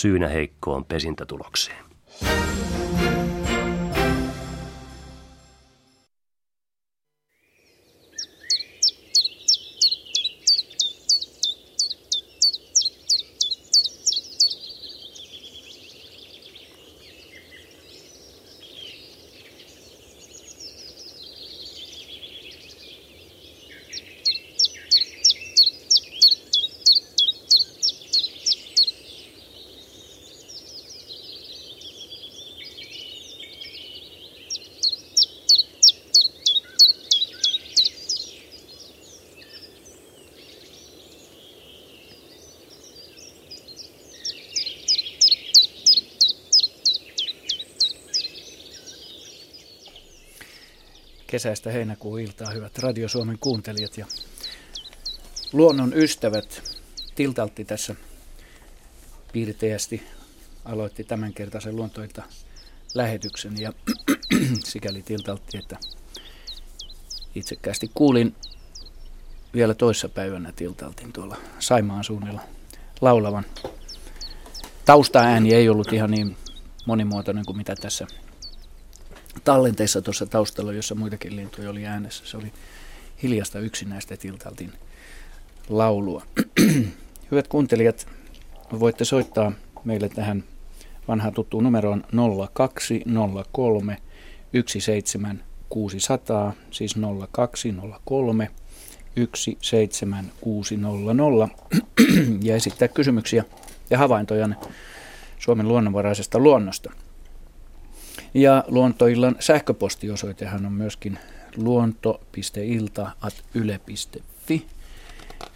syynä heikkoon pesintätulokseen. Kesäistä heinäkuun iltaa, hyvät Radio Suomen kuuntelijat ja luonnon ystävät. Tiltaltti tässä piirteästi aloitti tämänkertaisen luontoilta lähetyksen ja sikäli tiltaltti, että itsekkäästi kuulin vielä toissa päivänä tiltaltin tuolla Saimaan suunnilla laulavan. Taustaääni ei ollut ihan niin monimuotoinen kuin mitä tässä tallenteessa tuossa taustalla, jossa muitakin lintuja oli äänessä. Se oli hiljasta yksinäistä Tiltaltin laulua. Hyvät kuuntelijat, voitte soittaa meille tähän vanhaan tuttuun numeroon 0203 17600, siis 0203 17600 ja esittää kysymyksiä ja havaintoja Suomen luonnonvaraisesta luonnosta. Ja luontoillan sähköpostiosoitehan on myöskin luonto.ilta.yle.fi.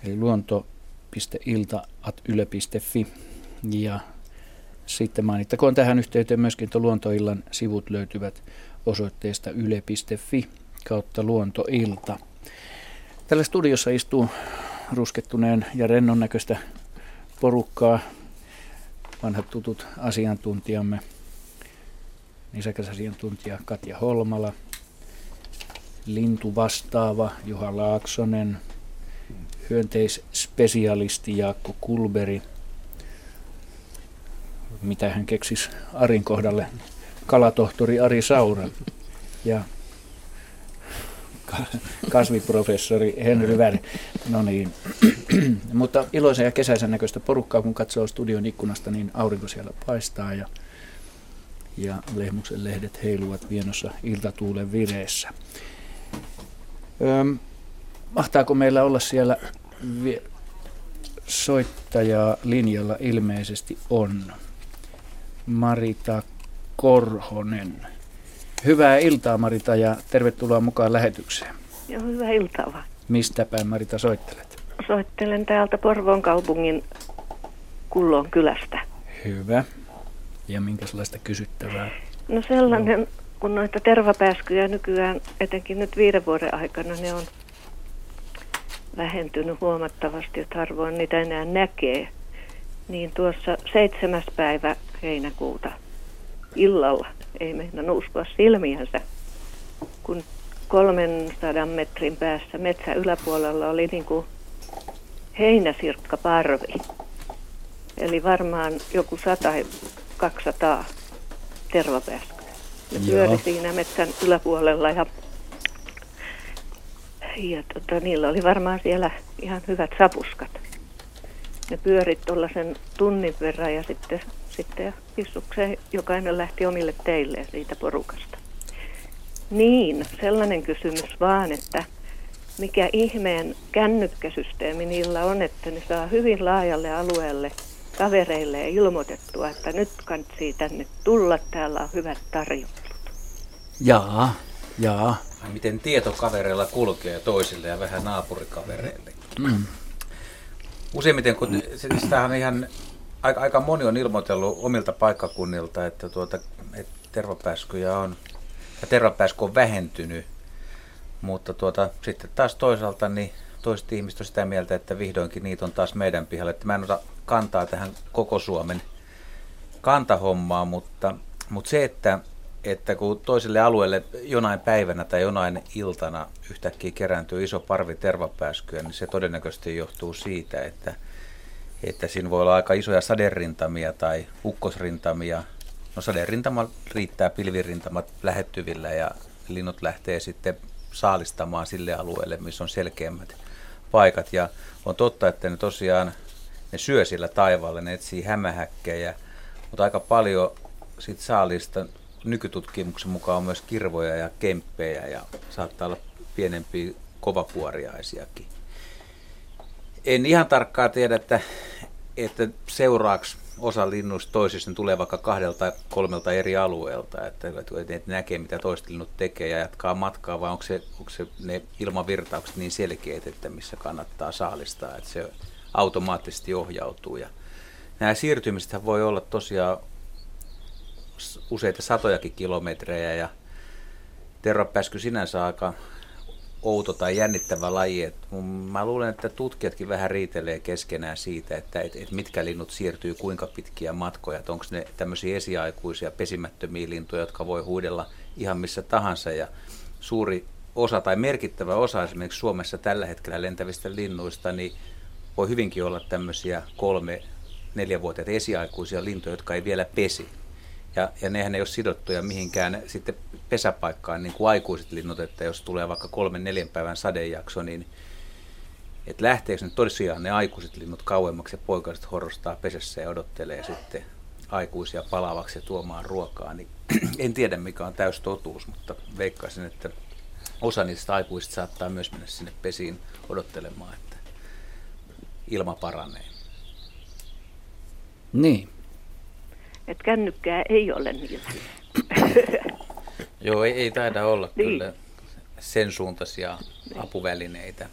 Eli luonto.ilta.yle.fi. Ja sitten mainittakoon tähän yhteyteen myöskin, että luontoillan sivut löytyvät osoitteesta yle.fi kautta luontoilta. Tällä studiossa istuu ruskettuneen ja rennon näköistä porukkaa, vanhat tutut asiantuntijamme nisäkäsasiantuntija Katja Holmala, lintuvastaava Juha Laaksonen, hyönteisspesialisti Jaakko Kulberi, mitä hän keksisi Arin kohdalle, kalatohtori Ari Saura ja kasviprofessori Henry Vär. No niin, mutta iloisen ja kesäisen näköistä porukkaa, kun katsoo studion ikkunasta, niin aurinko siellä paistaa ja ja Lehmuksen lehdet heiluvat vienossa iltatuulen vireessä. Öm, mahtaako meillä olla siellä vie- soittajaa linjalla? Ilmeisesti on. Marita Korhonen. Hyvää iltaa Marita ja tervetuloa mukaan lähetykseen. Joo, hyvää iltaa vaan. Mistä päin Marita soittelet? Soittelen täältä Porvoon kaupungin Kullon kylästä. Hyvä. Ja minkälaista kysyttävää? No sellainen, kun noita tervapääskyjä nykyään, etenkin nyt viiden vuoden aikana, ne on vähentynyt huomattavasti, että harvoin niitä enää näkee. Niin tuossa seitsemäs päivä heinäkuuta illalla, ei meinannut uskoa silmiänsä, kun 300 metrin päässä metsä yläpuolella oli niin kuin heinäsirkka parvi. Eli varmaan joku 100 200 tervapääskyä. Ne pyöri siinä metsän yläpuolella ja, ja tota, niillä oli varmaan siellä ihan hyvät sapuskat. Ne pyörit tuollaisen tunnin verran ja sitten, sitten pissukseen jokainen lähti omille teilleen siitä porukasta. Niin, sellainen kysymys vaan, että mikä ihmeen kännykkäsysteemi niillä on, että ne saa hyvin laajalle alueelle – kavereille ilmoitettua, että nyt kantsii tänne tulla, täällä on hyvät tarjoukset. Jaa, jaa. Miten tieto kavereilla kulkee toisille ja vähän naapurikavereille. Mm. Useimmiten, kun siis tämähän ihan aika, aika moni on ilmoitellut omilta paikkakunnilta, että, tuota, että tervapääskyjä on, ja tervapääsky on vähentynyt, mutta tuota, sitten taas toisaalta niin toiset ihmiset on sitä mieltä, että vihdoinkin niitä on taas meidän pihalle. Että mä en ota kantaa tähän koko Suomen kantahommaan, mutta, mutta se, että, että kun toiselle alueelle jonain päivänä tai jonain iltana yhtäkkiä kerääntyy iso parvi tervapääskyä, niin se todennäköisesti johtuu siitä, että, että siinä voi olla aika isoja saderintamia tai ukkosrintamia. No saderintama riittää pilvirintamat lähettyvillä ja linnut lähtee sitten saalistamaan sille alueelle, missä on selkeämmät paikat. Ja on totta, että ne tosiaan ne syö sillä taivaalla, ne etsii hämähäkkejä, mutta aika paljon sit saalista nykytutkimuksen mukaan on myös kirvoja ja kemppejä ja saattaa olla pienempiä kovapuoriaisiakin. En ihan tarkkaan tiedä, että, että seuraaks osa linnuista toisista tulee vaikka kahdelta kolmelta eri alueelta, että, että näkee mitä toiset linnut tekee ja jatkaa matkaa, vai onko se, onko se ne ilmavirtaukset niin selkeät, että missä kannattaa saalistaa, että se automaattisesti ohjautuu. Ja nämä siirtymiset voi olla tosiaan useita satojakin kilometrejä ja tervapäsky sinänsä aika outo tai jännittävä laji. Et mä luulen, että tutkijatkin vähän riitelee keskenään siitä, että et, et mitkä linnut siirtyy kuinka pitkiä matkoja. Onko ne tämmöisiä esiaikuisia pesimättömiä lintuja, jotka voi huidella ihan missä tahansa. Ja suuri osa tai merkittävä osa esimerkiksi Suomessa tällä hetkellä lentävistä linnuista, niin voi hyvinkin olla tämmöisiä kolme, neljävuotiaita esiaikuisia lintuja, jotka ei vielä pesi. Ja, ja nehän ei ole sidottuja mihinkään sitten pesäpaikkaan niin kuin aikuiset linnut, että jos tulee vaikka kolmen neljän päivän sadejakso, niin että lähteekö ne tosiaan ne aikuiset linnut kauemmaksi ja poikaset horrostaa pesässä ja odottelee sitten aikuisia palavaksi ja tuomaan ruokaa, niin en tiedä mikä on täys totuus, mutta veikkaisin, että osa niistä aikuisista saattaa myös mennä sinne pesiin odottelemaan, että ilma paranee. Niin. Että kännykkää ei ole niillä. Joo, ei, ei taida olla niin. kyllä sen suuntaisia niin. apuvälineitä.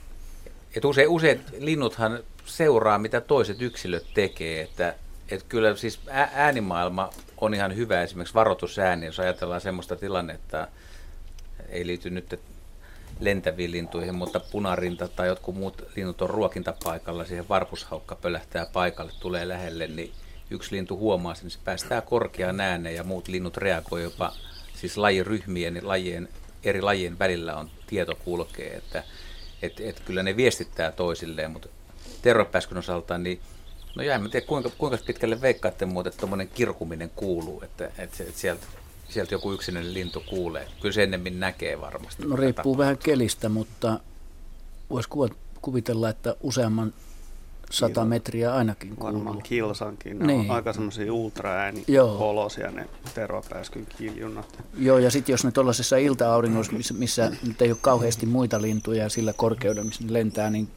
Et usein, useat linnuthan seuraa, mitä toiset yksilöt tekee, että et kyllä siis äänimaailma on ihan hyvä esimerkiksi varoitusääni, jos ajatellaan semmoista tilannetta, ei liity nyt lentäviin lintuihin, mutta punarinta tai jotkut muut linnut on ruokintapaikalla, siihen varpushaukka pölähtää paikalle, tulee lähelle, niin yksi lintu huomaa sen, niin se päästää korkeaan ääneen ja muut linnut reagoivat jopa siis lajiryhmien ja lajien, eri lajien välillä on tieto kulkee, että et, et kyllä ne viestittää toisilleen, mutta terrorpääskyn osalta, niin no jää, en tiedä kuinka, kuinka pitkälle veikkaatte muuten, että tuommoinen kirkuminen kuuluu, että, että, että sieltä, sieltä joku yksinäinen lintu kuulee. Kyllä se ennemmin näkee varmasti. No riippuu vähän kelistä, mutta voisi kuvitella, että useamman sata metriä ainakin kuuluu. Varmaan kilsankin. Ne niin. on aika semmoisia ultraäänikolosia ne tervapääskyn kiljunnat. Joo, ja sitten jos ne tuollaisessa ilta-auringossa, missä, missä nyt ei ole kauheasti muita lintuja sillä korkeudella, missä ne lentää, niin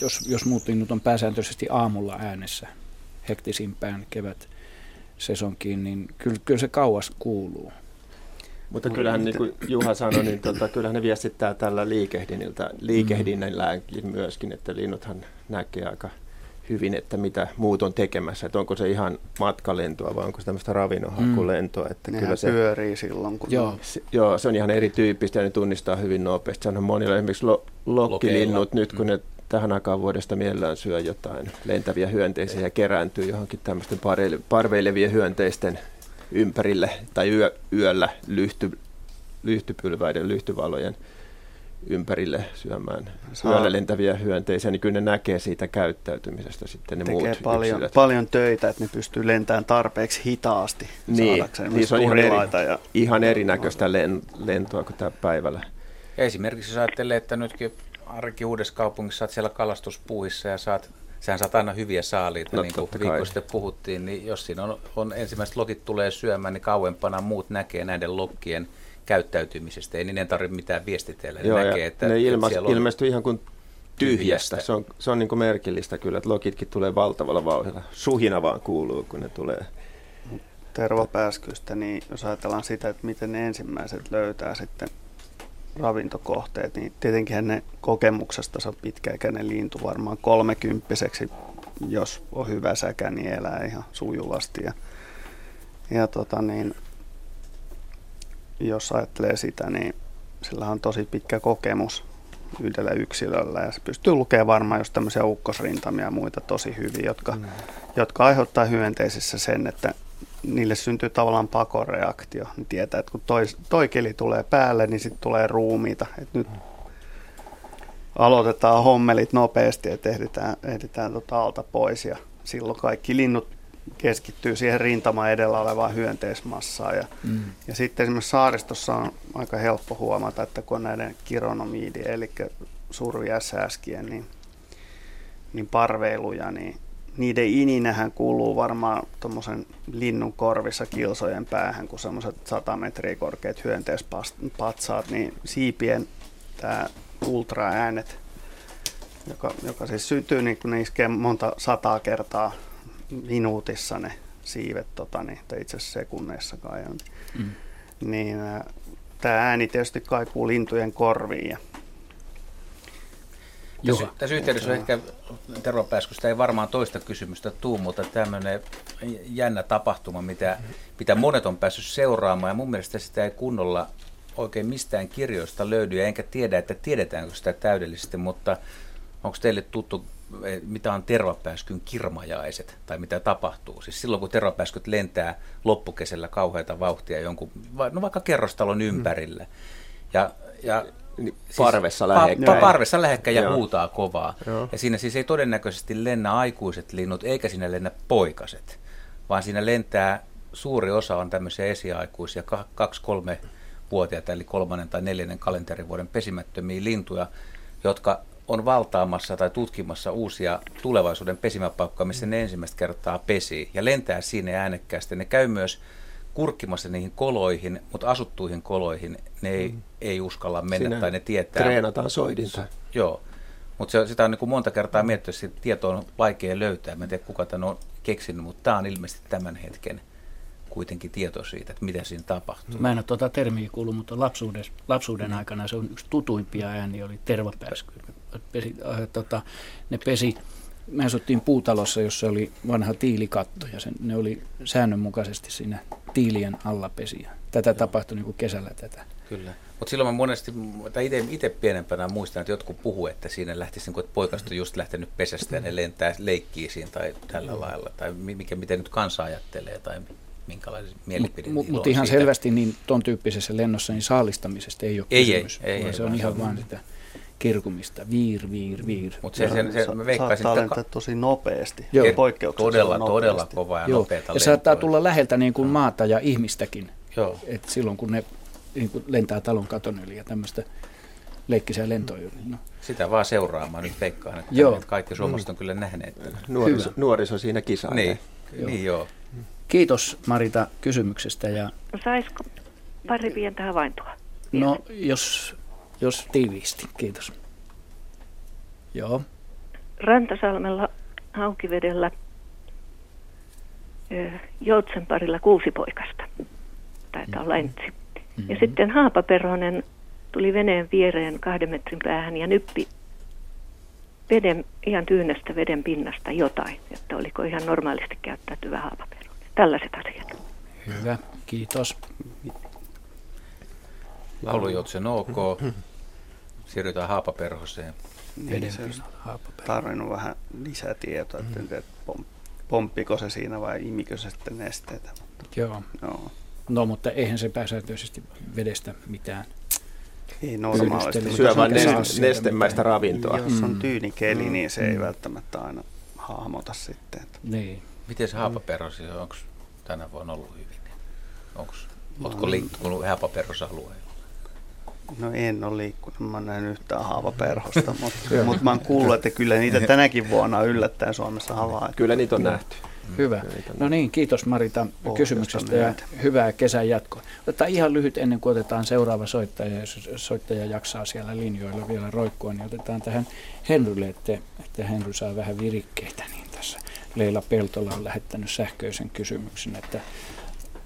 jos, jos muut linnut on pääsääntöisesti aamulla äänessä hektisimpään kevät sesonkiin, niin kyllä, kyllä se kauas kuuluu. Mutta kyllähän niin kuin Juha sanoi, niin tota, kyllähän ne viestittää tällä liikehdinnällä, liikehdinnälläkin myöskin, että linnuthan näkee aika hyvin, että mitä muut on tekemässä, että onko se ihan matkalentoa vai onko se tämmöistä ravinnonhakulentoa. Että kyllä se pyörii silloin. Kun joo. Se, joo, se on ihan erityyppistä ja ne tunnistaa hyvin nopeasti. Se on monilla esimerkiksi lo, lokkilinnut nyt, kun mm. ne tähän aikaan vuodesta mielellään syö jotain lentäviä hyönteisiä ja kerääntyy johonkin tämmöisten parveilevien hyönteisten ympärille tai yö, yöllä lyhty, lyhtypylväiden, lyhtyvalojen ympärille syömään Saa. yöllä lentäviä hyönteisiä, niin kyllä ne näkee siitä käyttäytymisestä sitten ne Tekee muut paljon, yksilöt. paljon töitä, että ne pystyy lentämään tarpeeksi hitaasti niin, niin se on ihan, eri, ja... ihan erinäköistä len, lentoa kuin tämä päivällä. Ja esimerkiksi jos ajattelee, että nytkin Arki Uudessa kaupungissa olet siellä kalastuspuuhissa ja saat Sehän saat aina hyviä saaliita, no, niin kuin viikko sitten puhuttiin, niin jos siinä on, on ensimmäiset lokit tulee syömään, niin kauempana muut näkee näiden lokkien käyttäytymisestä. Ei niin tarvitse mitään viestitellä. Joo, näkee, että, ne ilma, että on ilmestyy ihan kuin tyhjästä. Se on, se on niin kuin merkillistä kyllä, että lokitkin tulee valtavalla vauhdilla. Suhina vaan kuuluu, kun ne tulee. Tervapääskystä, niin jos ajatellaan sitä, että miten ne ensimmäiset löytää sitten ravintokohteet, niin tietenkin ne kokemuksesta on pitkäikäinen lintu varmaan kolmekymppiseksi, jos on hyvä säkä, niin elää ihan sujuvasti. Ja, ja tota niin, jos ajattelee sitä, niin sillä on tosi pitkä kokemus yhdellä yksilöllä ja se pystyy lukemaan varmaan just tämmöisiä ukkosrintamia ja muita tosi hyvin, jotka, mm. jotka aiheuttaa hyönteisissä sen, että niille syntyy tavallaan pakoreaktio. Ne tietää, että kun toi, toi keli tulee päälle, niin sitten tulee ruumiita. Et nyt aloitetaan hommelit nopeasti, että ehditään, ehditään tota alta pois ja silloin kaikki linnut keskittyy siihen rintama edellä olevaan hyönteismassaan. Ja, mm. ja sitten esimerkiksi saaristossa on aika helppo huomata, että kun on näiden kironomiidien, eli survi ja sääskien, niin, niin parveiluja, niin niiden ininähän kuuluu varmaan tuommoisen linnun korvissa kilsojen päähän, kun semmoiset 100 metriä korkeat hyönteispatsaat, niin siipien tämä ultraäänet, joka, joka siis syntyy niin kuin iskee monta sataa kertaa minuutissa ne siivet, tota, niin, tai itse asiassa sekunneissa kai on, mm. niin tämä ääni tietysti kaikuu lintujen korviin ja tässä, tässä yhteydessä ehkä, Tero Pääskystä ei varmaan toista kysymystä tuu, mutta tämmöinen jännä tapahtuma, mitä, mitä monet on päässyt seuraamaan, ja mun mielestä sitä ei kunnolla oikein mistään kirjoista löydy, ja enkä tiedä, että tiedetäänkö sitä täydellisesti, mutta onko teille tuttu, eh, mitä on tervapääskyn kirmajaiset, tai mitä tapahtuu? Siis silloin, kun tervapääskyt lentää loppukesällä kauheita vauhtia jonkun, no vaikka kerrostalon ympärille, ja, ja niin, siis parvessa lähekkäin. Pa, parvessa lähekkäin ja Joo. huutaa kovaa. Joo. Ja siinä siis ei todennäköisesti lennä aikuiset linnut, eikä siinä lennä poikaset, vaan siinä lentää, suuri osa on tämmöisiä esiaikuisia, kaksi, kolme vuotiaita, eli kolmannen tai neljännen kalenterivuoden pesimättömiä lintuja, jotka on valtaamassa tai tutkimassa uusia tulevaisuuden pesimäpaikkoja, missä ne ensimmäistä kertaa pesii ja lentää siinä äänekkäästi. Ne käy myös kurkkimassa niihin koloihin, mutta asuttuihin koloihin ne ei, mm. ei uskalla mennä Siinä tai ne tietää. Treenataan soidinta. Joo, mutta sitä on niin kuin monta kertaa miettinyt, että tieto on vaikea löytää. Mä en tiedä, kuka tämän on keksinyt, mutta tämä on ilmeisesti tämän hetken kuitenkin tieto siitä, että mitä siinä tapahtuu. Mä en ole tuota termiä kuullut, mutta lapsuuden, lapsuuden aikana se on yksi tutuimpia ääni, oli tervapääsky. Pesi, äh, tota, ne pesi me asuttiin puutalossa, jossa oli vanha tiilikatto ja sen, ne oli säännönmukaisesti siinä tiilien alla pesiä. Tätä Joo. tapahtui niin kuin kesällä tätä. Kyllä. Mutta silloin mä monesti, tai itse pienempänä muistan, että jotkut puhuu, että siinä lähtisi, niin kuin, että poikasta just lähtenyt pesästä ja ne lentää leikkiä siinä tai tällä mm. lailla, tai mikä, miten nyt kansa ajattelee, tai minkälaisen mielipide Mutta mut ihan siitä. selvästi niin ton tyyppisessä lennossa niin saalistamisesta ei ole ei, kysymys, ei, ei, ei, se on ihan vaan sitä kirkumista, viir, viir, viir. Mutta se, se, se, se saattaa lentää tosi nopeasti, Joo. Todella, nopeasti. todella kova ja Joo. nopeata Ja saattaa tulla läheltä niin kuin maata ja ihmistäkin. Joo. Et silloin kun ne niin kuin lentää talon katon yli ja tämmöistä leikkisiä lentoja. No. Sitä vaan seuraamaan nyt veikkaan, että, joo. kaikki suomalaiset on kyllä nähneet. Nuoriso, nuoriso siinä kisaa. Niin, joo. niin joo. Kiitos Marita kysymyksestä. Ja... No saisiko pari pientä havaintoa? No jos jos tiiviisti. Kiitos. Joo. Rantasalmella Haukivedellä Joutsen parilla kuusi poikasta. Taitaa olla ensi. Mm-hmm. Ja sitten Haapaperhonen tuli veneen viereen kahden metrin päähän ja nyppi veden, ihan tyynästä veden pinnasta jotain, että oliko ihan normaalisti käyttäytyvä haapaperhonen. Tällaiset asiat. Hyvä, kiitos. Laulujoutsen OK. Siirrytään Haapaperhoseen. Niin, se olisi tarvinnut vähän lisätietoa, että mm. pom, pomppiko se siinä vai imikö se sitten nesteitä. Mutta, Joo. No. no, mutta eihän se pääsääntöisesti vedestä mitään ei normaalisti. Syö vain nestemäistä ravintoa. Jos on mm. tyyni keli, mm. niin se ei mm. välttämättä aina hahmota sitten. Että. Niin. Miten se haapaperhosi, onko tänä vuonna ollut hyvin? Onko, no, oletko liikkunut haapaperhosalueella? No en ole liikkunut, mä en nähnyt yhtään haavaperhosta, mutta, mutta mä oon kuullut, että kyllä niitä tänäkin vuonna yllättäen Suomessa havaittu. Kyllä niitä on nähty. Hyvä. No niin, kiitos Marita kysymyksestä ja hyvää kesän jatkoa. Otetaan ihan lyhyt ennen kuin otetaan seuraava soittaja, jos soittaja jaksaa siellä linjoilla vielä roikkua, niin otetaan tähän Henrylle, että, että Henry saa vähän virikkeitä. Niin tässä Leila Peltola on lähettänyt sähköisen kysymyksen, että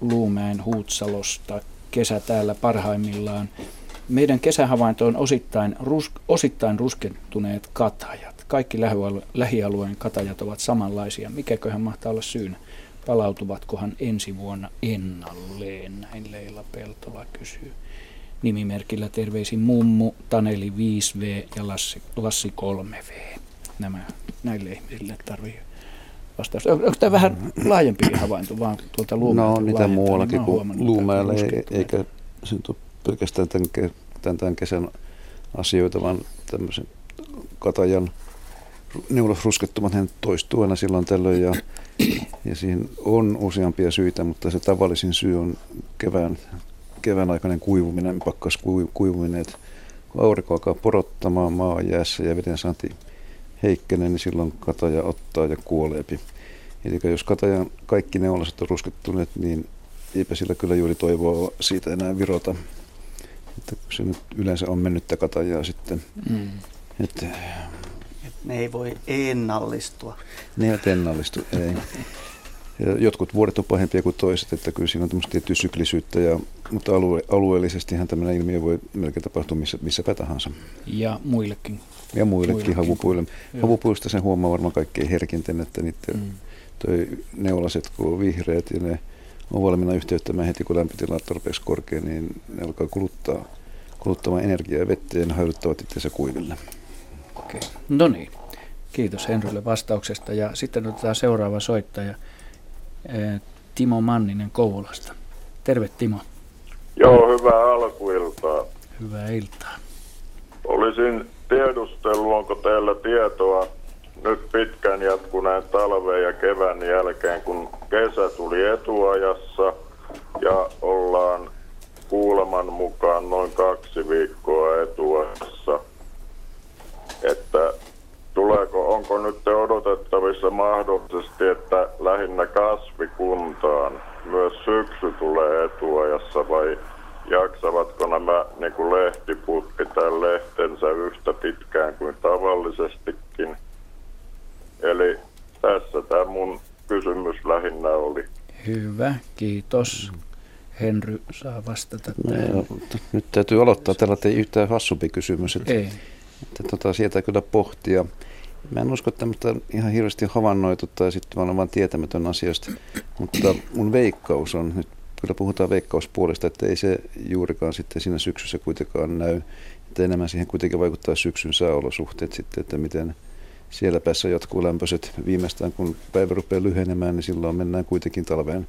Luumäen Huutsalosta kesä täällä parhaimmillaan meidän kesähavainto on osittain, rus, osittain ruskentuneet katajat. Kaikki lähialueen katajat ovat samanlaisia. Mikäköhän mahtaa olla syynä? Palautuvatkohan ensi vuonna ennalleen? Näin Leila Peltola kysyy. Nimimerkillä terveisin mummu, Taneli 5V ja Lassi, Lassi 3V. Nämä, näille ihmisille tarvii vastaus. Onko tämä vähän laajempi havainto vaan tuolta Luumäeltä? No on niitä muuallakin kuin Luumäellä, eikä se pelkästään tämän, tämän, tämän kesän asioita, vaan tämmöisen katajan neulosruskettomat hän toistuu aina silloin tällöin ja, ja siihen on useampia syitä, mutta se tavallisin syy on kevään, kevään aikainen kuivuminen, pakkas kuivuminen, että aurinko alkaa porottamaan maa jäässä ja veden saanti heikkenee, niin silloin kataja ottaa ja kuoleepi. Eli jos katajan kaikki neulaset on ruskettuneet, niin eipä sillä kyllä juuri toivoa siitä enää virota. Että se nyt yleensä on mennyttä katajaa sitten. Mm. Että, ne ei voi ennallistua. Ne eivät ennallistu, ei. Ja jotkut vuodet on pahempia kuin toiset, että kyllä siinä on tämmöistä tiettyä syklisyyttä, ja, mutta alue, alueellisestihan tämmöinen ilmiö voi melkein tapahtua missä, missäpä tahansa. Ja muillekin. Ja muillekin, muillekin. havupuille. Havupuista sen huomaa varmaan kaikkein herkinten, että niiden mm. toi neulaset kun on vihreät ja ne on valmiina yhteyttämään heti kun lämpötila on tarpeeksi korkea, niin ne alkaa kuluttaa, kuluttamaan energiaa ja vettä ja ne hailuttavat itseensä kuiville. Okei. Okay. No niin. Kiitos Henrylle vastauksesta. Ja sitten otetaan seuraava soittaja, eh, Timo Manninen Kouvolasta. Terve Timo. Joo, hyvää alkuiltaa. Hyvää iltaa. Olisin tiedustellut, onko teillä tietoa nyt pitkän jatkuneen talven ja kevään jälkeen, kun kesä tuli etuajassa ja ollaan kuuleman mukaan noin kaksi viikkoa etuajassa, että tuleeko, onko nyt odotettavissa mahdollisesti, että lähinnä kasvikuntaan myös syksy tulee etuajassa vai jaksavatko nämä niin kuin lehtipuut pitää lehtensä yhtä pitkään kuin tavallisestikin. Eli tässä tämä mun kysymys lähinnä oli. Hyvä, kiitos. Henry saa vastata No, nyt täytyy aloittaa tällä, ei yhtään hassumpi kysymys. Että, ei. Että, tota, sieltä kyllä pohtia. Mä en usko tämmöistä ihan hirveästi havainnoitu tai sitten mä olen vain tietämätön asioista, mutta mun veikkaus on, nyt kyllä puhutaan veikkauspuolesta, että ei se juurikaan sitten siinä syksyssä kuitenkaan näy, että enemmän siihen kuitenkin vaikuttaa syksyn sääolosuhteet sitten, että miten siellä päässä jatkuu lämpöiset viimeistään, kun päivä rupeaa lyhenemään, niin silloin mennään kuitenkin talveen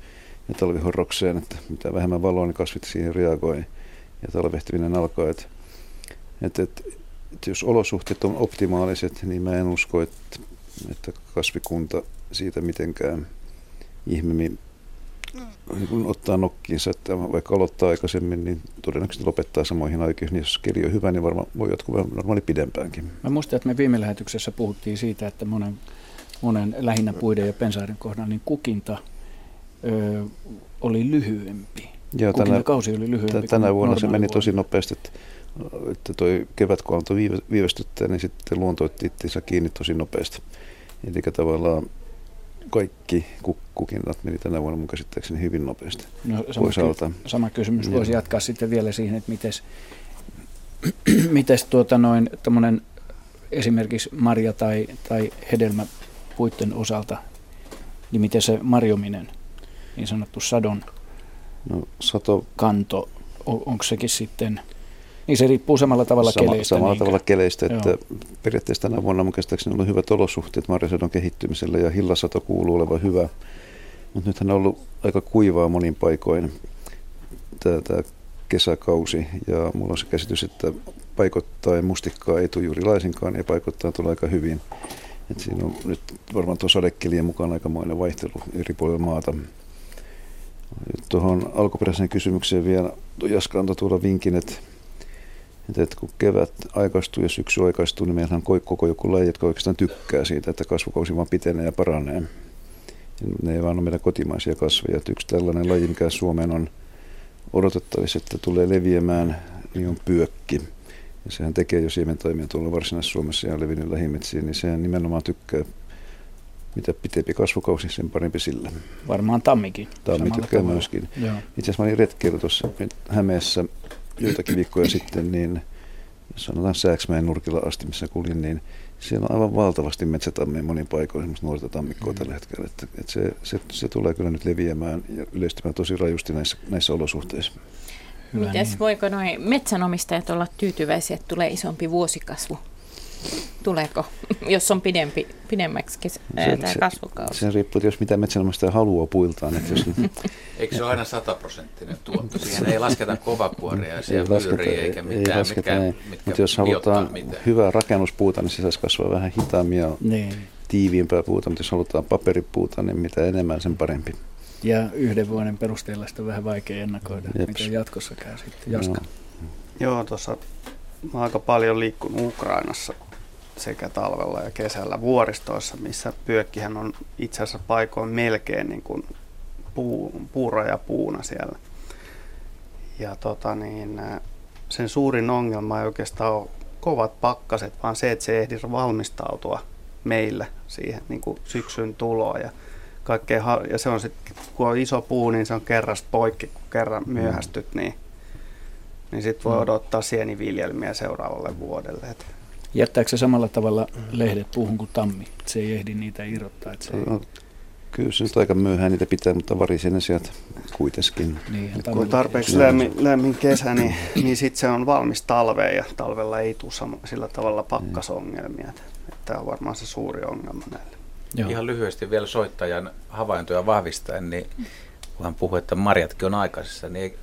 ja talvihorrokseen, että mitä vähemmän valoa, niin kasvit siihen reagoi ja talvehtiminen alkaa, että, että, että että jos olosuhteet on optimaaliset, niin mä en usko, että, että kasvikunta siitä mitenkään ihmeemmin niin ottaa nokkiinsa, että vaikka aloittaa aikaisemmin, niin todennäköisesti lopettaa samoihin aikoihin. Niin jos keli on hyvä, niin varmaan voi jatkua normaali pidempäänkin. Mä muistan, että me viime lähetyksessä puhuttiin siitä, että monen, monen lähinnä puiden ja pensaiden kohdalla niin kukinta ö, oli lyhyempi. Joo, tänä, kausi oli lyhyempi. Tänä vuonna se meni tosi nopeasti, että että toi kevät kun alkoi viivästyttää, niin sitten luonto otti itseensä kiinni tosi nopeasti. Eli tavallaan kaikki kukinnat meni tänä vuonna mun käsittääkseni hyvin nopeasti. No, sama, ky- sama kysymys voisi jatkaa sitten vielä siihen, että mites, mites tuota noin, esimerkiksi marja- tai, tai hedelmäpuitten osalta, niin miten se marjominen, niin sanottu sadon no, sato, kanto, on, onko sekin sitten – niin se riippuu samalla tavalla Sama, keleistä. Samalla niinkö? tavalla keleistä, että Joo. periaatteessa tänä vuonna mun käsittääkseni on ollut hyvät olosuhteet marjasadon kehittymiselle ja hillasato kuuluu olevan hyvä. Mutta nythän on ollut aika kuivaa monin paikoin tämä kesäkausi ja mulla on se käsitys, että paikoittain mustikkaa ei tule juuri laisinkaan ja paikoittain tulee aika hyvin. Et siinä on nyt varmaan tuo sadekelien mukaan aikamoinen vaihtelu eri puolilla maata. Tuohon alkuperäiseen kysymykseen vielä Jaska antoi tuolla vinkin, että että kun kevät aikaistuu ja syksy aikaistuu, niin meillähän on koko joku laji, jotka oikeastaan tykkää siitä, että kasvukausi vaan pitenee ja paranee. Ne ei vaan ole meidän kotimaisia kasveja. Että yksi tällainen laji, mikä Suomeen on odotettavissa, että tulee leviämään, niin on pyökki. Ja sehän tekee jo siementaimia tuolla Varsinais-Suomessa ja levinnyt lähimetsiin, niin sehän nimenomaan tykkää mitä pitempi kasvukausi, sen parempi sille. Varmaan tammikin. Tammi tykkää myöskin. Itse asiassa mä olin retkeillä tuossa Hämeessä joitakin viikkoja sitten, niin sanotaan Sääksmäen nurkilla asti, missä kuljin, niin siellä on aivan valtavasti metsätammia monin paikoin, nuorta tammikkoa mm. tällä hetkellä. Että, että se, se, se, tulee kyllä nyt leviämään ja yleistymään tosi rajusti näissä, näissä olosuhteissa. Mites niin. voiko noin metsänomistajat olla tyytyväisiä, että tulee isompi vuosikasvu? Tuleeko, jos on pidempi, pidemmäksi kesä, se, tämä se, kasvukausi? Se riippuu, jos mitä metsänomistaja haluaa puiltaan. Että jos, Eikö se ole aina sataprosenttinen tuotto? Siihen ei lasketa kovakuoria ja myyriä eikä mitään, ei lasketa, mitkä, mitkä Mutta jos halutaan mitään. hyvää rakennuspuuta, niin se saisi kasvaa vähän hitaammin ja niin. tiiviimpää puuta. Mutta jos halutaan paperipuuta, niin mitä enemmän, sen parempi. Ja yhden vuoden perusteella sitä on vähän vaikea ennakoida, Jeps. mitä jatkossa käy sitten. Jaska. Joo, Joo tuossa mä aika paljon liikkunut Ukrainassa sekä talvella ja kesällä vuoristoissa, missä pyökkihän on itse asiassa paikoin melkein niin kuin puu, puura ja puuna siellä. Ja tota niin, sen suurin ongelma ei oikeastaan ole kovat pakkaset, vaan se, että se ehdi valmistautua meillä siihen niin kuin syksyn tuloa. Ja, kaikkea, ja se on sitten, kun on iso puu, niin se on kerrasta poikki, kun kerran myöhästyt, niin niin sitten voi mm. odottaa sieniviljelmiä seuraavalle vuodelle. Jättääkö se samalla tavalla lehdet puuhun kuin tammi? Se ei ehdi niitä irrottaa. Että se ei... no, kyllä se nyt aika myöhään niitä pitää, mutta varisee ne sieltä kuitenkin. Niin, kun on tarpeeksi lämmin, lämmin kesä, niin, niin sitten se on valmis talveen ja talvella ei tule sama, sillä tavalla pakkasongelmia. Tämä on varmaan se suuri ongelma näille. Joo. Ihan lyhyesti vielä soittajan havaintoja vahvistaen, niin kun hän puhui, että marjatkin on aikaisessa, niin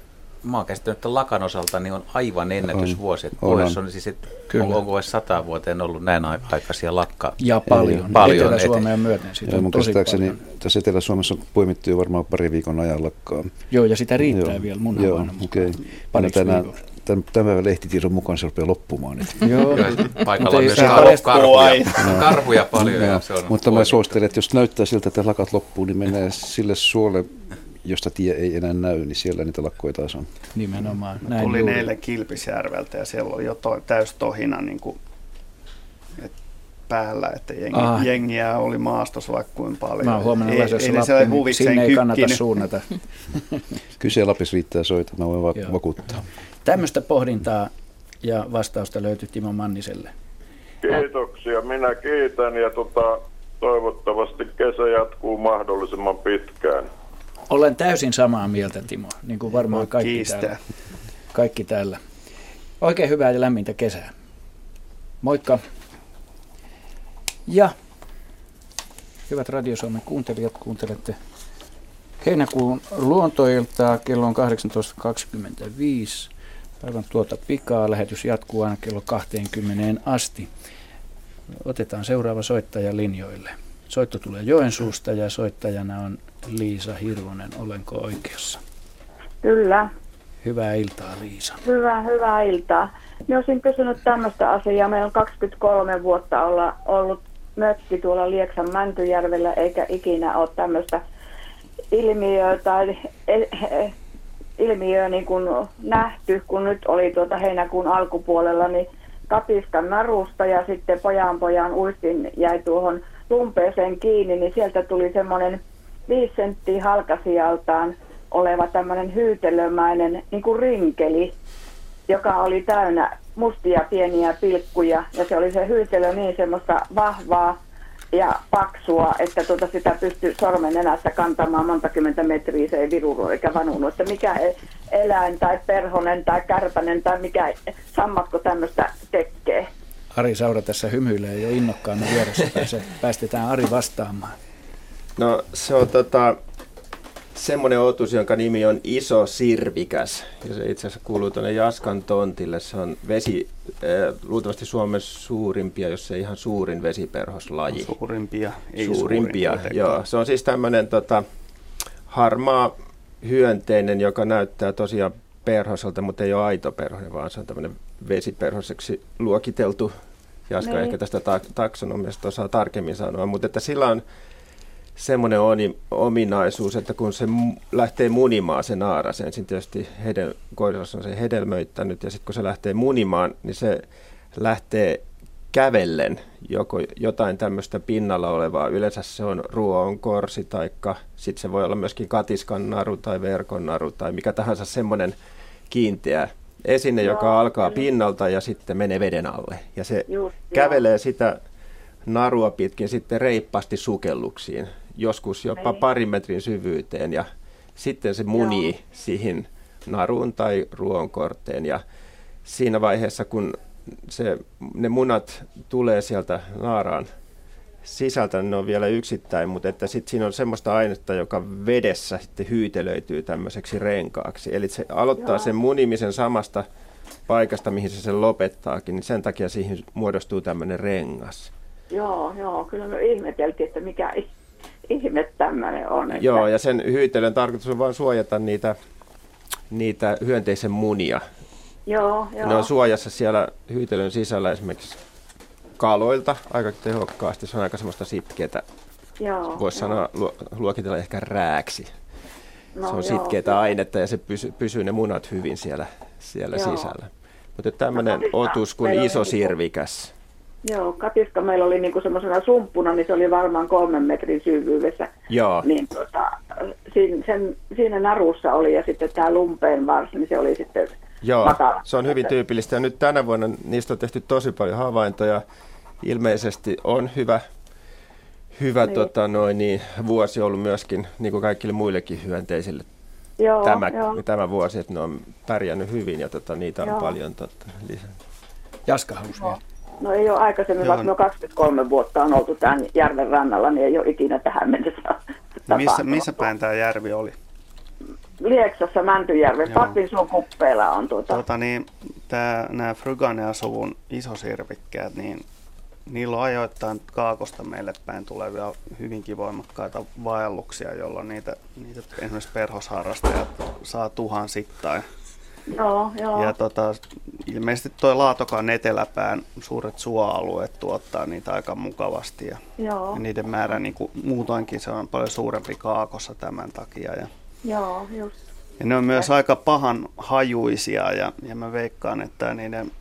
mä oon käsittänyt, että Lakan osalta niin on aivan ennätysvuosi. Että on, on. siis, että Kyllä. onko edes sata vuoteen ollut näin aikaisia lakka? Ja paljon. Ei, paljon Etelä-Suomea myöten. Siitä on tosi paljon. tässä Etelä-Suomessa on poimittu jo varmaan pari viikon ajan lakkaa. Joo, ja sitä riittää Joo. vielä mun Joo, okei. Okay. tänään, tämän, tämän lehtitiedon mukaan se rupeaa loppumaan. Joo. Paikalla on myös karhuja, karhuja, karhuja paljon. Ja, se on mutta mä suosittelen, että jos näyttää siltä, että lakat loppuu, niin menee sille suolle josta tie ei enää näy, niin siellä niitä lakkoja taas on. Nimenomaan. Näin Tuli juuri. eilen Kilpisjärveltä ja siellä oli jo to, täys tohina niin kuin, et päällä, että jengi, ah. jengiä oli maastossa vaikka kuin paljon. Mä oon huomannut ei, ei, Lappi, niin sinne ei kannata suunnata. Kyse Lapis riittää soita, mä voin va- vakuuttaa. Tämmöistä pohdintaa ja vastausta löytyi Timo Manniselle. Kiitoksia, minä kiitän ja tota, toivottavasti kesä jatkuu mahdollisimman pitkään. Olen täysin samaa mieltä, Timo, niin kuin varmaan kaikki täällä, kaikki täällä. Oikein hyvää ja lämmintä kesää. Moikka. Ja hyvät Radio Suomen kuuntelijat, kuuntelette heinäkuun luontoiltaa. Kello on 18.25. Aivan tuota pikaa. Lähetys jatkuu aina kello 20 asti. Otetaan seuraava soittaja linjoille. Soitto tulee Joensuusta ja soittajana on Liisa Hirvonen. Olenko oikeassa? Kyllä. Hyvää iltaa Liisa. Hyvää, hyvää iltaa. Minä olisin kysynyt tämmöistä asiaa. Meillä on 23 vuotta olla, ollut mökki tuolla Lieksan Mäntyjärvellä, eikä ikinä ole tämmöistä ilmiöä tai e, e, ilmiöä niin kuin nähty, kun nyt oli tuota heinäkuun alkupuolella, niin katiskan narusta ja sitten pojan pojan uistin jäi tuohon lumpeeseen kiinni, niin sieltä tuli semmoinen viisi senttiä halkasijaltaan oleva tämmöinen hyytelömäinen niin kuin rinkeli, joka oli täynnä mustia pieniä pilkkuja ja se oli se hyytelö niin semmoista vahvaa ja paksua, että tuota sitä pystyy sormen nenässä kantamaan monta kymmentä metriä, se ei viruru eikä vanunut, että mikä e- eläin tai perhonen tai kärpänen tai mikä sammakko tämmöistä tekee. Ari Saura tässä hymyilee jo innokkaana vieressä. Päästetään Ari vastaamaan. No se on tota, semmoinen otus, jonka nimi on Iso Sirvikäs. Ja se itse asiassa kuuluu tuonne Jaskan tontille. Se on vesi, äh, luultavasti Suomen suurimpia, jos ei ihan suurin vesiperhoslaji. Suurimpia, ei suurimpia. Suurin joo. Se on siis tämmöinen tota, harmaa hyönteinen, joka näyttää tosiaan perhoselta, mutta ei ole aito perhonen, vaan se on tämmöinen vesiperhoseksi luokiteltu. Jaska niin. ehkä tästä ta- taksonomiasta osaa tarkemmin sanoa, mutta että sillä on semmoinen ominaisuus, että kun se lähtee munimaan se naara, se ensin tietysti hedel, koiras on se hedelmöittänyt ja sitten kun se lähtee munimaan, niin se lähtee kävellen joko jotain tämmöistä pinnalla olevaa. Yleensä se on ruoon korsi tai sitten se voi olla myöskin katiskan naru tai verkon naru tai mikä tahansa semmoinen kiinteä esine, joo, joka alkaa kyllä. pinnalta ja sitten menee veden alle. Ja se Just, kävelee joo. sitä narua pitkin sitten reippaasti sukelluksiin, joskus jopa Ei. parin metrin syvyyteen ja sitten se munii joo. siihen naruun tai ruoankorteen ja siinä vaiheessa, kun se, ne munat tulee sieltä naaraan sisältä, ne on vielä yksittäin, mutta että sitten siinä on semmoista ainetta, joka vedessä sitten hyytelöityy tämmöiseksi renkaaksi. Eli se aloittaa Joo. sen munimisen samasta paikasta, mihin se sen lopettaakin, niin sen takia siihen muodostuu tämmöinen rengas. Joo, joo, kyllä me ihmeteltiin, että mikä ihme tämmöinen on. Että... Joo, ja sen hyytelön tarkoitus on vain suojata niitä, niitä hyönteisen munia. Joo, joo. Ne on suojassa siellä hyytelön sisällä esimerkiksi kaloilta aika tehokkaasti. Se on aika semmoista sitkeätä. Joo, Voisi sanoa, luokitella ehkä rääksi. No, se on joo, sitkeätä joo. ainetta ja se pysyy, pysyy ne munat hyvin siellä, siellä Joo. sisällä. Mutta tämmöinen Katiska, otus kuin iso niinku- sirvikäs. Joo, katiska meillä oli niinku semmoisena sumppuna, niin se oli varmaan kolmen metrin syvyydessä. Joo. Niin tota, siinä, sen, siinä narussa oli ja sitten tämä lumpeen varsi, niin se oli sitten Joo, matala. se on hyvin tyypillistä. Ja nyt tänä vuonna niistä on tehty tosi paljon havaintoja. Ilmeisesti on hyvä, hyvä Niin. tota, noin, niin, vuosi ollut myöskin, niin kuin kaikille muillekin hyönteisille Joo, tämä, joo. tämä vuosi, että ne on pärjännyt hyvin ja tota, niitä on Joo. paljon tota, lisää. Jaska halusi vielä. No ei ole aikaisemmin, Joo. vaikka me 23 vuotta on oltu tämän järven rannalla, niin ei ole ikinä tähän mennessä Missä, tapahtunut. missä päin tämä järvi oli? Lieksassa Mäntyjärven, Joo. Patvinsuon kuppeella on tuota. Tota, niin, tää, nämä Fryganea-suvun isosirvikkeet, niin niillä on ajoittain kaakosta meille päin tulevia hyvinkin voimakkaita vaelluksia, jolloin niitä, niitä esimerkiksi perhosharrastajat saa tuhansittain. Joo, joo. Ja tota, ilmeisesti tuo Laatokan eteläpään suuret suoalueet tuottaa niitä aika mukavasti. Ja, Joo, ja niiden määrä niin kuin, muutoinkin se on paljon suurempi kaakossa tämän takia. Ja, joo, just. ja ne on myös aika pahan hajuisia ja, ja mä veikkaan, että niiden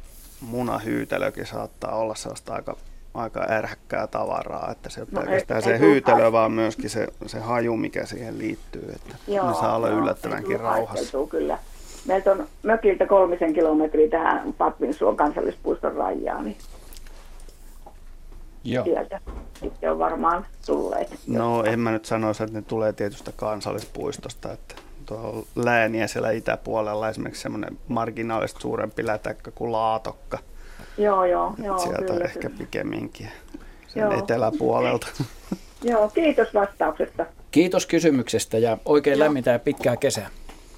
munahyytelökin saattaa olla sellaista aika, aika ärhäkkää tavaraa, että se ei No pelkästään se hyytelö, vaan myöskin se, se haju, mikä siihen liittyy, että Joo, ne saa olla joo, yllättävänkin rauhassa. Kyllä. Meiltä on mökiltä kolmisen kilometriä tähän Patvinsuon kansallispuiston rajaan, niin Joo. sieltä sitten on varmaan tulleet. No en mä nyt sanoisi, että ne tulee tietystä kansallispuistosta, että tuolla lääniä siellä itäpuolella esimerkiksi semmoinen marginaalisesti suurempi lätäkkö kuin laatokka. Joo, joo, joo. Sieltä kyllä, ehkä kyllä. pikemminkin sen Joo. eteläpuolelta. Joo, kiitos vastauksesta. Kiitos kysymyksestä ja oikein Joo. lämmintä ja pitkää kesää.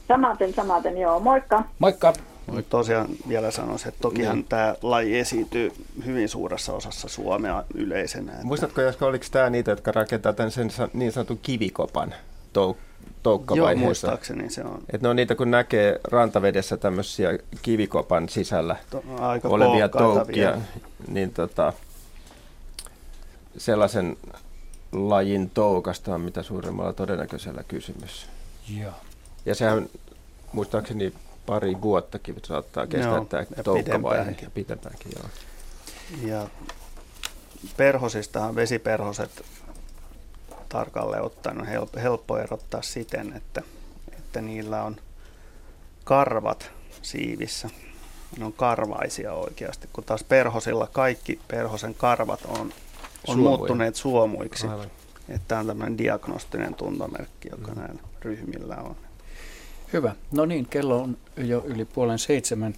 Samaten, samaten, joo. Moikka. Moikka! Mutta tosiaan vielä sanoisin, että tokihan Niin. tämä laji esiintyy hyvin suuressa osassa Suomea yleisenä. Että Muistatko, Jaska, oliko tämä niitä, jotka rakentaa tämän sen niin sanotun kivikopan tou- Joo, toukkavaiheessa? muistaakseni se on Et ne on niitä, kun näkee rantavedessä tämmöisiä kivikopan sisällä to, aika olevia toukkia, niin tota, sellaisen lajin toukasta on mitä suuremmalla todennäköisellä kysymys. Joo. Ja sehän muistaakseni pari vuottakin saattaa kestää Joo, tämä toukkavaihe. Ja pitempäänkin, joo. Ja perhosistahan vesiperhoset tarkalleen ottaen on helppo, helppo erottaa siten, että, että niillä on karvat siivissä. Ne on karvaisia oikeasti, kun taas perhosilla kaikki perhosen karvat on, on Suomuja. muuttuneet suomuiksi. Aivan. Että tämä on tämmöinen diagnostinen tuntomerkki, joka mm. näillä ryhmillä on. Hyvä. No niin, kello on jo yli puolen seitsemän.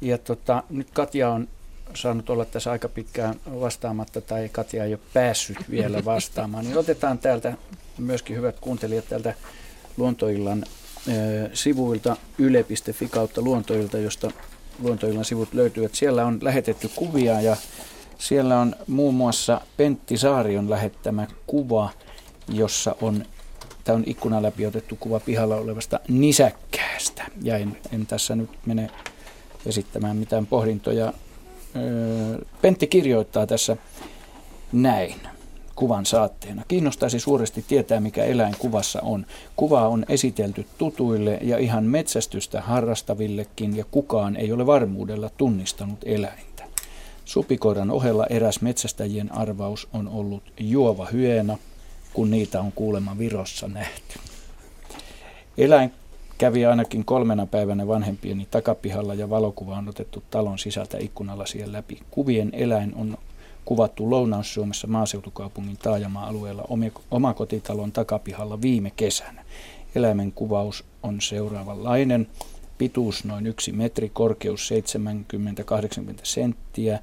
Ja tota, nyt Katja on saanut olla tässä aika pitkään vastaamatta, tai Katja ei ole päässyt vielä vastaamaan. Niin otetaan täältä myöskin hyvät kuuntelijat täältä Luontoillan ö, sivuilta yle.fi kautta Luontoilta, josta Luontoillan sivut löytyvät. Siellä on lähetetty kuvia ja siellä on muun muassa Pentti Saarion lähettämä kuva, jossa on Tämä on ikkunan läpi otettu kuva pihalla olevasta nisäkkäästä. Ja en, en tässä nyt mene esittämään mitään pohdintoja. Öö, Pentti kirjoittaa tässä näin kuvan saatteena. Kiinnostaisi suuresti tietää, mikä eläin kuvassa on. Kuva on esitelty tutuille ja ihan metsästystä harrastavillekin ja kukaan ei ole varmuudella tunnistanut eläintä. Supikoiran ohella eräs metsästäjien arvaus on ollut juova hyena, kun niitä on kuulemma Virossa nähty. Eläin kävi ainakin kolmena päivänä vanhempieni takapihalla ja valokuva on otettu talon sisältä ikkunalasien läpi. Kuvien eläin on kuvattu Lounais-Suomessa maaseutukaupungin taajama-alueella omakotitalon takapihalla viime kesänä. Eläimen kuvaus on seuraavanlainen. pituus noin yksi metri, korkeus 70-80 senttiä,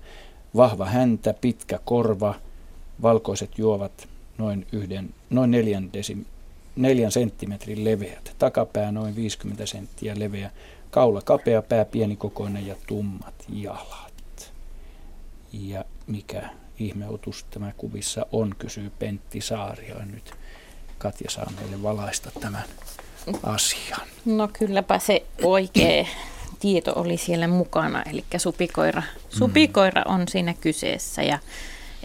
vahva häntä, pitkä korva, valkoiset juovat noin, yhden, noin neljän, desi, neljän senttimetrin leveät, takapää noin 50 senttiä leveä, kaula kapea, pää pienikokoinen ja tummat jalat. Ja mikä ihmeotus tämä kuvissa on, kysyy Pentti Saario. Nyt Katja saa meille valaista tämän asian. No kylläpä se oikea tieto oli siellä mukana, eli supikoira, supikoira on siinä kyseessä ja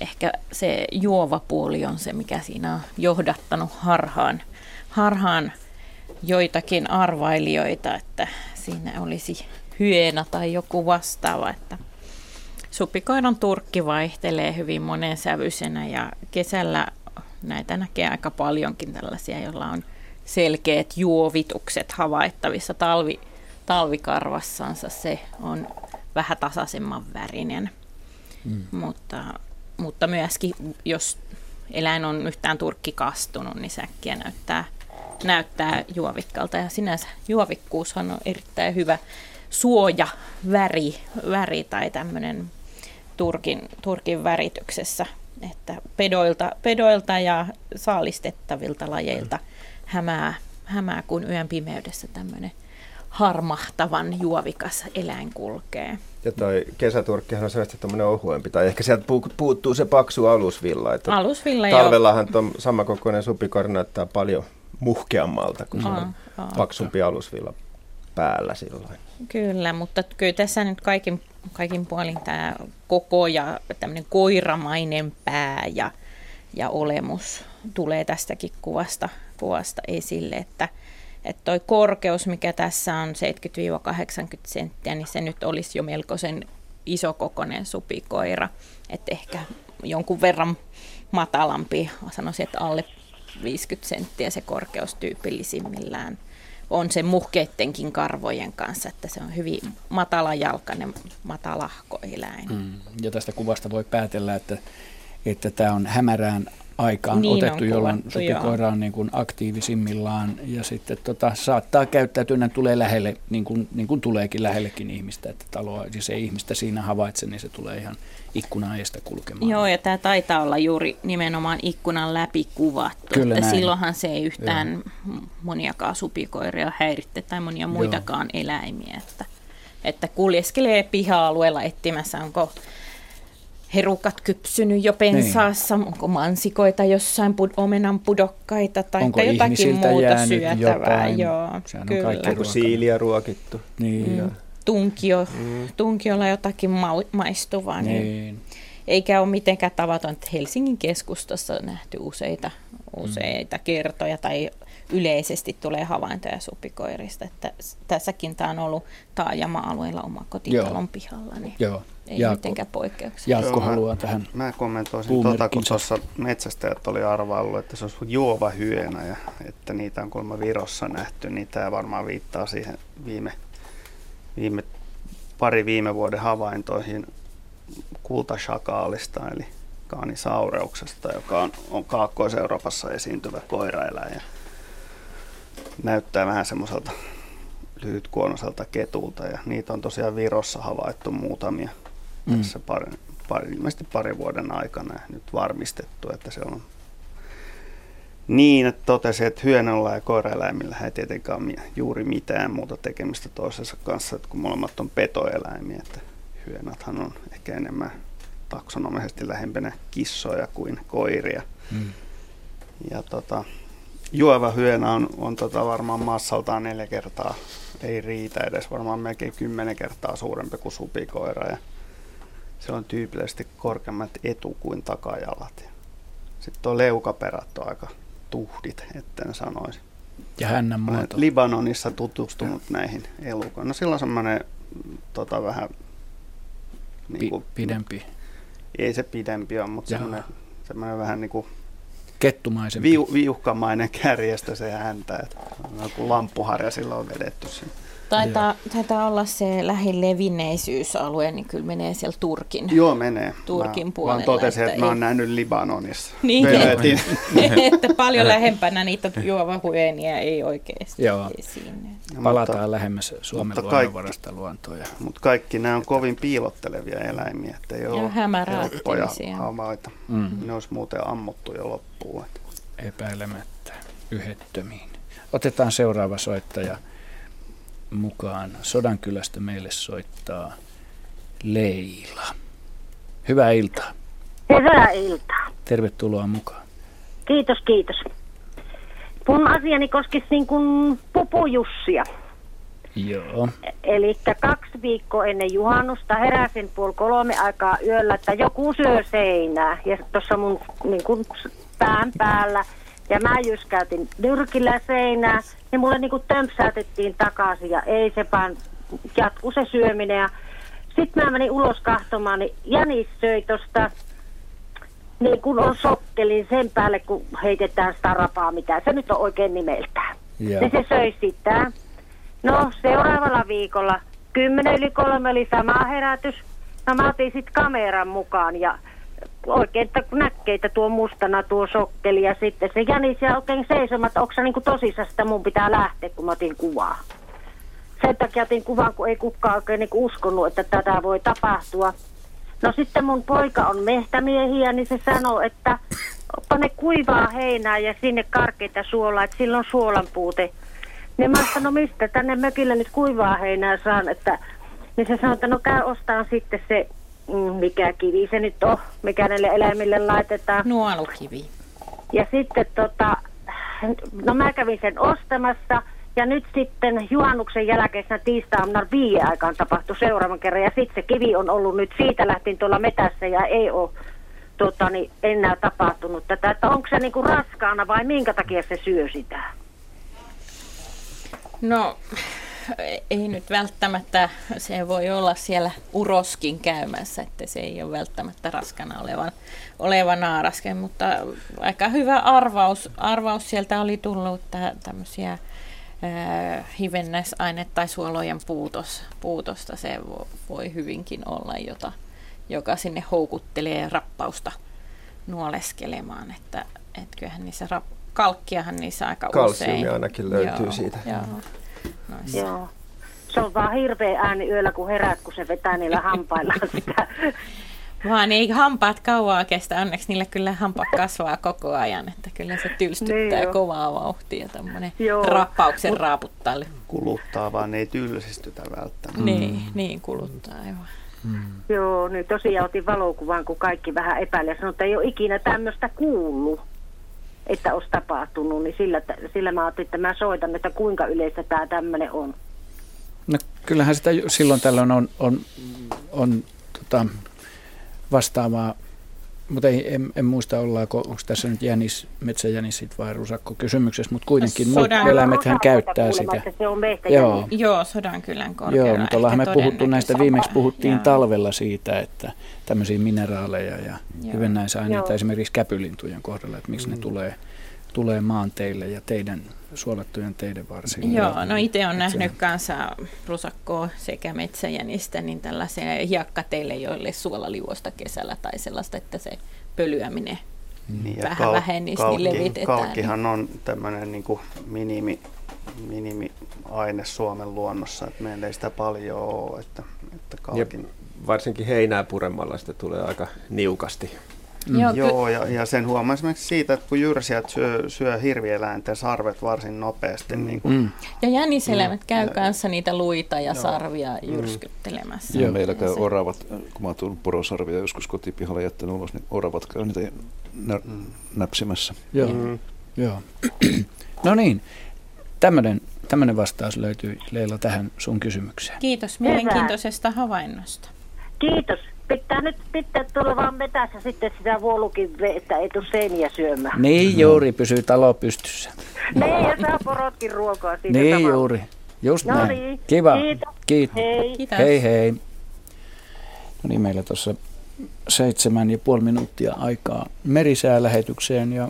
ehkä se juova puoli on se, mikä siinä on johdattanut harhaan, harhaan joitakin arvailijoita, että siinä olisi hyena tai joku vastaava, että supikoiran turkki vaihtelee hyvin monensävyisenä ja kesällä näitä näkee aika paljonkin tällaisia, joilla on selkeät juovitukset havaittavissa talvi, talvikarvassansa. Se on vähän tasaisemman värinen, mm. mutta, mutta myöskin jos eläin on yhtään turkki kastunut, niin säkkiä näyttää, näyttää juovikkalta. Ja sinänsä juovikkuushan on erittäin hyvä suoja väri, väri tai tämmöinen turkin, turkin värityksessä, että pedoilta, pedoilta ja saalistettavilta lajeilta hämää, hämää kun yön pimeydessä tämmöinen harmahtavan juovikas eläin kulkee. Ja toi kesäturkkihan on selvästi tämmöinen ohuempi, tai ehkä sieltä puuttuu se paksu alusvilla. Että alusvilla Talvellahan tuon samakokoinen supikori näyttää paljon muhkeammalta, kun se on paksumpi alusvilla päällä silloin. Kyllä, mutta kyllä tässä nyt kaikin, kaikin puolin tämä koko ja tämmöinen koiramainen pää ja, ja olemus tulee tästäkin kuvasta, kuvasta esille, että että toi korkeus, mikä tässä on 70-80 senttiä, niin se nyt olisi jo melkoisen isokokoinen supikoira. Että ehkä jonkun verran matalampi, sanoisin, että alle 50 senttiä se korkeus tyypillisimmillään on se muhkeittenkin karvojen kanssa, että se on hyvin matalajalkainen, matalahko eläin. Mm. Ja tästä kuvasta voi päätellä, että, että tämä on hämärään aikaan niin otettu, on jolloin supikoira on niin kuin aktiivisimmillaan ja sitten tota, saattaa käyttäytyä, että tulee lähelle, niin kuin, niin kuin tuleekin lähellekin ihmistä, että taloa, jos ei ihmistä siinä havaitse, niin se tulee ihan ikkunan eestä kulkemaan. Joo, ja tämä taitaa olla juuri nimenomaan ikkunan läpi kuvattu, Kyllä että näin. silloinhan se ei yhtään Joo. moniakaan supikoiria häiritte tai monia muitakaan Joo. eläimiä, että, että kuljeskelee piha-alueella etsimässä, onko herukat kypsynyt jo pensaassa, niin. onko mansikoita jossain pud- omenan pudokkaita tai onko jotakin muuta syötävää. Joo, Sehän kyllä. on kaikki siiliä ruokittu. Niin. Mm. Tunkio, mm. Tunkiolla jotakin ma- maistuvaa. Niin. niin. Eikä ole mitenkään tavaton, että Helsingin keskustassa on nähty useita, useita mm. kertoja tai yleisesti tulee havaintoja supikoirista. Että tässäkin tämä on ollut taajama-alueella oma kotitalon pihalla. Niin. Joo. Ei Jaakko, mitenkään poikkeuksia. Jaakko haluaa tähän Mä kommentoisin tuota, kun tuossa metsästäjät oli arvaillut, että se olisi juova hyönä ja että niitä on kuulemma Virossa nähty, niin tämä varmaan viittaa siihen viime, viime pari viime vuoden havaintoihin kultashakaalista, eli kaanisaureuksesta, joka on, on Kaakkois-Euroopassa esiintyvä koiraeläin ja näyttää vähän semmoiselta lyhytkuonoiselta ketulta ja niitä on tosiaan Virossa havaittu muutamia mm. tässä pari, pari, ilmeisesti parin vuoden aikana nyt varmistettu, että se on niin, että totesi, että hyönöllä ja koiraeläimillä ei tietenkään ole juuri mitään muuta tekemistä toisensa kanssa, että kun molemmat on petoeläimiä, että hyönathan on ehkä enemmän taksonomisesti lähempänä kissoja kuin koiria. Mm. Ja tota, juova hyönä on, on tota varmaan massaltaan neljä kertaa, ei riitä edes, varmaan melkein kymmenen kertaa suurempi kuin supikoira. Ja se on tyypillisesti korkeammat etu- kuin takajalat. Sitten tuo leukaperät on aika tuhdit, etten sanoisi. Ja hännän muoto. Libanonissa tutustunut ja. näihin elukoihin. No sillä on semmoinen tota, vähän... Niin kuin, Pidempi. Ei se pidempi ole, mutta semmoinen, semmoinen vähän niin kuin kettumaisempi. Viu, viuhkamainen kärjestä se häntä, että joku lamppuharja sillä on vedetty sinne. Taitaa, taitaa olla se lähin levinneisyysalue, niin kyllä menee siellä Turkin. Joo, menee. Turkin mä puolella. Vaan totesin, että, että mä ei- oon nähnyt Libanonissa. Niin, että paljon lähempänä niitä juovahuenia ei oikeasti Joo. sinne. Palataan lähemmäs Suomen mutta luonnonvarasta luontoa. Ja Mutta kaikki nämä on kovin piilottelevia eläimiä, että ei ole helppoja havaita. Mm. Ne olisi muuten ammuttu jo loppuun. epäilemättä yhettömiin. Otetaan seuraava soittaja mukaan. Sodankylästä meille soittaa Leila. Hyvää iltaa. Hyvää iltaa. Tervetuloa mukaan. Kiitos, kiitos. Mun asiani koskisi niin kuin pupujussia. Joo. Eli kaksi viikkoa ennen juhannusta heräsin puoli kolme aikaa yöllä, että joku syö seinää. Ja tuossa mun niin kuin pään päällä. Ja mä jyskäytin nyrkillä seinää. Ja mulle niin kuin tömpsäytettiin takaisin ja ei se vaan jatku se syöminen. Ja sitten mä menin ulos kahtomaan, niin Jänis söi tosta niin kun on sokkelin sen päälle, kun heitetään sitä rapaa, mitä se nyt on oikein nimeltään. Joo. Niin se söi sitä. No, seuraavalla viikolla, kymmenen yli kolme oli sama herätys. No mä otin sitten kameran mukaan ja oikein, että että tuo mustana tuo sokkeli ja sitten se jänis ja oikein seisomaan, että onko se niinku tosissaan sitä mun pitää lähteä, kun mä otin kuvaa. Sen takia otin kuvan, kun ei kukaan oikein niinku uskonut, että tätä voi tapahtua. No sitten mun poika on mehtämiehiä, niin se sanoo, että pane kuivaa heinää ja sinne karkeita suolaa, että silloin suolan puute. Niin mä sanoin, no mistä tänne mökillä nyt kuivaa heinää saan, että niin se sanoi, että no käy ostaan sitten se, mikä kivi se nyt on, mikä näille eläimille laitetaan. Nuolukivi. Ja sitten tota, no mä kävin sen ostamassa ja nyt sitten juhannuksen jälkeisenä tiistaina viiden aikaan tapahtui seuraavan kerran ja sitten se kivi on ollut nyt siitä lähtien tuolla metässä ja ei ole tota, niin, enää tapahtunut tätä, että onko se niinku raskaana vai minkä takia se syö sitä? No, ei nyt välttämättä, se voi olla siellä uroskin käymässä, että se ei ole välttämättä raskana olevan, oleva naaraske, mutta aika hyvä arvaus, arvaus sieltä oli tullut, että tämmöisiä äh, hivennäisaine- tai suolojen puutos, puutosta se vo, voi hyvinkin olla, jota, joka sinne houkuttelee rappausta nuoleskelemaan, että et kyllähän niissä rap, kalkkiahan niissä aika Kalsiumia usein. ainakin löytyy joo, siitä. Joo. Noissa. Joo. Se on vaan hirveä ääni yöllä, kun heräät, kun se vetää niillä hampaillaan sitä. Vaan ei hampaat kauaa kestä, onneksi niillä kyllä hampaat kasvaa koko ajan, että kyllä se tylstyttää Niin kovaa vauhtia tämmöinen rappauksen Mut- raaputtailu. Kuluttaa, vaan ei tylsistytä välttämättä. Niin, niin kuluttaa aivan. Joo, nyt tosiaan otin valokuvan, kun kaikki vähän epäilee. Sanoin, että ei ole ikinä tämmöistä kuullut, että olisi tapahtunut. Niin sillä, sillä mä ajattelin, että mä soitan, että kuinka yleistä tämä tämmöinen on. No kyllähän sitä silloin tällöin on, on, on tota, vastaavaa, mutta ei, en, en muista ollaanko, onko tässä nyt jänis, metsäjänis sit vai rusakko kysymyksessä, mutta kuitenkin muut Sodan- eläimethän Osa käyttää kuulemma, sitä. Se on meistä Joo. Joo, Sodankylän korkeudella. Joo, mutta ollaan me puhuttu näistä, viimeksi puhuttiin Joo. talvella siitä, että tämmöisiä mineraaleja ja Joo. hyvennäisaineita Joo. esimerkiksi käpylintujen kohdalla, että miksi ne tulee, tulee maanteille ja teidän suolattujen teiden varsille. Joo, no itse on Et nähnyt se- kanssa rusakkoa sekä metsäjänistä, niin tällaisia hiekkateille, joille suolaliuosta kesällä tai sellaista, että se pölyäminen Niin, vähän vähenisi, niin levitetään. Kalkkihan on tämmöinen niin minimi, minimiaine Suomen luonnossa, että meillä ei sitä paljon ole, että, että kalkin... Varsinkin heinää puremalla sitä tulee aika niukasti. Mm. Joo, Joo, ja, ja sen huomaa esimerkiksi siitä, että kun jyrsijät syö, syö hirvieläinten sarvet varsin nopeasti, mm. niin kuin, Mm. ja jäniseläimet käy Ja- kanssa niitä luita ja Joo. sarvia jyrskyttelemässä. Ja meillä käy se- oravat, kun mä oon porosarvia joskus kotipihalla jättänyt ulos, niin oravat käy niitä nä- näpsimässä. Joo, Mm. joo. no niin, tämmöinen, tämmöinen vastaus löytyy Leila tähän sun kysymykseen. Kiitos mielenkiintoisesta havainnosta. Kiitos. Pitää nyt pitää tulla vaan metässä sitten sitä vuolukin, että ei tule seiniä syömään. Niin juuri, pysyy talo pystyssä. Niin, ja saa porotkin ruokaa siitä Niin samalla. juuri, just No näin. niin, Kiva, kiitos. Kiitos. Hei. Kiitos. Hei hei. No niin, meillä tuossa seitsemän ja puoli minuuttia aikaa merisäälähetykseen ja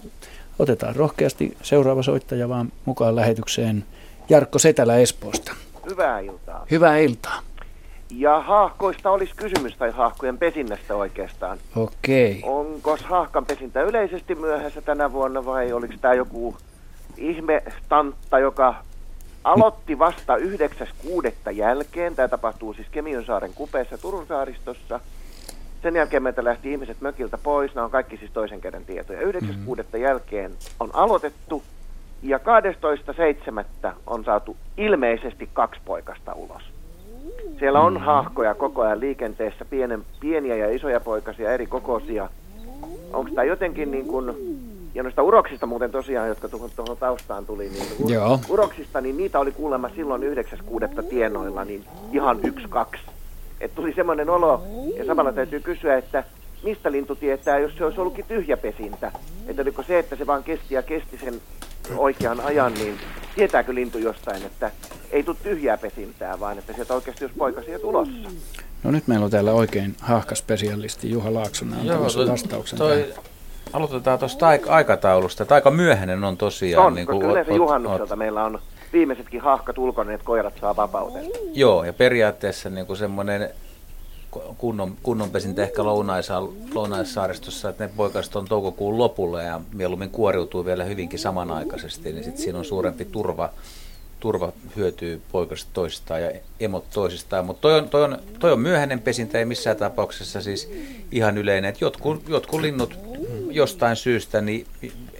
otetaan rohkeasti seuraava soittaja vaan mukaan lähetykseen. Jarkko Setälä Espoosta. hyvää iltaa. Hyvää iltaa. Ja haahkoista olisi kysymys, tai haahkojen pesinnästä oikeastaan. Okei. Onko haahkan pesintä yleisesti myöhässä tänä vuonna vai oliko tämä joku ihme tantta, joka aloitti vasta 9.6. jälkeen. Tämä tapahtuu siis Kemionsaaren kupeessa Turun saaristossa. Sen jälkeen meiltä lähti ihmiset mökiltä pois. Nämä on kaikki siis toisen käden tietoja. 9.6. Mm-hmm. jälkeen on aloitettu ja 12.7. on saatu ilmeisesti kaksi poikasta ulos. Siellä on mm-hmm. haahkoja koko ajan liikenteessä, pienen, pieniä ja isoja poikasia, eri kokoisia. Onko tämä jotenkin niin kuin ja noista uroksista muuten tosiaan, jotka tuohon, tuohon taustaan tuli, niin ur- Joo. uroksista, niin niitä oli kuulemma silloin 9.6. tienoilla, niin ihan yksi, kaksi. Et tuli semmoinen olo, ja samalla täytyy kysyä, että mistä lintu tietää, jos se olisi ollutkin tyhjä pesintä. Että oliko se, että se vaan kesti ja kesti sen oikean ajan, niin tietääkö lintu jostain, että ei tule tyhjää pesintää, vaan että sieltä oikeasti olisi poikasia tulossa. No nyt meillä on täällä oikein hahkaspesialisti Juha Laaksonen antamassa vastauksen toi, tähän. Aloitetaan tuosta aik- aikataulusta. Että aika myöhäinen on tosiaan. On, niin koska kuin yleensä oot- juhannukselta meillä on viimeisetkin hahkat ulkona, että koirat saa vapauden. Joo, ja periaatteessa niin kuin semmoinen kunnon, kunnon pesintä ehkä lounaisa, lounaissaaristossa, että ne poikaset on toukokuun lopulla ja mieluummin kuoriutuu vielä hyvinkin samanaikaisesti, niin sitten siinä on suurempi turva, turva hyötyy poikasta toisistaan ja emot toisistaan. Mutta toi on, toi, on, toi on myöhäinen pesintä, ei missään tapauksessa siis ihan yleinen. että jotkut, jotkut linnut jostain syystä niin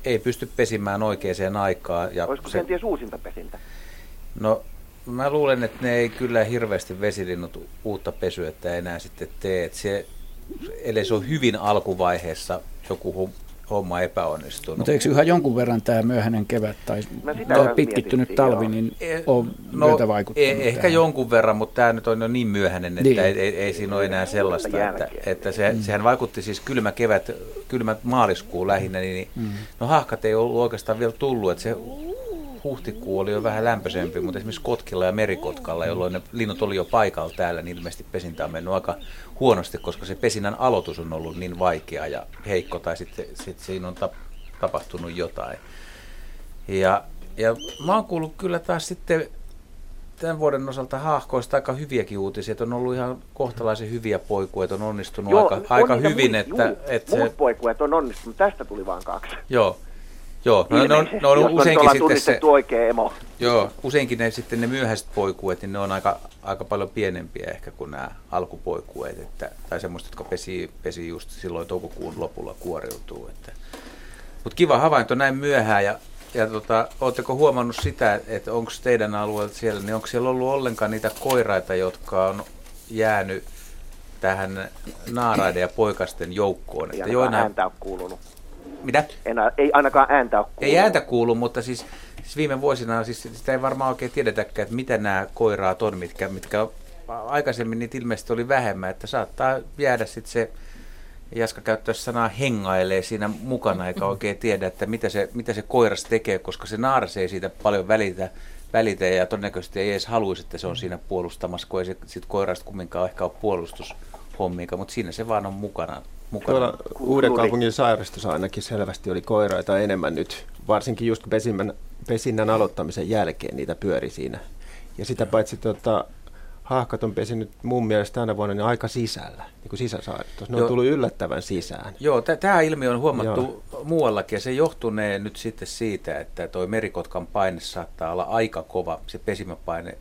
ei pysty pesimään oikeaan aikaan. Ja Olisiko se, kenties uusinta pesintä? No mä luulen, että ne ei kyllä hirveästi vesilinnut uutta pesyettä enää sitten tee. Et se, ellei se on hyvin alkuvaiheessa joku homma epäonnistunut. Mutta eikö yhä jonkun verran tämä myöhäinen kevät tai vähän pitkittynyt talvi, joo. niin Eh, on No, myötä vaikuttanut eh, ehkä tähän? jonkun verran, mutta tämä nyt on jo niin myöhäinen, että Niin. ei, ei, ei siinä ole enää sellaista. Että, että se, Mm. sehän vaikutti siis kylmä kevät, kylmä maaliskuu lähinnä, niin Mm. no hahkat ei ollut oikeastaan vielä tullut, että se huhtikuu oli jo vähän lämpöisempi, mutta esimerkiksi Kotkilla ja Merikotkalla, jolloin ne linnut oli jo paikalla täällä, niin ilmeisesti pesintä on mennyt aika huonosti, koska se pesinnän aloitus on ollut niin vaikea ja heikko, tai sitten sit siinä on tap, tapahtunut jotain. Ja, ja mä oon kuullut kyllä taas sitten tämän vuoden osalta haahkoista aika hyviäkin uutisia, että on ollut ihan kohtalaisen hyviä poikuja, on onnistunut aika, on aika hyvin, muit- että, juu, että se, Muut poikueet on onnistunut, tästä tuli vaan kaksi. joo, joo, no, ne on, ne on jos useinkin sitten se, oikea emo. joo, useinkin ne sitten ne myöhäiset poikueet, niin ne on aika, aika paljon pienempiä ehkä kuin nämä alkupoikueet, että, tai semmoista, jotka pesi, pesi just silloin toukokuun lopulla kuoriutuu, että, mutta kiva havainto näin myöhään ja ja tota, oletteko huomannut sitä, että onko teidän alueella siellä, niin onko siellä ollut ollenkaan niitä koiraita, jotka on jäänyt tähän naaraiden ja poikasten joukkoon? Että joinain, ääntä kuulunut. Mitä? En, ei ainakaan ääntä ole kuulunut. Ei ääntä kuulu, mutta siis, siis viime vuosina siis sitä ei varmaan oikein tiedetäkään, että mitä nämä koiraat on, mitkä, mitkä aikaisemmin niitä ilmeisesti oli vähemmän, että saattaa jäädä sitten se, Jaska käyttää sanaa hengailee siinä mukana, eikä oikein tiedä, että mitä se, mitä se koiras tekee, koska se naaras ei siitä paljon välitä, välitä ja todennäköisesti ei edes haluaisi, että se on siinä puolustamassa, kun ei se sit koirasta kumminkaan ehkä ole puolustushommiika, mutta siinä se vaan on mukana. Mukana. Tuolla Uuden kaupungin sairastossa ainakin selvästi oli koiraita enemmän nyt, varsinkin just pesinnän, pesinnän aloittamisen jälkeen niitä pyöri siinä. Ja sitä paitsi tota, haahkat on pesinyt mun mielestä tänä vuonna niin aika sisällä, niin kuin sisäsaaristossa. Ne on Joo. tullut yllättävän sisään. Joo, tämä ilmiö on huomattu Joo. muuallakin ja se johtunee nyt sitten siitä, että tuo merikotkan paine saattaa olla aika kova, se pesimäpaine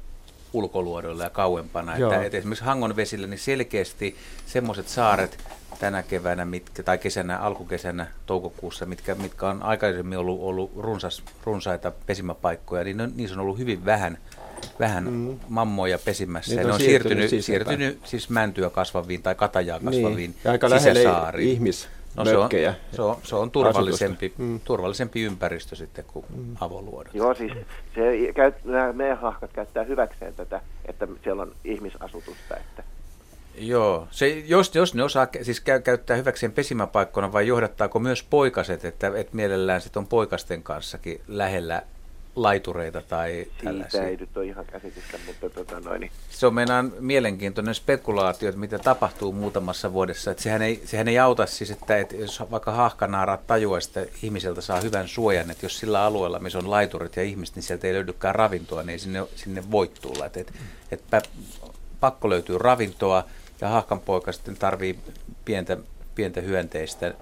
ulkoluodoilla ja kauempana. Joo. Että, että esimerkiksi Hangon vesillä niin selkeästi semmoiset saaret tänä keväänä mitkä, tai kesänä, alkukesänä, toukokuussa, mitkä, mitkä on aikaisemmin ollut, ollut runsas, runsaita pesimäpaikkoja, niin ne, niissä on ollut hyvin vähän, vähän mm. mammoja pesimässä. Ja ne on on siirtynyt siirtynyt, siirtynyt siis mäntyä kasvaviin tai katajaa kasvaviin Niin, ja aika sisäsaariin. ihmis- No se on, se on, se on turvallisempi. Mm. turvallisempi ympäristö sitten kuin mm. avoluodot. Joo, siis se, käy, nämä meidän hahkat käyttää hyväkseen tätä, että siellä on ihmisasutusta. Että. Joo, se, jos, jos ne osaa siis käy, käyttää hyväkseen pesimäpaikkona vai johdattaako myös poikaset, että, että mielellään sit on poikasten kanssakin lähellä laitureita tai tällaisia. Siitä ei nyt ole ihan käsitystä, mutta tota noin. Niin. Se on meidän mielenkiintoinen spekulaatio, että mitä tapahtuu muutamassa vuodessa. Että sehän, ei, sehän ei auta siis, että, että jos vaikka hahkanaara tajuaa, että ihmiseltä saa hyvän suojan, että jos sillä alueella, missä on laiturit ja ihmiset, niin sieltä ei löydykään ravintoa, niin ei sinne, sinne voi tulla. Että, että, että pakko löytyy ravintoa ja hahkanpoika sitten tarvii pientä, pientä hyönteistä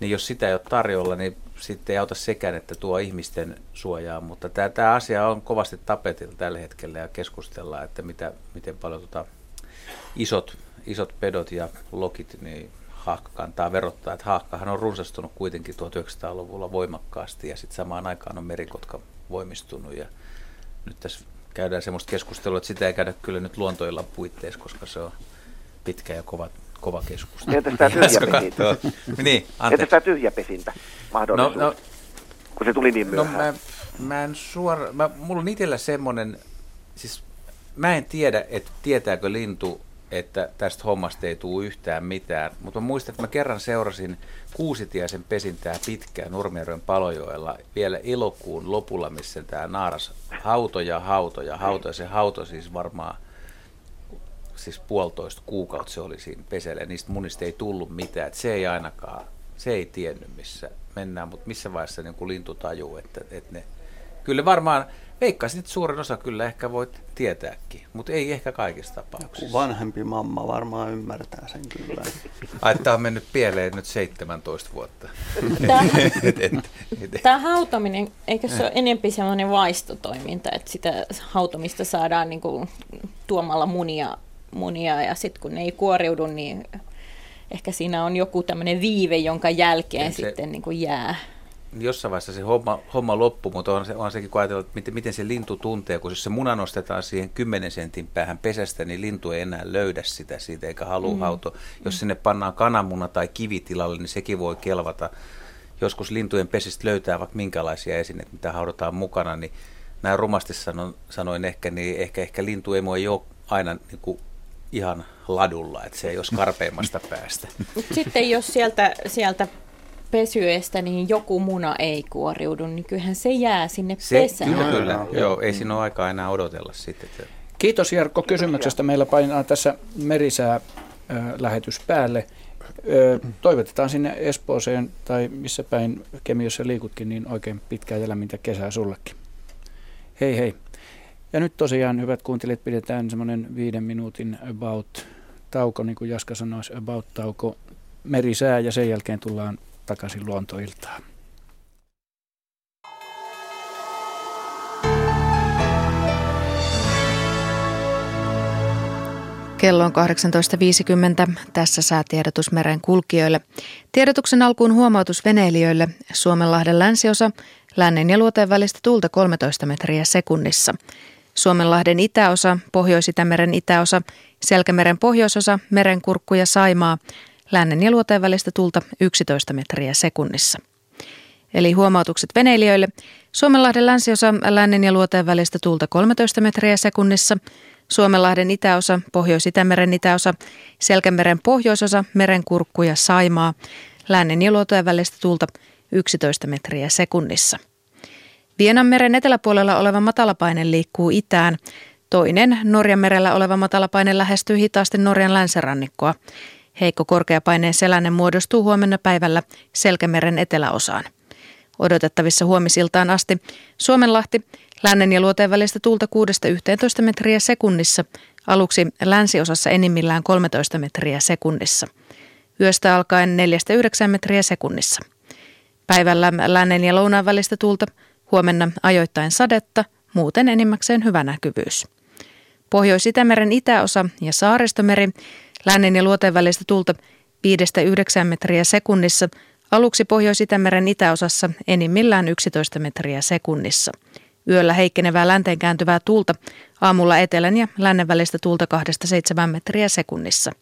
niin jos sitä ei ole tarjolla, niin sitten ei auta sekään, että tuo ihmisten suojaa. Mutta tämä, tämä asia on kovasti tapetilla tällä hetkellä ja keskustellaan, että mitä, miten paljon tota isot, isot pedot ja lokit niin haakka kantaa verottaa. Että haakkahan on runsastunut kuitenkin 1900-luvulla voimakkaasti ja sitten samaan aikaan on merikotka voimistunut. Ja nyt tässä käydään semmoista keskustelua, että sitä ei käydä kyllä nyt luontoilla puitteissa, koska se on pitkä ja kova kova keskustelu. Entäs tämä tyhjäpesintä? niin, Entäs tämä tyhjäpesintä mahdollisuus? No, no, kun se tuli niin myöhään. No mä, mä en suora, mä, mulla on itsellä semmoinen, siis mä en tiedä, että tietääkö lintu, että tästä hommasta ei tule yhtään mitään, mutta mä muistan, että mä kerran seurasin kuusitiaisen pesintää pitkään Nurmijärven palojoella vielä elokuun lopulla, missä tämä naaras hautoja, hautoja, hautoja. Se hauto siis varmaan siis puolitoista kuukautta se oli siinä pesällä ja niistä munista ei tullut mitään. Että se ei ainakaan, se ei tiennyt missä mennään, mutta missä vaiheessa niin kuin lintu tajuu, että, että ne, kyllä varmaan, veikkaisin, että suurin osa kyllä ehkä voit tietääkin, mutta ei ehkä kaikissa tapauksissa. Joku vanhempi mamma varmaan ymmärtää sen kyllä. Ai, tämä on mennyt pieleen nyt 17 vuotta. Tämä hautominen, eikö se ole enempi semmoinen vaistotoiminta, että sitä hautomista saadaan niin kuin tuomalla munia munia ja sitten kun ne ei kuoriudu, niin ehkä siinä on joku tämmöinen viive, jonka jälkeen se, sitten niin kuin jää. Jossain vaiheessa se homma, homma loppuu, mutta on, se, on sekin, kun ajatellaan, että miten, miten se lintu tuntee, kun jos se muna nostetaan siihen 10 sentin päähän pesästä, niin lintu ei enää löydä sitä siitä eikä halua mm. Jos mm. sinne pannaan kananmuna tai kivitilalle, niin sekin voi kelvata. Joskus lintujen pesistä löytää vaikka minkälaisia esineitä, mitä haudataan mukana, niin näin rumasti sanon, sanoin ehkä, niin ehkä, ehkä lintuemo ei ole aina niin kuin ihan ladulla, että se ei ole skarpeimmasta päästä. Sitten jos sieltä, sieltä pesyestä niin joku muna ei kuoriudu, niin kyllähän se jää sinne se, pesään. Kyllä, kyllä. Joo, joo, ei siinä ole aikaa enää odotella sitten. Kiitos Jarkko kysymyksestä. Meillä painaa tässä merisää lähetys päälle. toivotetaan sinne Espooseen tai missä päin Kemiössä liikutkin, niin oikein pitkää ja lämmintä kesää sullekin. Hei hei. Ja nyt tosiaan, hyvät kuuntelijat, pidetään semmoinen viiden minuutin about tauko, niin kuin Jaska sanoisi, about tauko merisää ja sen jälkeen tullaan takaisin luontoiltaan. Kello on 18.50. Tässä säätiedotus meren kulkijoille. Tiedotuksen alkuun huomautus veneilijöille. Suomenlahden länsiosa, lännen ja luoteen välistä tulta 13 metriä sekunnissa. Suomenlahden itäosa, Pohjois-Itämeren itäosa, Selkämeren pohjoisosa, Merenkurkku ja Saimaa, lännen ja luoteen välistä tulta 11 metriä sekunnissa. Eli huomautukset veneilijöille. Suomenlahden länsiosa, lännen ja luoteen välistä tulta 13 metriä sekunnissa. Suomenlahden itäosa, Pohjois-Itämeren itäosa, Selkämeren pohjoisosa, Merenkurkku ja Saimaa, lännen ja luoteen välistä tulta 11 metriä sekunnissa. Vienanmeren eteläpuolella oleva matalapaine liikkuu itään. Toinen Norjan merellä oleva matalapaine lähestyy hitaasti Norjan länsirannikkoa. Heikko korkeapaineen selänne muodostuu huomenna päivällä Selkämeren eteläosaan. Odotettavissa huomisiltaan asti Suomenlahti, lännen ja luoteen välistä tuulta 6-11 metriä sekunnissa, aluksi länsiosassa enimmillään 13 metriä sekunnissa. Yöstä alkaen 4-9 metriä sekunnissa. Päivällä lännen ja lounaan välistä tuulta Huomenna ajoittain sadetta, muuten enimmäkseen hyvä näkyvyys. Pohjois-Itämeren itäosa ja saaristomeri, lännen ja luoteen välistä tulta 5-9 metriä sekunnissa, aluksi Pohjois-Itämeren itäosassa enimmillään 11 metriä sekunnissa. Yöllä heikkenevää länteen kääntyvää tuulta, aamulla etelän ja lännen välistä tuulta 2-7 metriä sekunnissa.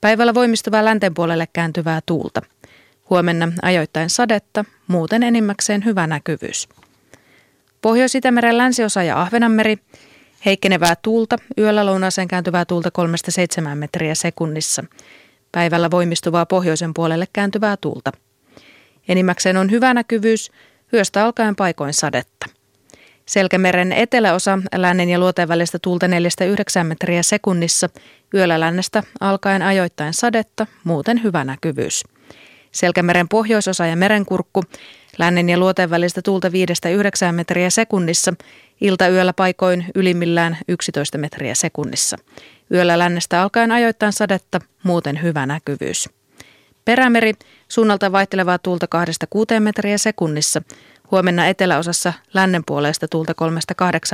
Päivällä voimistuvaa länteen puolelle kääntyvää tuulta. Huomenna ajoittain sadetta, muuten enimmäkseen hyvä näkyvyys. Pohjois-Itämeren länsiosa ja Ahvenanmeri, heikkenevää tuulta, yöllä lounaaseen kääntyvää tuulta 3-7 metriä sekunnissa. Päivällä voimistuvaa pohjoisen puolelle kääntyvää tuulta. Enimmäkseen on hyvä näkyvyys, yöstä alkaen paikoin sadetta. Selkämeren eteläosa lännen ja luoteen välistä tuulta 4-9 metriä sekunnissa, yöllä lännestä alkaen ajoittain sadetta, muuten hyvä näkyvyys. Selkämeren pohjoisosa ja merenkurkku, lännen ja luoteen välistä tuulta 5-9 metriä sekunnissa, ilta-yöllä paikoin ylimmillään 11 metriä sekunnissa. Yöllä lännestä alkaen ajoittain sadetta, muuten hyvä näkyvyys. Perämeri, suunnalta vaihtelevaa tuulta 2-6 metriä sekunnissa, Huomenna eteläosassa lännen puolesta tuulta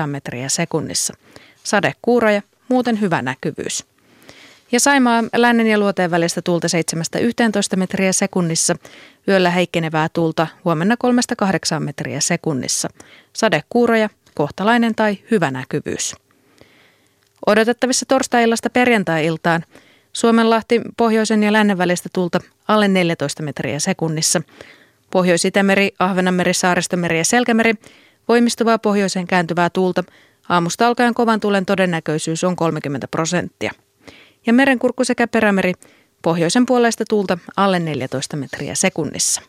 3-8 metriä sekunnissa. Sade kuuroja, muuten hyvä näkyvyys. Ja Saimaa lännen ja luoteen välistä tuulta 7-11 metriä sekunnissa. Yöllä heikkenevää tuulta huomenna 3-8 metriä sekunnissa. Sade kuuroja, kohtalainen tai hyvä näkyvyys. Odotettavissa torstai-illasta perjantai-iltaan Suomenlahti pohjoisen ja lännen välistä tulta alle 14 metriä sekunnissa – Pohjois-Itämeri, Ahvenanmeri, Saaristomeri ja Selkämeri, voimistuvaa pohjoiseen kääntyvää tuulta. Aamusta alkaen kovan tuulen todennäköisyys on 30 prosenttia. Ja merenkurkku sekä perämeri, pohjoisen puolesta tuulta alle 14 metriä sekunnissa.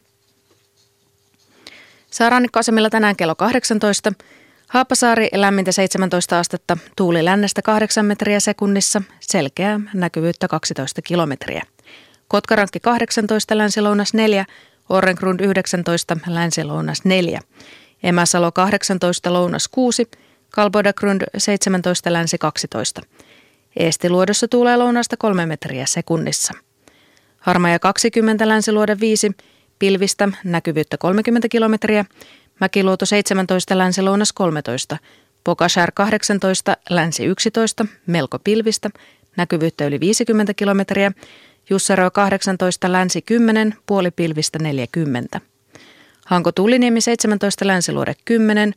Saarannikkoasemilla tänään kello 18. Haapasaari lämmintä 17 astetta, tuuli lännestä 8 metriä sekunnissa, selkeää näkyvyyttä 12 kilometriä. Kotkarankki 18, länsi-lounas 4, Orrengrund 19, länsi-lounas 4. Emäsalo 18, lounas 6. Kalbodagrund 17, länsi 12. Eestiluodossa tuulee lounasta 3 metriä sekunnissa. Harmaja 20, länsiluode 5. Pilvistä, näkyvyyttä 30 kilometriä. Mäkiluoto 17, länsi-lounas 13. Pokashär 18, länsi 11, melko pilvistä, näkyvyyttä yli 50 kilometriä. Jussero 18, länsi 10, puoli pilvistä 40. Hanko Tulliniemi 17, länsiluode 10,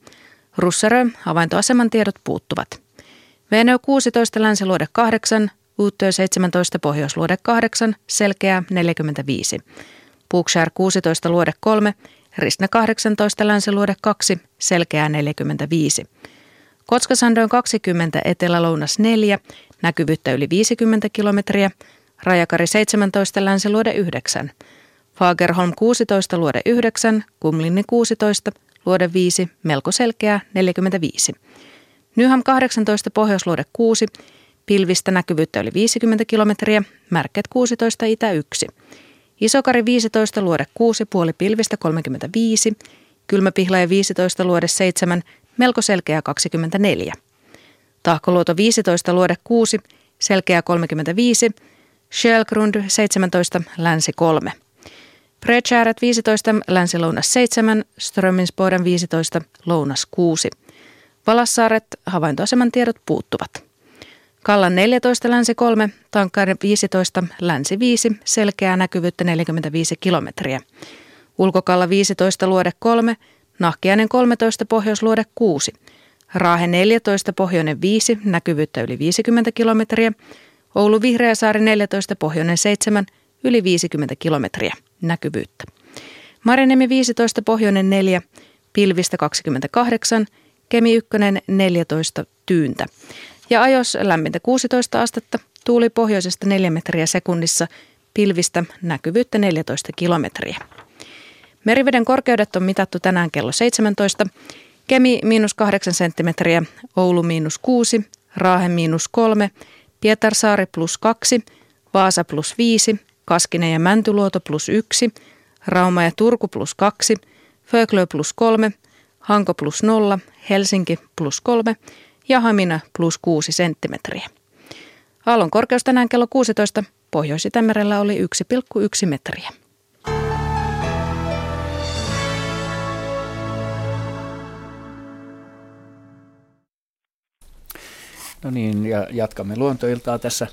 Russerö, havaintoaseman tiedot puuttuvat. Venö 16, länsiluode 8, Uuttöö 17, pohjoisluode 8, selkeä 45. Puukshär 16, luode 3, Ristne 18, länsiluode 2, selkeää 45. Kotskasandön 20, etelä-lounas 4, näkyvyyttä yli 50 kilometriä, Rajakari 17, Länsiluode 9. Fagerholm 16, luode 9, Kumlinni 16, luode 5, melko selkeä 45. Nyham 18, Pohjoisluode 6, pilvistä näkyvyyttä yli 50 kilometriä, Märket 16, Itä 1. Isokari 15, luode 6, puoli pilvistä 35, Kylmäpihlaja 15, luode 7, melko selkeä 24. Tahkoluoto 15, luode 6, selkeä 35, Schellgrund 17, länsi 3. Bredshäret 15, länsi-lounas 7, Strömingsboden 15, lounas 6. Valassaaret, havaintoaseman tiedot puuttuvat. Kallan 14, länsi 3, Tankkaiden 15, länsi 5, selkeää näkyvyyttä 45 kilometriä. Ulkokalla 15, luode 3, Nahkiainen 13, pohjoisluode 6. Raahe 14, pohjoinen 5, näkyvyyttä yli 50 kilometriä. Oulu Vihreäsaari 14, Pohjoinen 7, yli 50 kilometriä näkyvyyttä. Marinemi 15, Pohjoinen 4, Pilvistä 28, Kemi 1 14, Tyyntä. Ja ajos lämmintä 16 astetta, tuuli pohjoisesta 4 metriä sekunnissa, pilvistä näkyvyyttä 14 kilometriä. Meriveden korkeudet on mitattu tänään kello 17. Kemi miinus 8 senttimetriä, Oulu miinus 6, Raahe miinus 3, Pietarsaari plus 2, Vaasa plus 5, Kaskinen ja Mäntyluoto plus 1, Rauma ja Turku plus 2, Föglö plus 3, Hanko plus 0, Helsinki plus 3 ja Hamina plus 6 senttimetriä. Aallon korkeus tänään kello 16 Pohjois-Itämerellä oli 1,1 metriä. No niin, ja jatkamme luontoiltaa tässä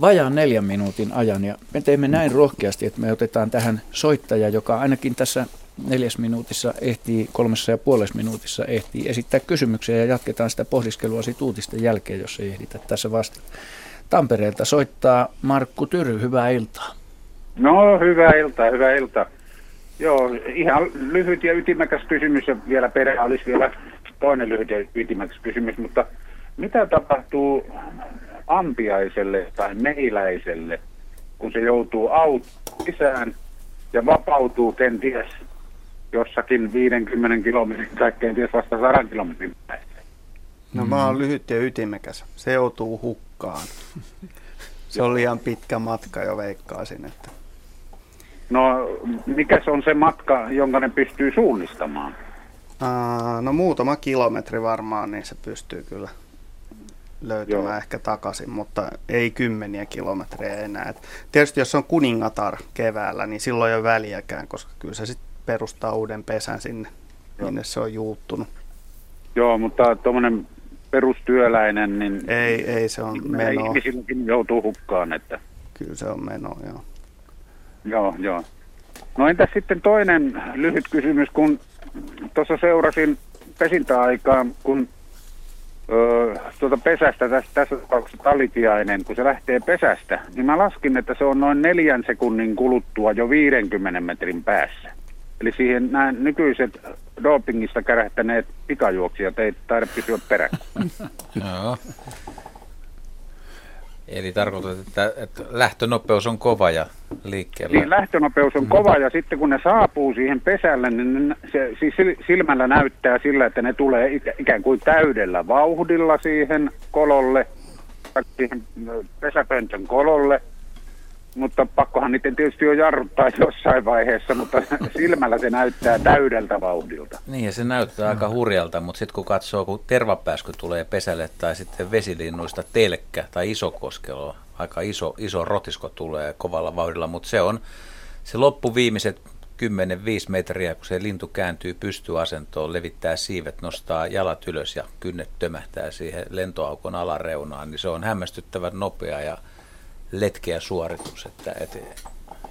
vajaan neljän minuutin ajan. Ja me teemme näin rohkeasti, että me otetaan tähän soittaja, joka ainakin tässä neljäs minuutissa ehtii, kolmessa ja puolessa minuutissa ehtii esittää kysymyksiä ja jatketaan sitä pohdiskelua siitä uutisten jälkeen, jos ei ehditä tässä vasta. Tampereelta soittaa Markku Tyry, hyvää iltaa. No, hyvää iltaa, hyvää iltaa. Joo, ihan lyhyt ja ytimäkäs kysymys ja vielä perä olisi vielä toinen lyhyt ja ytimäkäs kysymys, mutta mitä tapahtuu ampiaiselle tai meiläiselle, kun se joutuu auton sisään ja vapautuu kenties jossakin 50 kilometrin tai kenties vasta 100 kilometrin päässä. No mä oon lyhyt ja ytimekäs. Se joutuu hukkaan. Se on liian pitkä matka jo veikkaisin, että No, mikä se on se matka, jonka ne pystyy suunnistamaan? Aa, no muutama kilometri varmaan, niin se pystyy kyllä löytämään Joo. ehkä takaisin, mutta ei kymmeniä kilometrejä enää. Et tietysti jos on kuningatar keväällä, niin silloin ei ole väliäkään, koska kyllä se sitten perustaa uuden pesän sinne, Joo. minne se on juuttunut. Joo, mutta tuommoinen perustyöläinen, niin ei, ei se on meno. Ihmisilläkin joutuu hukkaan, että... Kyllä se on meno, joo. Joo, joo. No entäs sitten toinen lyhyt kysymys, kun tuossa seurasin pesintäaikaa, kun öö, tuota pesästä, tässä, tässä tapauksessa talitiainen, kun se lähtee pesästä, niin mä laskin, että se on noin neljän sekunnin kuluttua jo 50 metrin päässä. Eli siihen nämä nykyiset dopingista kärähtäneet pikajuoksijat ei taida pysyä perässä. Joo. Eli tarkoitat, että, että lähtönopeus on kova ja liikkeellä. Niin, lähtönopeus on kova ja sitten kun ne saapuu siihen pesälle, niin se siis silmällä näyttää sillä, että ne tulee ikään kuin täydellä vauhdilla siihen kololle, siihen pesäpöntön kololle – mutta pakkohan niiden tietysti jo jarruttaa jossain vaiheessa, mutta silmällä se näyttää täydeltä vauhdilta. Niin ja se näyttää aika hurjalta, mutta sitten kun katsoo, kun tervapääsky tulee pesälle tai sitten vesilinnuista telkkä tai isokoskelo, aika iso, iso rotisko tulee kovalla vauhdilla, mutta se on se loppu viimeiset 10-5 metriä, kun se lintu kääntyy pystyasentoon, levittää siivet, nostaa jalat ylös ja kynnet tömähtää siihen lentoaukon alareunaan, niin se on hämmästyttävän nopea ja letkeä suoritus. Että, et,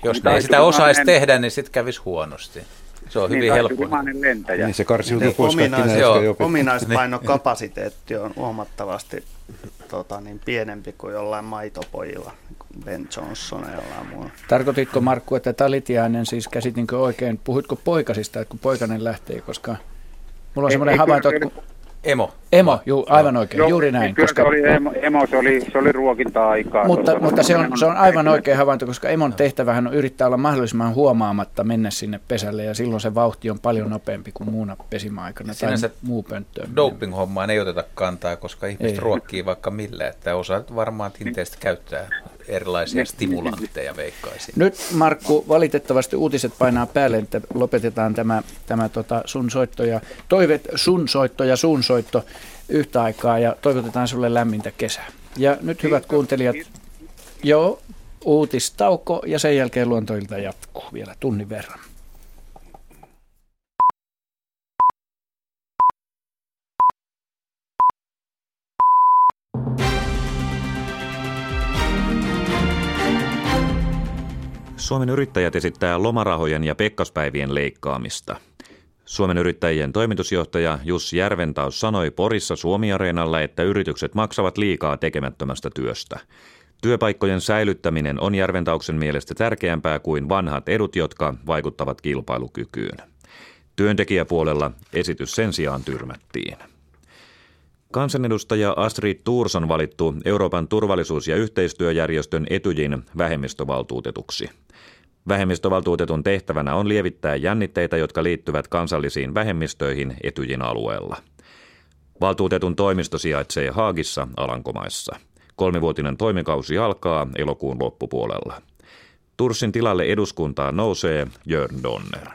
jos niin, ne ei sitä osaisi en... tehdä, niin sitten kävisi huonosti. Se on niin, hyvin helppo. lentäjä. Niin se karsiutuu niin, pois ominais, joo, Ominaispainokapasiteetti on huomattavasti tota, niin pienempi kuin jollain maitopojilla, Ben Johnsonilla ja muulla. Tarkoititko Markku, että Talitiainen siis käsitinkö oikein, puhuitko poikasista, että kun poikainen lähtee, koska mulla on semmoinen havainto, että kun Emo. Emo, juu, aivan oikein, jo, juuri näin. Kyllä koska... se oli emo, emo se oli, se oli ruokinta-aikaa. Mutta, tuossa, mutta se, on, se on aivan oikein havainto, koska emon tehtävähän on yrittää olla mahdollisimman huomaamatta mennä sinne pesälle, ja silloin se vauhti on paljon nopeampi kuin muuna pesimäaikana tai muu pönttöön. Doping-hommaan ei oteta kantaa, koska ihmiset ei. ruokkii vaikka millä, että osaat varmaan tinteistä käyttää erilaisia stimulantteja veikkaisin. Nyt Markku, valitettavasti uutiset painaa päälle, että lopetetaan tämä, tämä tota sun soitto ja toivet sun soitto ja sun soitto yhtä aikaa ja toivotetaan sulle lämmintä kesää. Ja nyt hyvät kuuntelijat, joo, uutistauko ja sen jälkeen luontoilta jatkuu vielä tunnin verran. Suomen yrittäjät esittää lomarahojen ja pekkaspäivien leikkaamista. Suomen yrittäjien toimitusjohtaja Jussi Järventaus sanoi Porissa Suomi-areenalla, että yritykset maksavat liikaa tekemättömästä työstä. Työpaikkojen säilyttäminen on Järventauksen mielestä tärkeämpää kuin vanhat edut, jotka vaikuttavat kilpailukykyyn. Työntekijäpuolella esitys sen sijaan tyrmättiin. Kansanedustaja Astrid Thurs on valittu Euroopan turvallisuus- ja yhteistyöjärjestön Etyjin vähemmistövaltuutetuksi. Vähemmistövaltuutetun tehtävänä on lievittää jännitteitä, jotka liittyvät kansallisiin vähemmistöihin Etyjin alueella. Valtuutetun toimisto sijaitsee Haagissa, Alankomaissa. Kolmivuotinen toimikausi alkaa elokuun loppupuolella. Tursin tilalle eduskuntaan nousee Jörn Donner.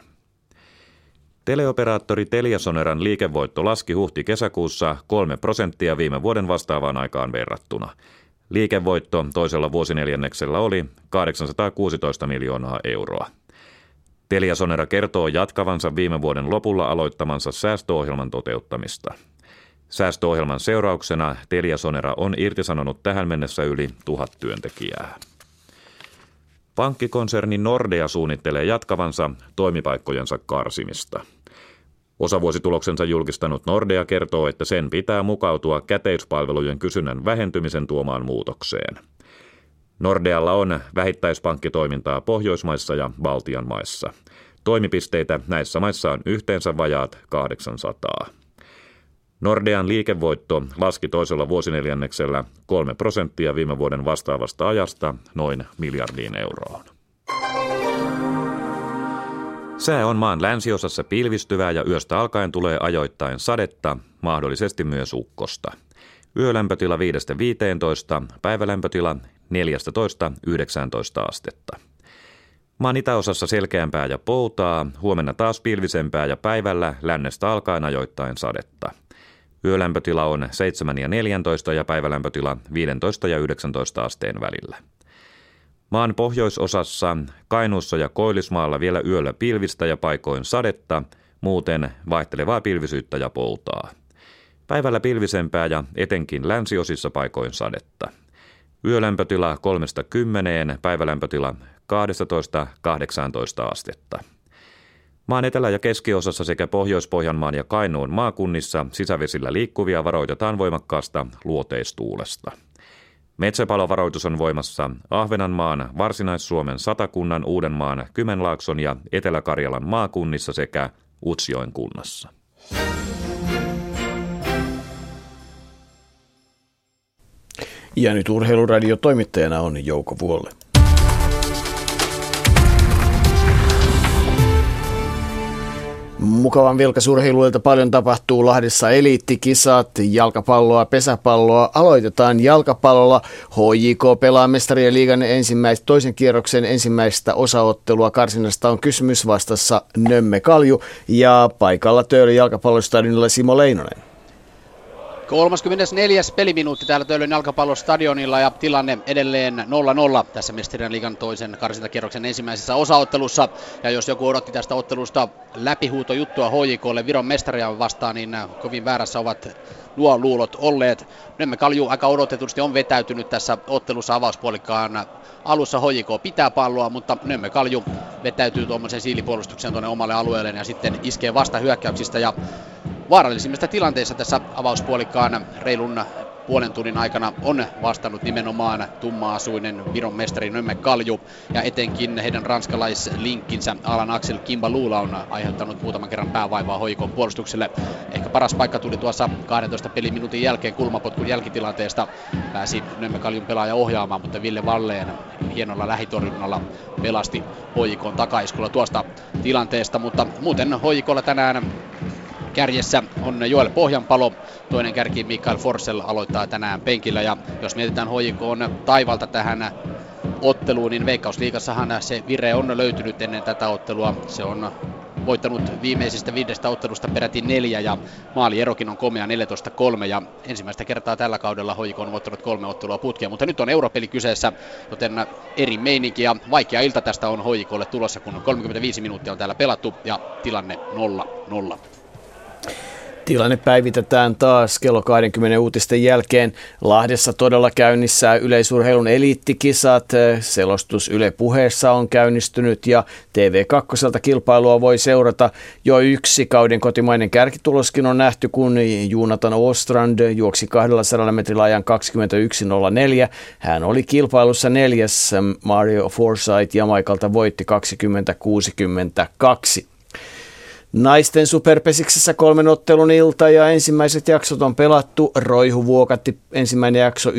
Teleoperaattori Teliasoneran liikevoitto laski huhti-kesäkuussa 3 prosenttia viime vuoden vastaavaan aikaan verrattuna. Liikevoitto toisella vuosineljänneksellä oli 816 miljoonaa euroa. Teliasonera kertoo jatkavansa viime vuoden lopulla aloittamansa säästöohjelman toteuttamista. Säästöohjelman seurauksena Teliasonera on irtisanonut tähän mennessä yli tuhat työntekijää. Pankkikonserni Nordea suunnittelee jatkavansa toimipaikkojensa karsimista – Osavuosituloksensa julkistanut Nordea kertoo, että sen pitää mukautua käteispalvelujen kysynnän vähentymisen tuomaan muutokseen. Nordealla on vähittäispankkitoimintaa Pohjoismaissa ja Baltian maissa. Toimipisteitä näissä maissa on yhteensä vajaat 800. Nordean liikevoitto laski toisella vuosineljänneksellä 3 prosenttia viime vuoden vastaavasta ajasta noin miljardiin euroon. Sää on maan länsiosassa pilvistyvää ja yöstä alkaen tulee ajoittain sadetta, mahdollisesti myös ukkosta. Yölämpötila 5-15, päivälämpötila 14-19 astetta. Maan itäosassa selkeämpää ja poutaa, huomenna taas pilvisempää ja päivällä lännestä alkaen ajoittain sadetta. Yölämpötila on 7 ja 14 ja päivälämpötila 15 ja 19 asteen välillä. Maan pohjoisosassa, Kainuussa ja Koillismaalla vielä yöllä pilvistä ja paikoin sadetta, muuten vaihtelevaa pilvisyyttä ja poutaa. Päivällä pilvisempää ja etenkin länsiosissa paikoin sadetta. Yölämpötila 3-10, päivälämpötila 12-18 astetta. Maan etelä- ja keskiosassa sekä Pohjois-Pohjanmaan ja Kainuun maakunnissa sisävesillä liikkuvia varoitetaan voimakkaasta luoteistuulesta. Metsäpalovaroitus on voimassa Ahvenanmaan, Varsinais-Suomen, Satakunnan, Uudenmaan, Kymenlaakson ja Etelä-Karjalan maakunnissa sekä Utsjoen kunnassa. Ja nyt urheiluradio toimittajana on Jouko Vuolle. Mukavan vilkasurheiluilta paljon tapahtuu Lahdessa eliittikisat, jalkapalloa, pesäpalloa. Aloitetaan jalkapallolla. HJK pelaa mestarien liigan ensimmäistä, toisen kierroksen ensimmäistä osaottelua. Karsinasta on kysymys vastassa Nömme Kalju ja paikalla Töölön jalkapallostadionilla Simo Leinonen. 34. peliminuutti täällä Töölön jalkapallostadionilla ja tilanne edelleen 0-0 tässä Mestirien liigan toisen karsintakierroksen ensimmäisessä osaottelussa. Ja jos joku odotti tästä ottelusta läpihuutojuttua HJKlle Viron mestaria vastaan, niin kovin väärässä ovat nuo luulot olleet. Nemme Kalju aika odotetusti on vetäytynyt tässä ottelussa avauspuolikkaan alussa HJK pitää palloa, mutta Nemme Kalju vetäytyy tuommoisen siilipuolustuksen tuonne omalle alueelleen ja sitten iskee vasta hyökkäyksistä ja vaarallisimmista tilanteissa tässä avauspuolikkaan reilun puolen tunnin aikana on vastannut nimenomaan tumma-asuinen Viron mestari Nömme Kalju ja etenkin heidän ranskalaislinkkinsä Alan Axel Kimba Luula on aiheuttanut muutaman kerran päävaivaa hoikon puolustukselle. Ehkä paras paikka tuli tuossa 12 peliminuutin jälkeen kulmapotkun jälkitilanteesta. Pääsi Nömme Kaljun pelaaja ohjaamaan, mutta Ville Valleen hienolla lähitorjunnalla pelasti hoikon takaiskulla tuosta tilanteesta, mutta muuten hoikolla tänään Kärjessä on Joel Pohjanpalo, toinen kärki Mikael Forsell aloittaa tänään penkillä ja jos mietitään HJK on taivalta tähän otteluun, niin Veikkausliigassahan se vire on löytynyt ennen tätä ottelua. Se on voittanut viimeisistä viidestä ottelusta peräti neljä ja maalierokin on komea 14-3 ja ensimmäistä kertaa tällä kaudella HJK on voittanut kolme ottelua putkia, mutta nyt on europeli kyseessä, joten eri meininki ja vaikea ilta tästä on HJKlle tulossa, kun 35 minuuttia on täällä pelattu ja tilanne 0-0. Tilanne päivitetään taas kello 20 uutisten jälkeen. Lahdessa todella käynnissä yleisurheilun eliittikisat. Selostus Yle puheessa on käynnistynyt ja TV2 kilpailua voi seurata. Jo yksi kauden kotimainen kärkituloskin on nähty, kun Junatan Ostrand juoksi 200 metrillä ajan 21.04. Hän oli kilpailussa neljäs. Mario Forsyth Jamaikalta voitti 20.62. Naisten superpesiksessä kolmen ottelun ilta ja ensimmäiset jaksot on pelattu. Roihu vuokatti ensimmäinen jakso 1-6,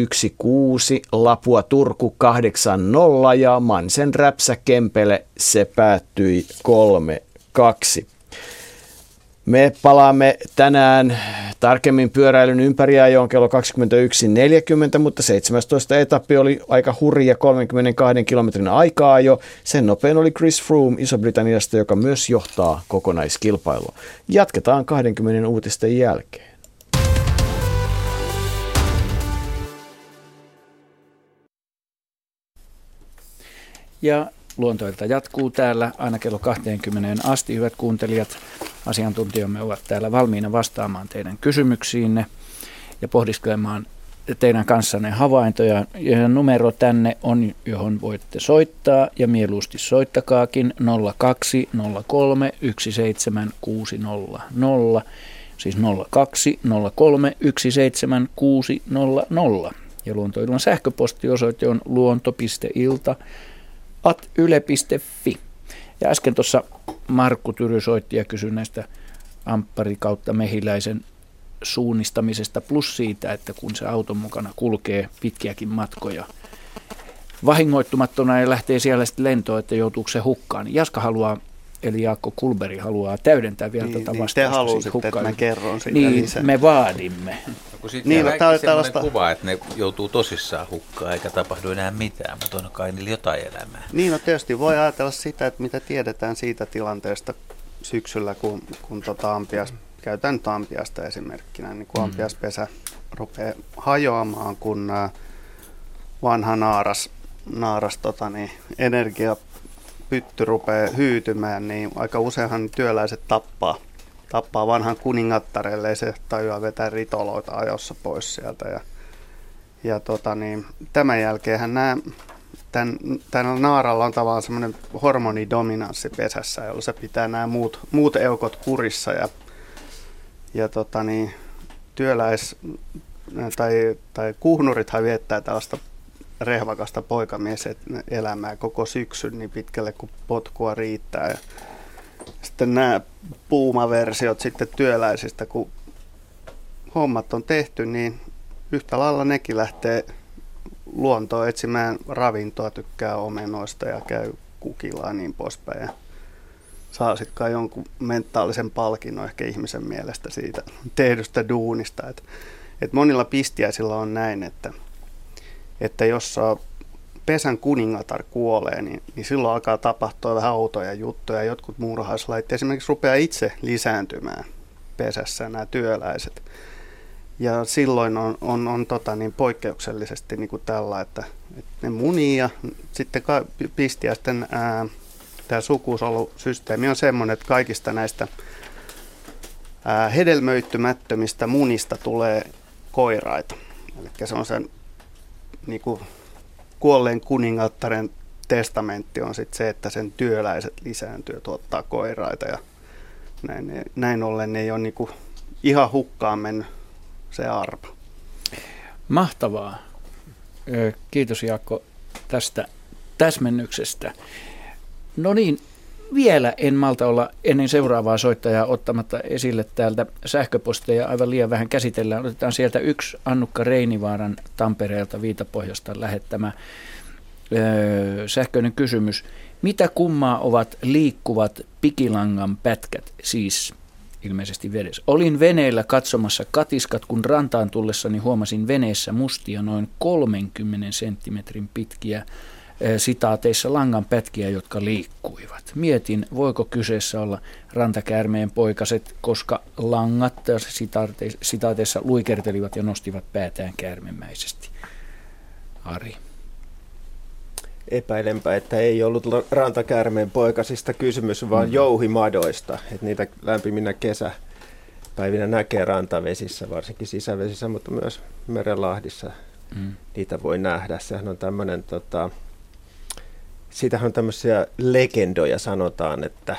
Lapua Turku 8-0 ja Mansen Räpsä Kempele se päättyi 3-2. Me palaamme tänään tarkemmin pyöräilyn ympäriajoon kello 21.40, mutta 17 etappi oli aika hurja 32 kilometrin aikaa jo. Sen nopein oli Chris Froome Iso-Britanniasta, joka myös johtaa kokonaiskilpailua. Jatketaan 20 uutisten jälkeen. Ja luontoilta jatkuu täällä aina kello 20 asti, hyvät kuuntelijat. Asiantuntijamme ovat täällä valmiina vastaamaan teidän kysymyksiinne ja pohdiskelemaan teidän kanssanne havaintoja. Ja numero tänne on, johon voitte soittaa ja mieluusti soittakaakin 0203 17600. Siis 0203 17600. Ja luontoilman sähköpostiosoite on luonto.ilta at yle.fi. Ja äsken tuossa Markku Tyry soitti ja kysyi näistä amppari kautta mehiläisen suunnistamisesta plus siitä, että kun se auton mukana kulkee pitkiäkin matkoja vahingoittumattona ja lähtee siellä sitten lentoon, että joutuuko se hukkaan. Niin Jaska haluaa eli Jaakko Kulberi haluaa täydentää vielä Niin, tuota niin, vastausta. te halusitte, siitä että mä hukkailu- kerron siitä Niin, lisää. me vaadimme. Siitä Niin, no, no, tää oli sellainen tällaista- kuva, että ne joutuu tosissaan hukkaan eikä tapahdu enää mitään, mutta on kai niillä jotain elämää. Niin, no tietysti voi ajatella sitä, että mitä tiedetään siitä tilanteesta syksyllä, kun, kun tota ampias, käytän nyt ampiasta esimerkkinä, niin kun Mm. ampiaspesä rupeaa hajoamaan, kun ää, vanha naaras, naaras tota, niin, energiapytty rupeaa hyytymään, niin aika useinhan työläiset tappaa, tappaa vanhan kuningattarelle, se tajua vetää ritoloita ajossa pois sieltä. Ja, ja tota, niin, tämän jälkeenhän nämä tämän, tämän naaralla on tavallaan semmoinen hormonidominanssi pesässä, jolla se pitää nämä muut, muut eukot kurissa ja, ja tota niin, työläis tai, tai kuhnurithan viettää tällaista rehvakasta poikamieselämää koko syksyn niin pitkälle kuin potkua riittää. Ja sitten nämä puumaversiot sitten työläisistä, kun hommat on tehty, niin yhtä lailla nekin lähtee luontoon etsimään ravintoa, tykkää omenoista ja käy kukilla ja niin poispäin. Ja saa sitten jonkun mentaalisen palkinnon ehkä ihmisen mielestä siitä tehdystä duunista. Et, et monilla pistiäisillä on näin, että, että jos pesän kuningatar kuolee, niin, niin silloin alkaa tapahtua vähän outoja juttuja. Jotkut muurahaislait esimerkiksi rupeaa itse lisääntymään pesässä nämä työläiset. Ja silloin on, on, on tota, niin poikkeuksellisesti niin kuin tällä, että, että ne munii ja sitten ka- pistiäisten ää, tämä sukusolusysteemi on semmoinen, että kaikista näistä ää, hedelmöittymättömistä munista tulee koiraita. Eli se on sen niin kuin kuolleen kuningattaren testamentti on sitten se, että sen työläiset lisääntyy tuottaa koiraita. Ja näin, näin ollen ei ole niin kuin ihan hukkaan mennyt se arpa. Mahtavaa. Kiitos Jaakko tästä täsmennyksestä. No niin, vielä en malta olla ennen seuraavaa soittajaa ottamatta esille täältä sähköposteja. Aivan liian vähän käsitellään. Otetaan sieltä yksi Annukka Reinivaaran Tampereelta Viitapohjasta lähettämä ö, sähköinen kysymys. Mitä kummaa ovat liikkuvat pikilangan pätkät, siis ilmeisesti vedessä. Olin veneellä katsomassa katiskat, kun rantaan tullessani huomasin veneessä mustia noin 30 senttimetrin pitkiä sitaateissa langan pätkiä, jotka liikkuivat. Mietin, voiko kyseessä olla rantakäärmeen poikaset, koska langat sitaateissa luikertelivat ja nostivat päätään käärmemäisesti. Ari. Epäilenpä, että ei ollut rantakäärmeen poikasista kysymys, vaan Mm. jouhimadoista. Että niitä lämpiminä kesäpäivinä näkee rantavesissä, varsinkin sisävesissä, mutta myös merenlahdissa Mm. niitä voi nähdä. Sehän on tämmöinen, tota, siitähän on tämmöisiä legendoja sanotaan, että,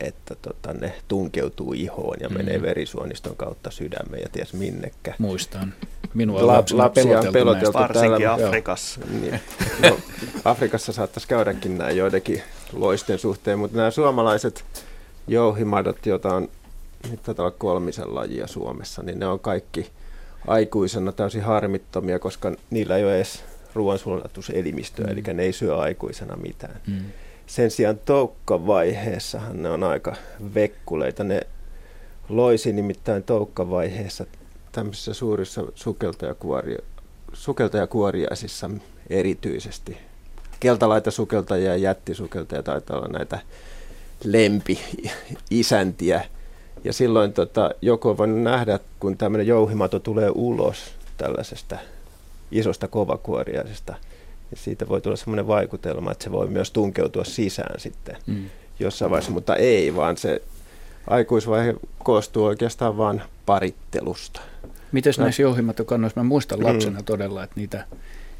että tota, ne tunkeutuu ihoon ja Mm. menee verisuoniston kautta sydämeen ja ties minnekä. Muistan. Minua on La- lapsena lapsia on peloteltu peloteltu näistä. täällä. Varsinkin Joo. Afrikassa. Niin. No, Afrikassa saattaisi käydäkin näin joidenkin loisten suhteen, mutta nämä suomalaiset jouhimadot, joita on nyt taitaa olla kolmisen lajia Suomessa, niin ne on kaikki aikuisena täysin harmittomia, koska niillä ei ole edes ruoansulatuselimistöä, Mm. eli ne ei syö aikuisena mitään. Mm. Sen sijaan toukkavaiheessahan ne on aika vekkuleita. Ne loisi nimittäin toukkavaiheessa tämmöisissä suurissa sukeltajakuori- sukeltajakuoriaisissa erityisesti. Keltalaita sukeltajia ja jättisukeltajia taitaa olla näitä lempi-isäntiä. Ja silloin tota, joku on voinut nähdä, kun tämmöinen jouhimato tulee ulos tällaisesta isosta kovakuoriaisesta. Ja siitä voi tulla semmoinen vaikutelma, että se voi myös tunkeutua sisään sitten Mm. jossain vaiheessa, mutta ei, vaan se aikuisvaihe koostuu oikeastaan vain parittelusta. Mites No. näissä jouhimatokannoissa? Mä muistan Mm. lapsena todella, että niitä,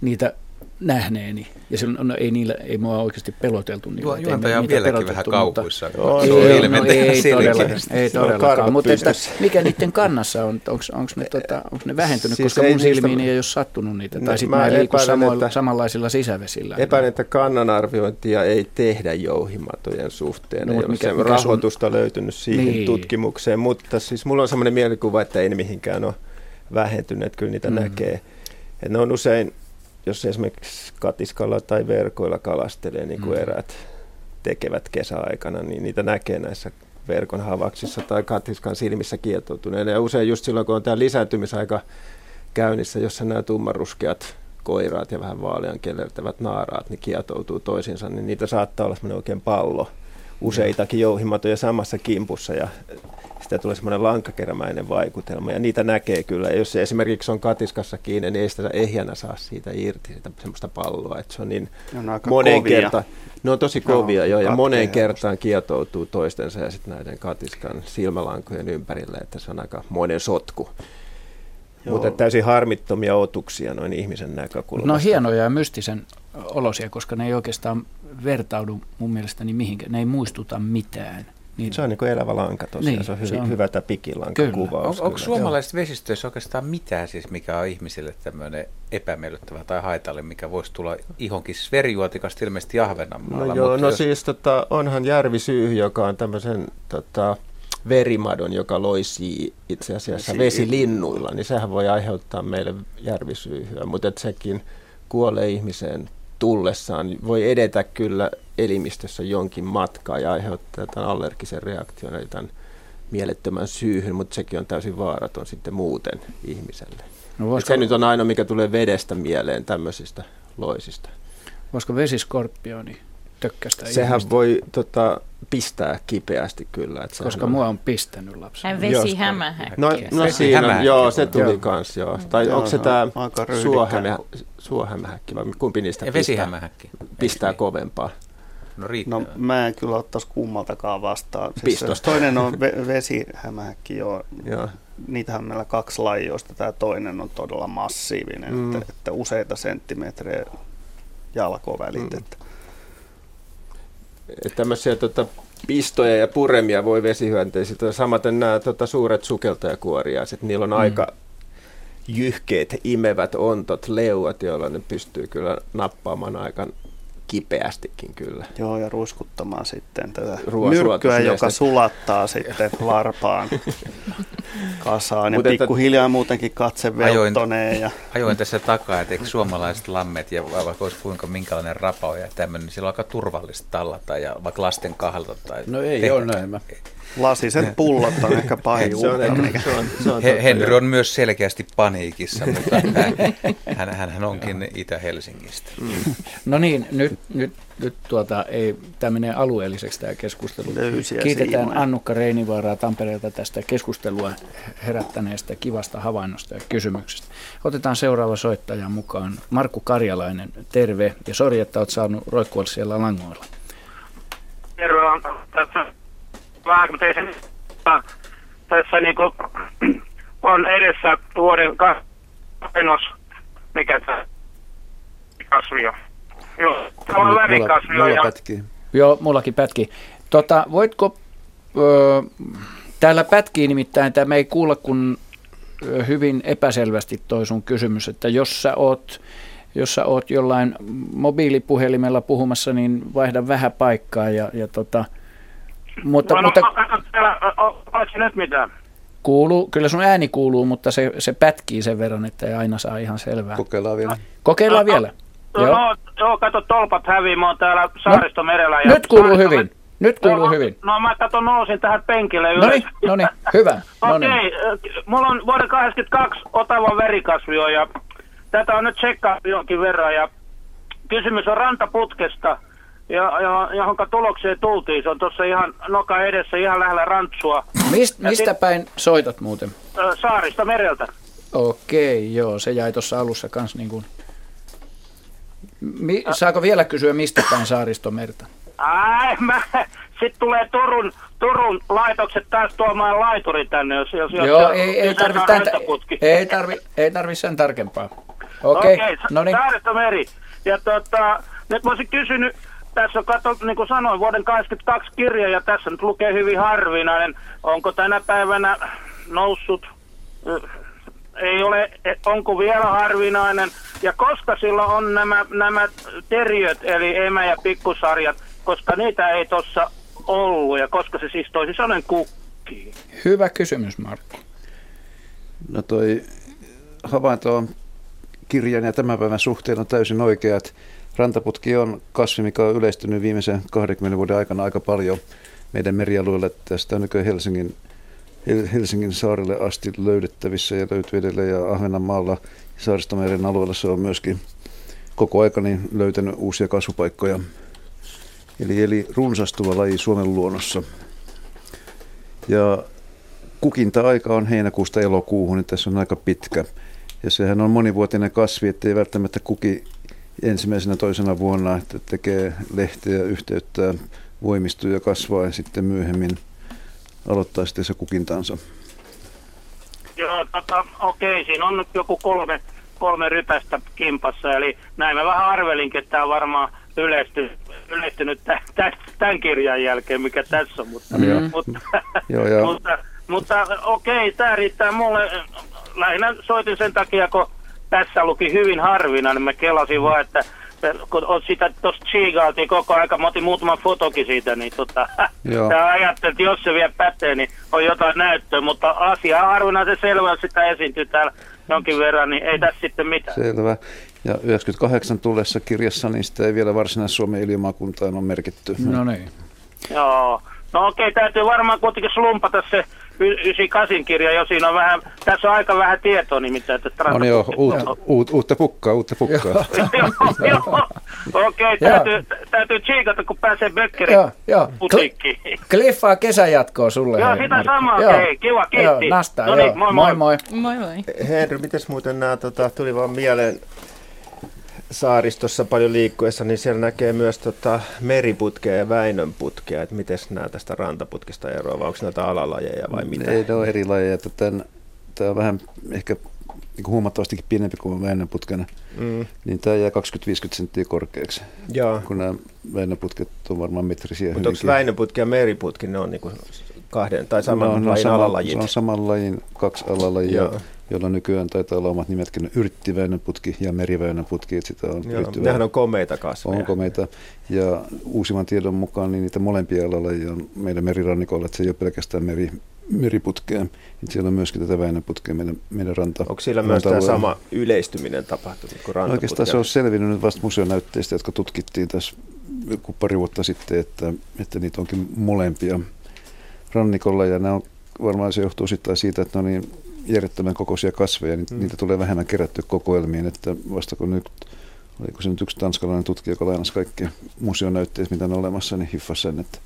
niitä nähneeni. Ja silloin, no, ei, niillä, ei mua oikeasti peloteltu niillä. Juo- juontaja on vieläkin vähän mutta- kauhuissaan, kun Ei, se no, ei, todella, ei Se on todellakaan. Mutta että, pystyssä. mikä niiden kannassa on? Onko ne, tota, onks ne vähentynyt? Siis koska ei mun niistä- silmiin ei ole sattunut niitä. No, tai sitten mä liiku epäilen, samoilla, että- samanlaisilla sisävesillä. Epäilen, että kannanarviointia ei tehdä jouhimatojen suhteen. No, ei mikä- mikä sun- rahoitusta löytynyt siihen Niin. tutkimukseen, mutta siis mulla on semmoinen mielikuva, että ei ne mihinkään ole vähentynyt, kyllä niitä Mm. näkee. Ne on usein, jos esimerkiksi katiskalla tai verkoilla kalastelee, niin kuin Mm. eräät tekevät kesäaikana, niin niitä näkee näissä verkon havauksissa tai katiskan silmissä kietoutuneena. Ja usein just silloin, kun on tämä lisääntymisaika käynnissä, jossa nämä tummaruskeat koiraat ja vähän vaalean kellertävät naaraat, niin kietoutuu toisiinsa, niin niitä saattaa olla semmoinen oikein pallo useitakin jouhimatoja samassa kimpussa ja sitä tulee semmoinen lankakerämäinen vaikutelma ja niitä näkee kyllä. Ja jos se esimerkiksi on katiskassa kiinni, niin ei sitä ehjänä saa siitä irti, sitä semmoista palloa. Että se on niin on aika monen kovia. kerta, ne on tosi kovia Joo, jo, ja moneen kertaan kietoutuu toistensa ja sitten näiden katiskan silmälankojen ympärillä, että se on aika monen sotku. Joo. Mutta täysin harmittomia otuksia noin ihmisen näkökulmasta. No hienoja ja mystisen olosia, koska ne ei oikeastaan vertaudu mun mielestäni mihinkään. Ne ei muistuta mitään. Niin, Se on niin kuin elävä lanka tosiaan, Niin, se on se hyvin, on- hyvä tämä pikilanka Kyllä. kuvaus. On, onko suomalaisissa vesistöissä oikeastaan mitään siis, mikä on ihmisille tämmöinen epämiellyttävä tai haitalle, mikä voisi tulla ihonkin verijuotikasta ilmeisesti Ahvenanmaalla? No joo, no jos- siis tota, onhan järvisyyhy, joka on tämmöisen tota, verimadon, joka loisii itse asiassa Vesi- vesilinnuilla, niin sehän voi aiheuttaa meille järvisyyhyä, mutta sekin kuolee ihmiseen tullessaan, voi edetä kyllä elimistössä jonkin matkaa ja aiheuttaa tämän allergisen reaktion, eli tämän mielettömän syyhyn, mutta sekin on täysin vaaraton sitten muuten ihmiselle. No voisiko- se nyt on ainoa, mikä tulee vedestä mieleen tämmöisistä loisista. Voisiko vesiskorpioni tökkästä Sehän ihmistä? voi tota, pistää kipeästi kyllä. Että Koska mua on pistänyt lapsi. Hän vesihämähäkki. No, no Vesi- siinä, hämähäkki joo, se on. tuli Joo. kans, joo. Tai Joo, onko se tämä on suohämähäkki vai kumpi niistä pistää, pistää niin? kovempaa? No. No mä en kyllä ottaisi kummaltakaan vastaan. Siis Pistosta. toinen on ve- vesihämähäkki, joo. Joo. Niitähän on meillä kaksi lajia, joista tämä toinen on todella massiivinen, Mm. että, että useita senttimetrejä jalkovälit. Mm. Että, Että tämmöisiä tota, pistoja ja puremia voi vesihyönteisiltä. Samaten nämä tota, suuret sukeltajakuoriaiset, niillä on Mm. aika jyhkeät, imevät ontot, leuat, joilla ne pystyy kyllä nappaamaan aika kipeästikin kyllä. joo, ja ruiskuttamaan sitten tätä myrkkyä, joka sulattaa sitten larpaan kasaan. Ja Mut että- pikkuhiljaa muutenkin katse Ajoin-. Ja, Ajoin tässä takaa, että eikö suomalaiset lammet ja vaikka olisi kuinka minkälainen rapao ja tämmöinen, niin siellä on aika turvallista tallata ja vaikka lasten kahdalta. Tai No ei tehdä. ole näin. Mä. Lasiset pullot on ehkä pahin Se on, se on, se on He, Henry on myös selkeästi paniikissa, mutta hän, hän, hän, hän onkin Itä-Helsingistä. No niin, nyt, nyt, nyt tuota, ei, tämä menee alueelliseksi tämä keskustelu. Löysiä Kiitetään siimoja. Annukka Reinivaaraa Tampereelta tästä keskustelua herättäneestä kivasta havainnosta ja kysymyksestä. Otetaan seuraava soittaja mukaan. Markku Karjalainen, terve. Ja sori, että olet saanut roikkua siellä langoilla. Terve vähän kun tein sen, tässä niinku on edessä vuoden kasvinos, mikä tämä kasvi on. Joo, tämä on värikasvi mulla ja pätkii. Joo, mullakin pätki. Tota, voitko, ö, täällä pätkii nimittäin, tämä ei kuulla kun hyvin epäselvästi toi sun kysymys, että jos sä oot, jos sä oot jollain mobiilipuhelimella puhumassa, niin vaihda vähän paikkaa ja, ja tota, mutta, no, mutta no, katso täällä, o- o- onko nyt mitään? kuuluu, kyllä sun ääni kuuluu, mutta se, se pätkii sen verran, että ei aina saa ihan selvää. Kokeillaan vielä. Kokeillaan vielä. No, Joo. no, joo, kato, tolpat hävii, mä oon täällä saaristomerellä. ja Nyt kuuluu saaristo- hyvin. Nyt kuuluu no, hyvin. No mä kato, nousin tähän penkille No ylös. no niin, hyvä. No Okei, okay, mulla on vuoden 82 Otavan verikasvio ja tätä on nyt tsekkailtu jonkin verran ja kysymys on rantaputkesta, ja, ja, johonka tulokseen tultiin. Se on tuossa ihan noka edessä, ihan lähellä rantsua. Mist, mistä päin soitat muuten? Saarista mereltä. Okei, joo, se jäi tuossa alussa kans niin kuin... Mi, saako vielä kysyä, mistä päin saaristomerta? Ai, mä, sit tulee Turun, Turun laitokset taas tuomaan laituri tänne, jos, jos, joo, jos ei, ei tarvi, tämän, ei, tarvi, ei tarvi sen tarkempaa. Okei, Okei, no niin. Saaristomeri. Ja tota, nyt mä olisin kysynyt, tässä on kato, niin kuin sanoin, vuoden 22 kirja ja tässä nyt lukee hyvin harvinainen. Onko tänä päivänä noussut, ei ole, e- onko vielä harvinainen ja koska sillä on nämä, nämä teriöt eli emä- ja pikkusarjat, koska niitä ei tuossa ollut ja koska se siis toisin sanoen kukkii. Hyvä kysymys, Markku. No toi havainto on kirjan ja tämän päivän suhteen on täysin oikeat. Rantaputki on kasvi, mikä on yleistynyt viimeisen 20 vuoden aikana aika paljon meidän merialueelle. Tästä on nykyään Helsingin, Helsingin saarelle asti löydettävissä ja löytyy edelleen ja Ahvenanmaalla Saaristomeren alueella se on myöskin koko aika niin löytänyt uusia kasvupaikkoja. Eli, eli runsastuva laji Suomen luonnossa. Ja kukinta-aika on heinäkuusta elokuuhun, niin tässä on aika pitkä. Ja sehän on monivuotinen kasvi, ettei välttämättä kuki ensimmäisenä toisena vuonna, että tekee lehteä, yhteyttää, voimistuu ja kasvaa ja sitten myöhemmin aloittaa sitten se kukintansa. Joo, tota, okei, siinä on nyt joku kolme, kolme rypästä kimpassa, eli näin mä vähän arvelinkin, että tämä on varmaan yleisty, yleistynyt tämän, tämän kirjan jälkeen, mikä tässä on, mutta, mm. mutta, Joo, ja... mutta, mutta okei, tämä riittää mulle. Lähinnä soitin sen takia, kun tässä luki hyvin harvinainen, niin mä kelasin vaan, että kun on sitä tuosta chiigailtiin koko aika, mä otin muutaman fotokin siitä, niin tota, ajattelin, että jos se vielä pätee, niin on jotain näyttöä, mutta asia harvinaisen selvä, jos sitä esiintyy täällä jonkin verran, niin ei tässä sitten mitään. Selvä. Ja 98 tulessa kirjassa, niin sitä ei vielä varsinais-Suomen ilmakuntaan ole merkitty. No niin. Joo. No okei, täytyy varmaan kuitenkin slumpata se 98 kirja jo, siinä on vähän, tässä on aika vähän tietoa nimittäin. Että on joo, uut, uut, uutta pukkaa, uutta pukkaa. Okei, täytyy, täytyy tsiikata, kun pääsee Böckerin putiikkiin. Kliffaa kesänjatkoa sulle. Joo, sitä samaa, hei, kiva, kiitti. Joo, nastaa, no niin, niin, moi moi. moi. Moi moi. Henry, mites muuten nämä, tota, tuli vaan mieleen saaristossa paljon liikkuessa, niin siellä näkee myös tota, meriputkea ja väinönputkea. Että miten nämä tästä rantaputkista eroavat, onko näitä alalajeja vai mitä? Ei, ne on eri lajeja. Tämä on vähän ehkä niin kuin huomattavastikin pienempi kuin väinönputkena. Mm. Niin tämä jää 20-50 senttiä korkeaksi. Joo. Kun nämä väinönputket on varmaan metrisiä Mutta onko väinönputki ja meriputki, ne on niin kuin kahden tai saman no, no, lajin sama, alalajit? Se on saman lajin kaksi alalajia. Joo jolla nykyään taitaa olla omat nimetkin, yrttiväynäputki ja meriväynäputki, että sitä on Joo, nehän on komeita kasveja. On komeita, ja uusimman tiedon mukaan niin niitä molempia alalla on meidän merirannikolla, että se ei ole pelkästään meri, meriputkea, että siellä on myöskin tätä väynäputkea meidän, meidän ranta. Onko siellä myös tämä sama yleistyminen tapahtunut kuin no Oikeastaan se on selvinnyt nyt vasta museonäytteistä, jotka tutkittiin tässä joku pari vuotta sitten, että, että niitä onkin molempia rannikolla, ja nämä on, varmaan se johtuu sitten siitä, että ne on niin järjettömän kokoisia kasveja, niin mm. niitä tulee vähemmän kerätty kokoelmiin, että vasta kun nyt, oliko se nyt yksi tanskalainen tutkija, joka lainasi kaikki museonäytteet, mitä on olemassa, niin hiffasi sen, että,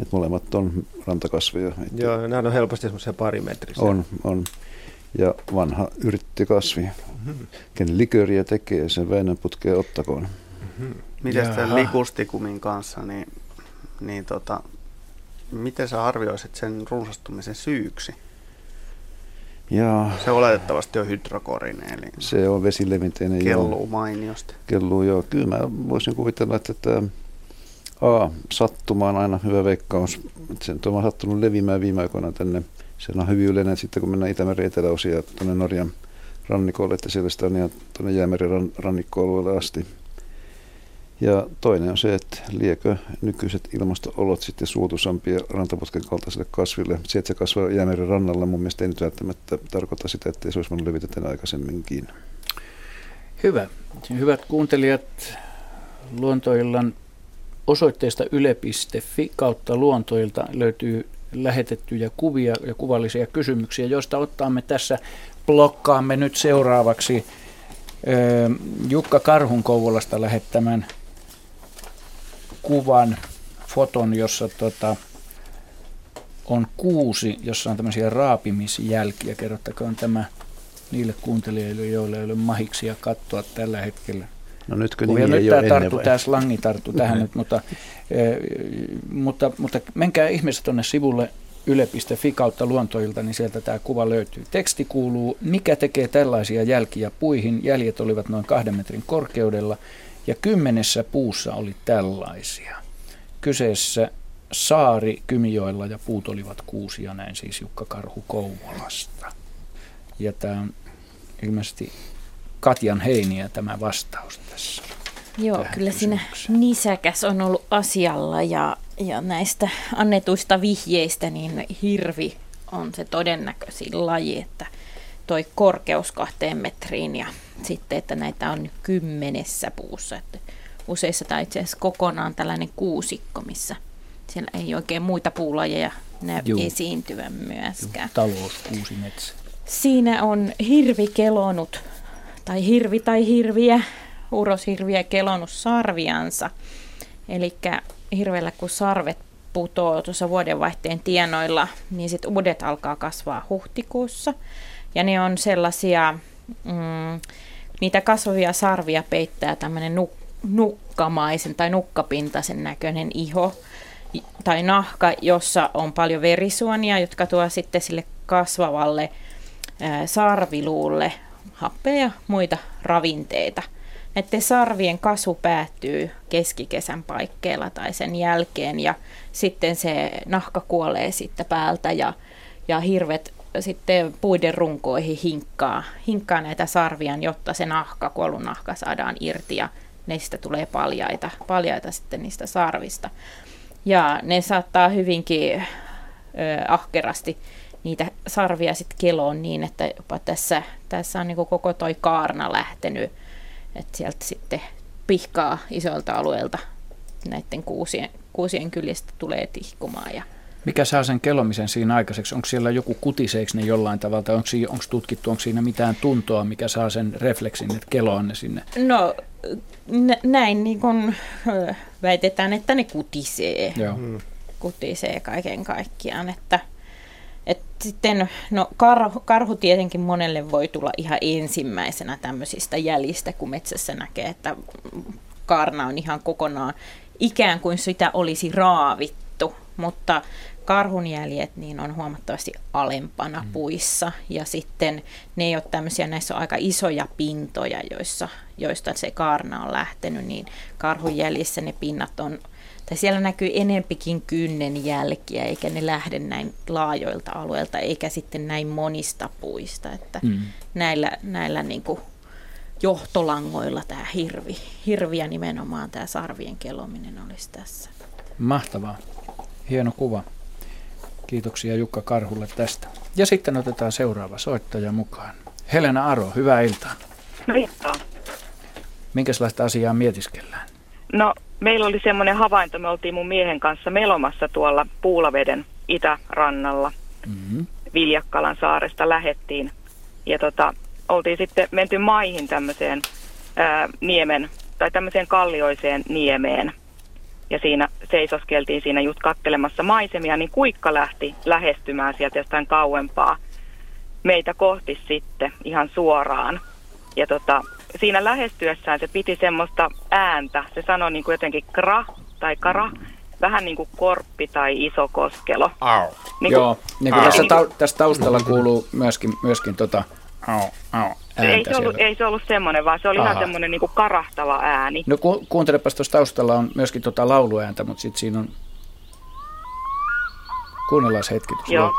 että molemmat on rantakasveja. Että Joo, nämä on helposti semmoisia parimetrisiä. On, on. Ja vanha yrittikasvi. Mm-hmm. Ken liköriä tekee, sen Väinön putkeen ottakoon. Mm-hmm. Miten tämän likustikumin kanssa, niin, niin tota, miten sä arvioisit sen runsastumisen syyksi? Ja se oletettavasti on hydrokorinen, eli se on vesilevinteinen. Kelluu mainiosti. Kelluu, joo. Kyllä mä voisin kuvitella, että tämä A, sattuma on aina hyvä veikkaus. Sen on sattunut levimään viime aikoina tänne. Se on hyvin yleinen sitten, kun mennään Itämeren eteläosia tuonne Norjan rannikolle, että siellä sitä on ihan tuonne Jäämeren rannikkoalueelle asti. Ja toinen on se, että liekö nykyiset ilmastoolot sitten suotuisampia rantaputken kaltaiselle kasville. Se, että se kasvaa jäämeren rannalla, mun mielestä ei nyt välttämättä tarkoita sitä, että se olisi voinut levitä aikaisemminkin. Hyvä. Hyvät kuuntelijat, luontoillan osoitteesta yle.fi kautta luontoilta löytyy lähetettyjä kuvia ja kuvallisia kysymyksiä, joista ottaamme tässä blokkaamme nyt seuraavaksi Jukka Karhun Kouvolasta lähettämän kuvan, foton, jossa tota, on kuusi, jossa on tämmöisiä raapimisjälkiä. Kerrottakoon tämä niille kuuntelijoille, joille ei ole mahiksia katsoa tällä hetkellä. No nyt kun ja nyt tämä tarttu, tämä slangi tarttu tähän nyt, mutta, e, mutta, mutta menkää ihmiset tuonne sivulle yle.fi kautta luontoilta, niin sieltä tämä kuva löytyy. Teksti kuuluu, mikä tekee tällaisia jälkiä puihin. Jäljet olivat noin kahden metrin korkeudella ja kymmenessä puussa oli tällaisia. Kyseessä saari Kymijoella ja puut olivat kuusia, näin siis Jukka Karhu Kouvolasta. Ja tämä on ilmeisesti Katjan Heiniä tämä vastaus tässä. Joo, kyllä siinä nisäkäs on ollut asialla ja, ja näistä annetuista vihjeistä niin hirvi on se todennäköisin laji, että toi korkeus kahteen metriin ja sitten, että näitä on kymmenessä puussa. Että useissa tai itse asiassa kokonaan tällainen kuusikko, missä siellä ei oikein muita puulajeja näy Juu. esiintyvän myöskään. Talouskuusi metsä. Siinä on hirvi kelonut, tai hirvi tai hirviä, uroshirviä kelonut sarviansa. Eli hirvellä kun sarvet putoo tuossa vuodenvaihteen tienoilla, niin sitten uudet alkaa kasvaa huhtikuussa. Ja ne on sellaisia, mm, niitä kasvavia sarvia peittää tämmöinen nuk- nukkamaisen tai nukkapintaisen näköinen iho tai nahka, jossa on paljon verisuonia, jotka tuo sitten sille kasvavalle sarviluulle happea ja muita ravinteita. Näiden sarvien kasvu päättyy keskikesän paikkeilla tai sen jälkeen ja sitten se nahka kuolee sitten päältä ja, ja hirvet sitten puiden runkoihin hinkkaa, hinkkaa näitä sarviaan, jotta se nahka, kuollut nahka saadaan irti ja neistä tulee paljaita, paljaita sitten niistä sarvista. Ja ne saattaa hyvinkin ö, ahkerasti niitä sarvia sitten keloon niin, että jopa tässä, tässä on niin koko toi kaarna lähtenyt, että sieltä sitten pihkaa isolta alueelta näiden kuusien, kuusien kyljistä tulee tihkumaan. Ja Mikä saa sen kelomisen siinä aikaiseksi? Onko siellä joku kutiseeksi ne jollain tavalla, tai onko, onko tutkittu, onko siinä mitään tuntoa, mikä saa sen refleksin, että keloa ne sinne? No nä- näin niin kun, väitetään, että ne kutisee. Joo. Kutisee kaiken kaikkiaan. Että, et sitten, no karhu, karhu tietenkin monelle voi tulla ihan ensimmäisenä tämmöisistä jäljistä, kun metsässä näkee, että karna on ihan kokonaan ikään kuin sitä olisi raavittu, mutta karhun jäljet niin on huomattavasti alempana mm. puissa ja sitten ne ei ole tämmöisiä, näissä on aika isoja pintoja, joissa, joista se kaarna on lähtenyt, niin karhun jäljissä ne pinnat on, tai siellä näkyy enempikin kynnen jälkiä, eikä ne lähde näin laajoilta alueilta, eikä sitten näin monista puista, että mm. näillä, näillä niin kuin johtolangoilla tämä hirvi, hirvi ja nimenomaan tämä sarvien kelominen olisi tässä. Mahtavaa. Hieno kuva. Kiitoksia Jukka Karhulle tästä. Ja sitten otetaan seuraava soittaja mukaan. Helena Aro, hyvää iltaa. No iltaa. Minkälaista asiaa mietiskellään? No meillä oli semmoinen havainto, me oltiin mun miehen kanssa melomassa tuolla Puulaveden itärannalla. Mm-hmm. Viljakkalan saaresta lähettiin. Ja tota, oltiin sitten menty maihin tämmöiseen ää, niemen, tai tämmöiseen kallioiseen niemeen. Ja siinä seisoskeltiin siinä just kattelemassa maisemia, niin kuikka lähti lähestymään sieltä jostain kauempaa meitä kohti sitten ihan suoraan. Ja tota, siinä lähestyessään se piti semmoista ääntä, se sanoi niin kuin jotenkin kra tai kara, vähän niin kuin korppi tai iso koskelo. Au. Niin Joo, kuin, niin kuin tässä, tau- tässä taustalla kuuluu myöskin, myöskin tota, au, au, ääntä ei, se ollut, siellä. ei se ollut semmoinen, vaan se oli Aha. Ihan semmoinen niin kuin karahtava ääni. No ku, kuuntelepas tuossa taustalla on myöskin tota lauluääntä, mutta sitten siinä on... Kuunnellaan hetki tuossa. Joo.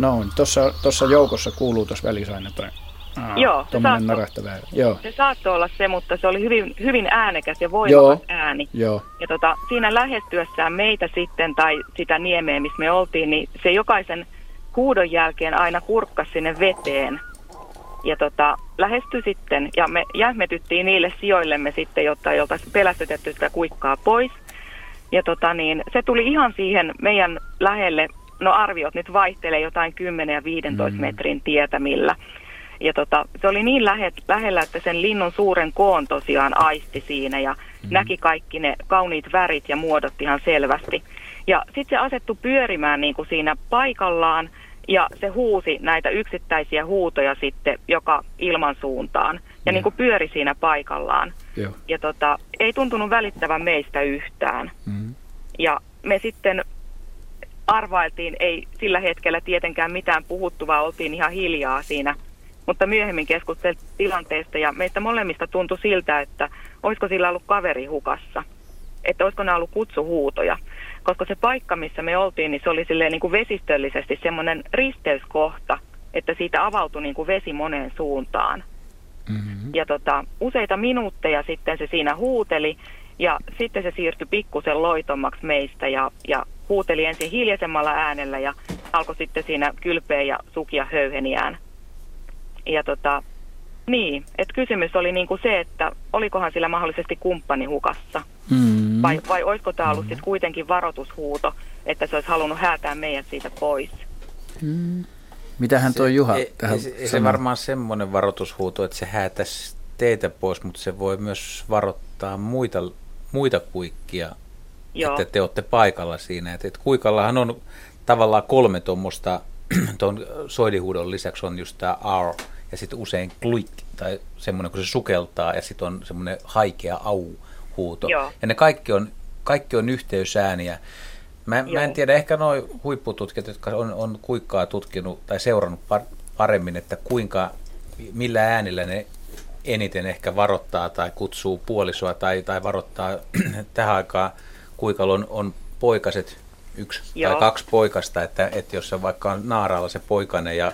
No, tuossa, tuossa joukossa kuuluu tuossa välissä aina toi aa, Joo, se saattoi-. Joo, Se saattoi olla se, mutta se oli hyvin, hyvin äänekäs ja voimakas Joo. ääni. joo. Ja tota, siinä lähestyessään meitä sitten, tai sitä niemeä, missä me oltiin, niin se jokaisen huudon jälkeen aina kurkkasi sinne veteen. Ja tota, lähestyi sitten, ja me jähmetyttiin niille sijoillemme sitten, jotta ei oltaisi pelästytetty sitä kuikkaa pois. Ja tota niin, se tuli ihan siihen meidän lähelle, no arviot nyt vaihtelee jotain 10 ja 15 Mm. metrin tietämillä. Ja tota, se oli niin lähe, lähellä, että sen linnun suuren koon tosiaan aisti siinä ja mm. näki kaikki ne kauniit värit ja muodot ihan selvästi. Ja sitten se asettui pyörimään niin kuin siinä paikallaan ja se huusi näitä yksittäisiä huutoja sitten joka ilman suuntaan. Ja niin kuin pyöri siinä paikallaan. Joo. Ja tota, ei tuntunut välittävän meistä yhtään. Mm. Ja me sitten arvailtiin, ei sillä hetkellä tietenkään mitään puhuttu, vaan oltiin ihan hiljaa siinä. Mutta myöhemmin keskusteltiin tilanteesta ja meistä molemmista tuntui siltä, että olisiko sillä ollut kaveri hukassa. Että olisiko nämä ollut kutsuhuutoja. Koska se paikka, missä me oltiin, niin se oli silleen niin kuin vesistöllisesti semmoinen risteyskohta, että siitä avautui niin kuin vesi moneen suuntaan. Mm-hmm. Ja tota, useita minuutteja sitten se siinä huuteli ja sitten se siirtyi pikkusen loitommaksi meistä ja, ja huuteli ensin hiljaisemmalla äänellä ja alkoi sitten siinä kylpeä ja sukia höyheniään. Ja tota, niin, että kysymys oli niin kuin se, että olikohan sillä mahdollisesti kumppani hukassa. Mm. Vai, vai olisiko tämä ollut mm. sitten kuitenkin varoitushuuto, että se olisi halunnut häätää meidät siitä pois. Mm. Mitähän tuo Juha ei, tähän ei, ei se varmaan semmoinen varoitushuuto, että se häätäisi teitä pois, mutta se voi myös varoittaa muita, muita kuikkia, Joo. että te olette paikalla siinä. Et, et kuikallahan on tavallaan kolme tuommoista, tuon soidihuudon lisäksi on just tämä R, ja sitten usein kluik, tai semmoinen, kun se sukeltaa, ja sitten on semmoinen haikea au-huuto. Joo. Ja ne kaikki on, kaikki on yhteysääniä. Mä, mä en tiedä, ehkä nuo huippututkijat, jotka on, on kuikkaa tutkinut tai seurannut par, paremmin, että kuinka, millä äänillä ne eniten ehkä varoittaa tai kutsuu puolisoa tai, tai varoittaa tähän aikaan kuikalla on, on poikaset, yksi Joo. tai kaksi poikasta, että, että jos se vaikka on naaraalla se poikainen ja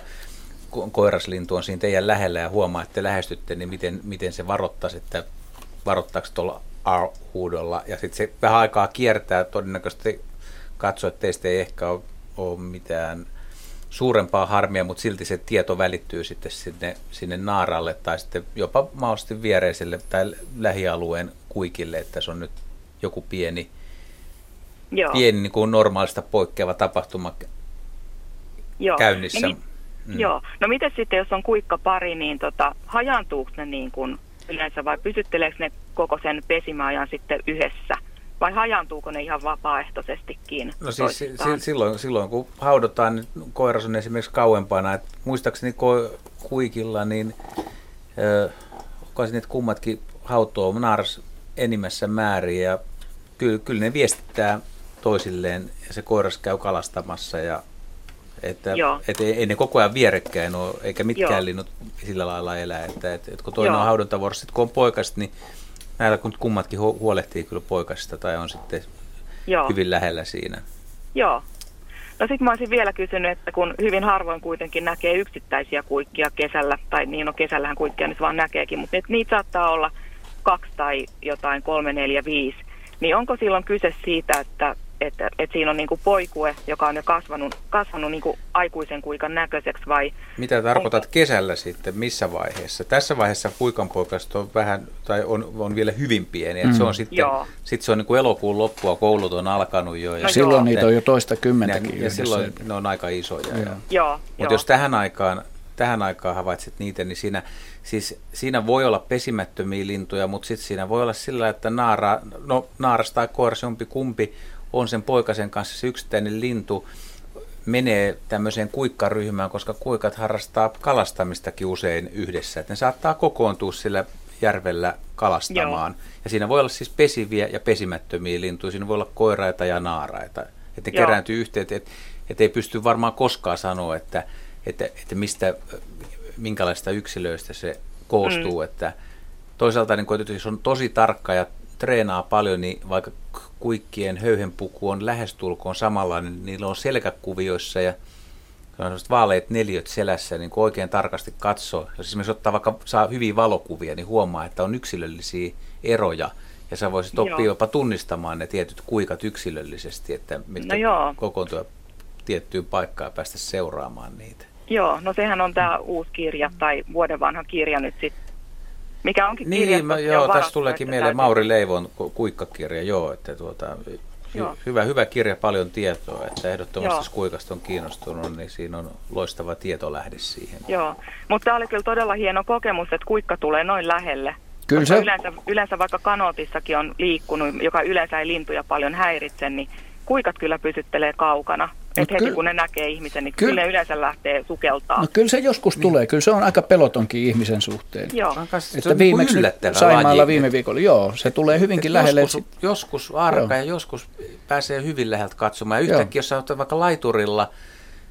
koiraslintu on siinä teidän lähellä ja huomaa, että te lähestytte, niin miten, miten se varoittaisi, että varoittaako tuolla R-huudolla. Ja sitten se vähän aikaa kiertää, todennäköisesti katsoo, että teistä ei ehkä ole, ole mitään suurempaa harmia, mutta silti se tieto välittyy sitten sinne, sinne naaralle tai sitten jopa mahdollisesti viereiselle tai lähialueen kuikille, että se on nyt joku pieni, Joo. pieni niin kuin normaalista poikkeava tapahtuma Joo. käynnissä. Niin, mm. Joo. No miten sitten, jos on kuikka pari, niin tota, hajaantuuko ne niin kuin yleensä vai pysytteleekö ne koko sen pesimäajan sitten yhdessä? vai hajantuuko ne ihan vapaaehtoisestikin? No siis si- silloin, silloin, kun haudotaan, niin koiras on esimerkiksi kauempana. Et muistaakseni ko- kuikilla, niin äh, että kummatkin hautoo naaras enimmässä määrin ja kyllä, kyllä ne viestittää toisilleen ja se koiras käy kalastamassa ja että, että ei, ei, ne koko ajan vierekkäin ole, eikä mitkään Joo. linnut sillä lailla elää. Että, että, että kun toinen Joo. on haudontavuorossa, kun on poikaset, niin näillä kun kummatkin huolehtii kyllä poikasista tai on sitten Joo. hyvin lähellä siinä. Joo. No sitten mä olisin vielä kysynyt, että kun hyvin harvoin kuitenkin näkee yksittäisiä kuikkia kesällä, tai niin no kesällähän kuikkia nyt vaan näkeekin, mutta niitä saattaa olla kaksi tai jotain kolme, neljä, viisi. Niin onko silloin kyse siitä, että että, että siinä on niin kuin poikue, joka on jo kasvanut, kasvanut niin kuin aikuisen kuikan näköiseksi vai... Mitä tarkoitat onko... kesällä sitten, missä vaiheessa? Tässä vaiheessa kuikan poikasta on vähän, tai on, on vielä hyvin pieni, mm. se on sitten, sit se on niin kuin elokuun loppua, koulut on alkanut jo. Ja no silloin joo. niitä on jo toista kymmentäkin Ja, ja silloin ne on aika isoja. Joo. Joo, Mutta jos tähän aikaan, tähän aikaan havaitset niitä, niin siinä, siis siinä voi olla pesimättömiä lintuja, mutta sitten siinä voi olla sillä, että naara, no, naaras tai koiras, jompi kumpi, on sen poikasen kanssa se yksittäinen lintu menee tämmöiseen kuikkaryhmään, koska kuikat harrastaa kalastamistakin usein yhdessä. Että ne saattaa kokoontua sillä järvellä kalastamaan. Joo. Ja siinä voi olla siis pesiviä ja pesimättömiä lintuja. Siinä voi olla koiraita ja naaraita. Että ne Joo. kerääntyy yhteen. Että et ei pysty varmaan koskaan sanoa, että, että, että mistä, minkälaista yksilöistä se koostuu. Mm. Että toisaalta niin kun, jos on tosi tarkka ja treenaa paljon, niin vaikka kuikkien höyhenpuku on lähestulkoon samanlainen, niin niillä on selkäkuvioissa ja on sellaiset vaaleet neliöt selässä, niin kun oikein tarkasti katsoo, jos esimerkiksi ottaa vaikka saa hyviä valokuvia, niin huomaa, että on yksilöllisiä eroja, ja sä voisit oppia joo. jopa tunnistamaan ne tietyt kuikat yksilöllisesti, että mitkä no kokoontua tiettyyn paikkaan ja päästä seuraamaan niitä. Joo, no sehän on tämä uusi kirja tai vuoden vanha kirja nyt sitten mikä onkin Niin, mä, joo, tässä tuleekin mieleen Mauri Leivon kuikkakirja, joo, että tuota, Joo. Hyvä, hyvä kirja, paljon tietoa, että ehdottomasti Joo. jos kuikasta on kiinnostunut, niin siinä on loistava tietolähde siihen. Joo, mutta tämä oli kyllä todella hieno kokemus, että kuikka tulee noin lähelle. Kyllä se... yleensä, yleensä vaikka kanootissakin on liikkunut, joka yleensä ei lintuja paljon häiritse, niin kuikat kyllä pysyttelee kaukana. Että heti kun ne näkee ihmisen, niin kyllä, kyllä ne yleensä lähtee sukeltaa. No kyllä se joskus niin. tulee. Kyllä se on aika pelotonkin ihmisen suhteen. Joo. Että se viimeksi Saimaalla laji. viime viikolla, joo, se tulee hyvinkin lähelle. Joskus, joskus arka ja joskus pääsee hyvin läheltä katsomaan. Ja yhtäkkiä, jos olet vaikka laiturilla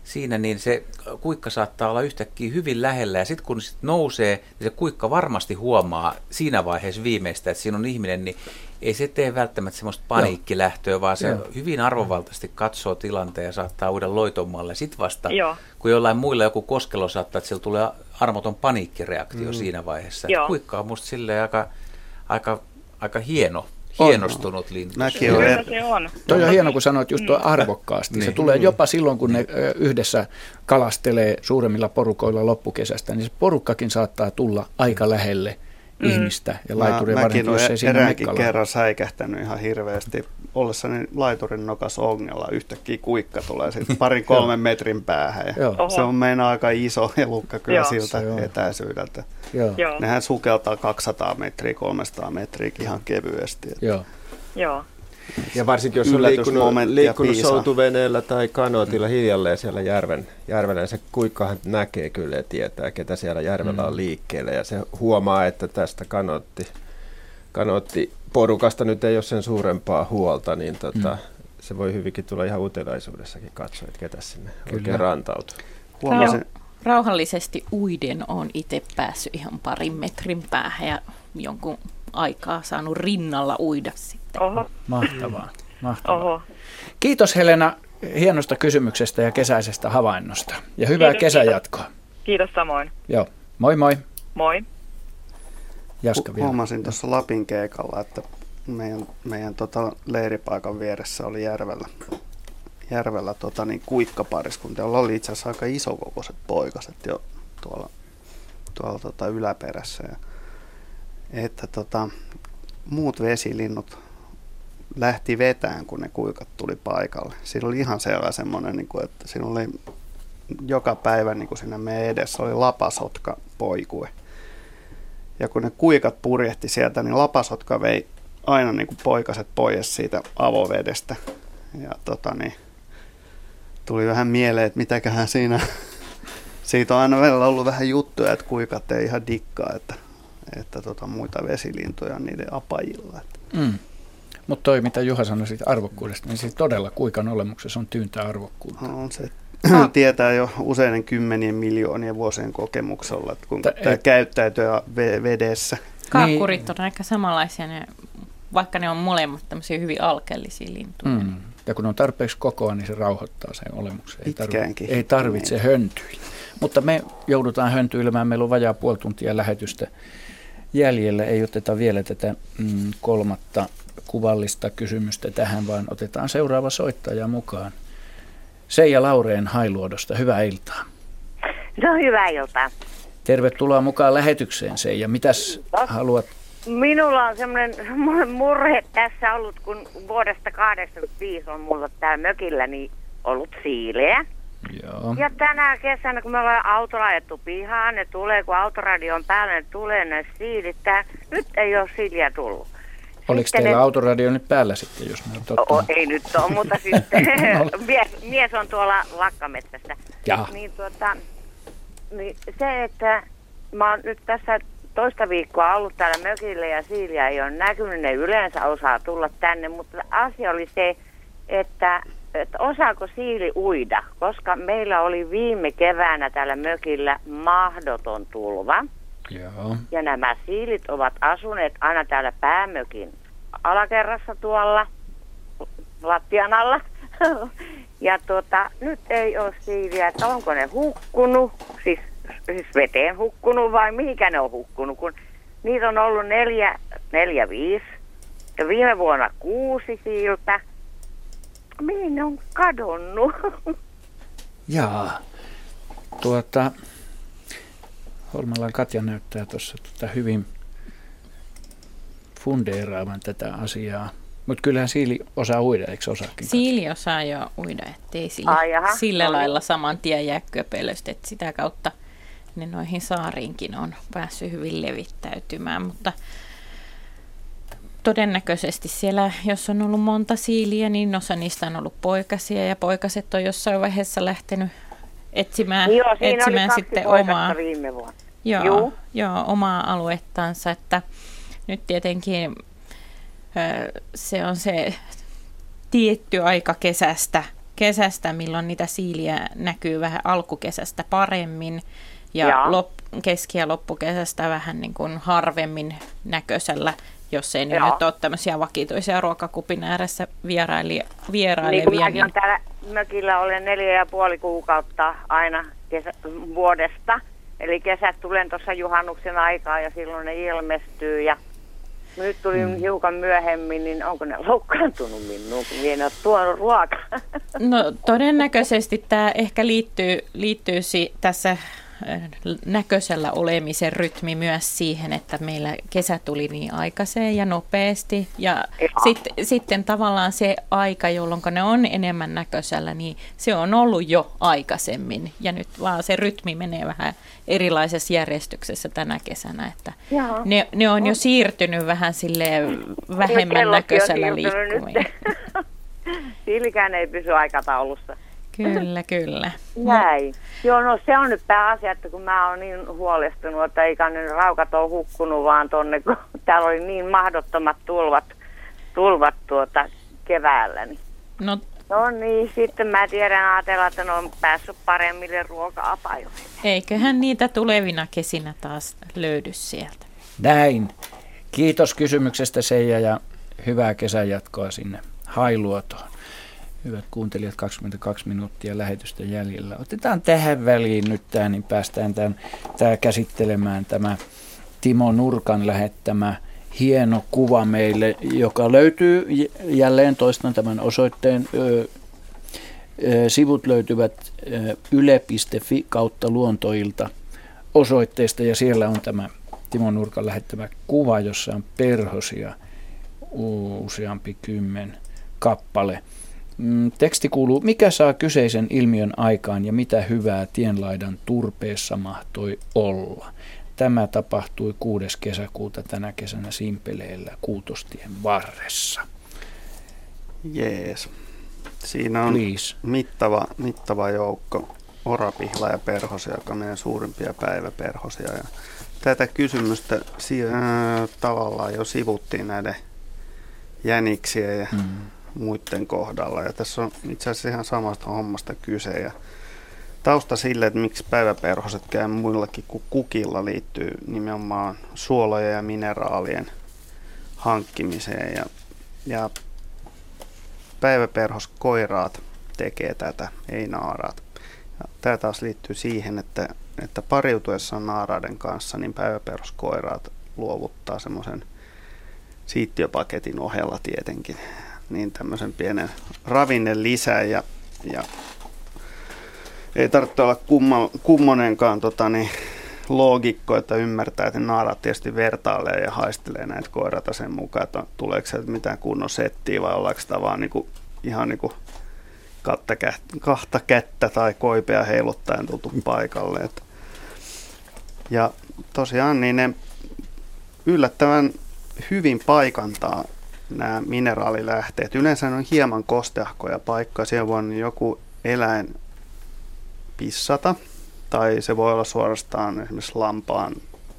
siinä, niin se kuikka saattaa olla yhtäkkiä hyvin lähellä. Ja sitten kun sit nousee, niin se kuikka varmasti huomaa siinä vaiheessa viimeistä, että siinä on ihminen, niin ei se tee välttämättä semmoista paniikkilähtöä, vaan se Joo. hyvin arvovaltaisesti katsoo tilanteen ja saattaa uuden loitomalle. Sitten vasta, Joo. kun jollain muilla joku koskelo saattaa, että sillä tulee armoton paniikkireaktio mm. siinä vaiheessa. Joo. Kuikka on musta silleen aika, aika, aika hieno hienostunut lintu. Mäkin on. se on. Toi on hieno, kun sanoit just tuo mm. arvokkaasti. Se niin. tulee jopa silloin, kun ne yhdessä kalastelee suuremmilla porukoilla loppukesästä, niin se porukkakin saattaa tulla aika lähelle mm. ihmistä ja laituria Mä, Mäkin olen eräänkin kerran säikähtänyt ihan hirveästi. Ollessani laiturin nokas ongella yhtäkkiä kuikka tulee sitten parin kolmen metrin päähän. Ja se on meidän aika iso elukka kyllä Joo. siltä Joo. etäisyydeltä. Joo. Nehän sukeltaa 200 metriä, 300 metriä ihan kevyesti. Joo. Joo. Ja varsinkin jos on liikkunut, liikkunut soutuveneellä tai kanootilla hiljalleen siellä järven, järvellä, niin se kuikkahan näkee kyllä ja tietää, ketä siellä järvellä on mm. liikkeellä. Ja se huomaa, että tästä kanootti, kanootti porukasta nyt ei ole sen suurempaa huolta, niin tota, mm. se voi hyvinkin tulla ihan utelaisuudessakin katsoa, että ketä sinne kyllä. oikein rantautuu. Huomasin. Rauhallisesti uiden on itse päässyt ihan parin metrin päähän ja jonkun aikaa saanut rinnalla uida sitten. Oho. Mahtavaa. mahtavaa. Oho. Kiitos Helena hienosta kysymyksestä ja kesäisestä havainnosta. Ja hyvää kiitos, kesäjatkoa. Kiitos. kiitos samoin. Joo, moi moi. Moi. Jaska vielä. Huomasin tuossa Lapin keikalla, että meidän, meidän tota leiripaikan vieressä oli järvellä, järvellä tota niin kuikkapariskunta, jolla oli itse asiassa aika isokokoiset poikaset jo tuolla, tuolla tota yläperässä. Ja että tota, muut vesilinnut lähti vetään, kun ne kuikat tuli paikalle. Siinä oli ihan selvä semmoinen, niin kuin, että siinä oli joka päivä niin kuin siinä meidän edessä oli lapasotka poikue. Ja kun ne kuikat purjehti sieltä, niin lapasotka vei aina niin kuin poikaset pois siitä avovedestä. Ja tota, niin, tuli vähän mieleen, että mitäköhän siinä, siitä on aina välillä ollut vähän juttuja, että kuikat ei ihan dikkaa, että että tota, muita vesilintuja niiden apajilla. Mm. Mutta toi, mitä Juha sanoi siitä arvokkuudesta, niin siis todella kuikan olemuksessa on tyyntä arvokkuutta. No, on se ah. tietää jo useiden kymmenien miljoonien vuosien kokemuksella, että kun tämä et... käyttäytyy vedessä. Kaakkurit niin. on aika samanlaisia, ne, vaikka ne on molemmat tämmöisiä hyvin alkeellisia lintuja. Mm. Ja kun on tarpeeksi kokoa, niin se rauhoittaa sen olemuksen. Ei tarvitse, ei tarvitse niin. höntyillä. Mutta me joudutaan höntyilemään, meillä on vajaa puoli tuntia lähetystä jäljellä. Ei oteta vielä tätä mm, kolmatta kuvallista kysymystä tähän, vaan otetaan seuraava soittaja mukaan. Seija Laureen Hailuodosta, hyvää iltaa. No hyvää iltaa. Tervetuloa mukaan lähetykseen Seija. Mitäs haluat? Minulla on semmoinen murhe tässä ollut, kun vuodesta 85 on mulla täällä mökilläni ollut siileä. Joo. Ja tänä kesänä, kun me ollaan autolla ajettu pihaan, ne tulee, kun autoradio on päällä, ne tulee ne siilit. Tää, nyt ei ole siiliä tullut. Oliko sitten teillä ne... autoradio nyt päällä sitten, jos me o, Ei nyt ole, mutta sitten no. mies, mies on tuolla lakkametsässä. Ja. Niin, tuota, niin se, että mä oon nyt tässä toista viikkoa ollut täällä mökillä ja siiliä ei ole näkynyt, ne yleensä osaa tulla tänne, mutta asia oli se, että että osaako siili uida, koska meillä oli viime keväänä täällä mökillä mahdoton tulva. Joo. Ja nämä siilit ovat asuneet aina täällä päämökin alakerrassa tuolla lattian alla. ja tuota, nyt ei ole siiliä, että onko ne hukkunut, siis, siis veteen hukkunut vai mihinkä ne on hukkunut, kun niitä on ollut neljä, neljä viisi ja viime vuonna kuusi siiltä mihin ne on kadonnut? Jaa, tuota, Holmalan Katja näyttää tuossa tuota hyvin fundeeraavan tätä asiaa. Mutta kyllähän siili osaa uida, eikö osaakin? Siili osaa jo uida, ettei sillä, Ai jaha, sillä no lailla saman tien jää köpelöstä, että sitä kautta ne noihin saariinkin on päässyt hyvin levittäytymään, mutta todennäköisesti siellä, jos on ollut monta siiliä, niin osa niistä on ollut poikasia ja poikaset on jossain vaiheessa lähtenyt etsimään, joo, etsimään sitten omaa, viime vuonna. Joo, joo. joo, omaa aluettansa, että nyt tietenkin se on se tietty aika kesästä, kesästä, milloin niitä siiliä näkyy vähän alkukesästä paremmin ja lop, keski- ja loppukesästä vähän niin kuin harvemmin näköisellä jos ei ne nyt ole tämmöisiä vakituisia ruokakupin ääressä vieraili, Niin kuin vierailevia. olen täällä mökillä olen neljä ja puoli kuukautta aina kesä, vuodesta. Eli kesät tulen tuossa juhannuksen aikaa ja silloin ne ilmestyy ja nyt tuli mm. hiukan myöhemmin, niin onko ne loukkaantunut minuun, kun minä en ole tuonut ruokaa. No todennäköisesti tämä ehkä liittyy, liittyy si- tässä näköisellä olemisen rytmi myös siihen, että meillä kesä tuli niin aikaiseen ja nopeasti. Ja sit, sitten tavallaan se aika, jolloin ne on enemmän näköisellä, niin se on ollut jo aikaisemmin. Ja nyt vaan se rytmi menee vähän erilaisessa järjestyksessä tänä kesänä. Että ne, ne on jo siirtynyt vähän sille vähemmän näköisellä liikkumiin. Silläkään ei pysy aikataulussa. Kyllä, kyllä. Näin. Joo, no se on nyt pääasia, että kun mä oon niin huolestunut, että eikä ne raukat ole hukkunut vaan tonne, kun täällä oli niin mahdottomat tulvat, tulvat tuota keväällä. Niin. No, no niin, sitten mä tiedän ajatella, että ne on päässyt paremmille ruoka-apajoille. Eiköhän niitä tulevina kesinä taas löydy sieltä. Näin. Kiitos kysymyksestä Seija ja hyvää kesän jatkoa sinne Hailuotoon. Hyvät kuuntelijat, 22 minuuttia lähetystä jäljellä. Otetaan tähän väliin nyt tämä, niin päästään tämän, tämä käsittelemään tämä Timo Nurkan lähettämä hieno kuva meille, joka löytyy jälleen toistan tämän osoitteen. Sivut löytyvät yle.fi kautta luontoilta osoitteesta ja siellä on tämä Timo Nurkan lähettämä kuva, jossa on perhosia useampi kymmen kappale. Mm, Teksti kuuluu, mikä saa kyseisen ilmiön aikaan ja mitä hyvää tienlaidan turpeessa mahtoi olla. Tämä tapahtui 6. kesäkuuta tänä kesänä Simpeleellä Kuutostien varressa. Jees. Siinä on Please. mittava, mittava joukko orapihla ja perhosia, joka on meidän suurimpia päiväperhosia. Ja tätä kysymystä si- äh, tavallaan jo sivuttiin näiden jäniksiä ja mm. Muiden kohdalla. Ja tässä on itse asiassa ihan samasta hommasta kyse. Ja tausta sille, että miksi päiväperhoset käy muillakin kuin kukilla, liittyy nimenomaan suolojen ja mineraalien hankkimiseen. Ja, ja päiväperhoskoiraat tekee tätä, ei naaraat. Ja tämä taas liittyy siihen, että, että pariutuessaan naaraiden kanssa, niin päiväperhoskoiraat luovuttaa semmoisen siittiöpaketin ohella tietenkin, niin tämmöisen pienen ravinne lisää ja, ja ei tarvitse olla kumma, kummonenkaan tota, niin, loogikko, että ymmärtää, että naarat tietysti vertailee ja haistelee näitä koirata sen mukaan, että tuleeko sieltä mitään kunnon settiä vai ollaanko sitä vaan niinku, ihan niinku kahta, kä- kahta kättä tai koipea heiluttaen tultu paikalle. Et. Ja tosiaan niin ne yllättävän hyvin paikantaa nämä mineraalilähteet. Yleensä on hieman kosteahkoja paikkoja. Siellä voi joku eläin pissata, tai se voi olla suorastaan esimerkiksi lampaan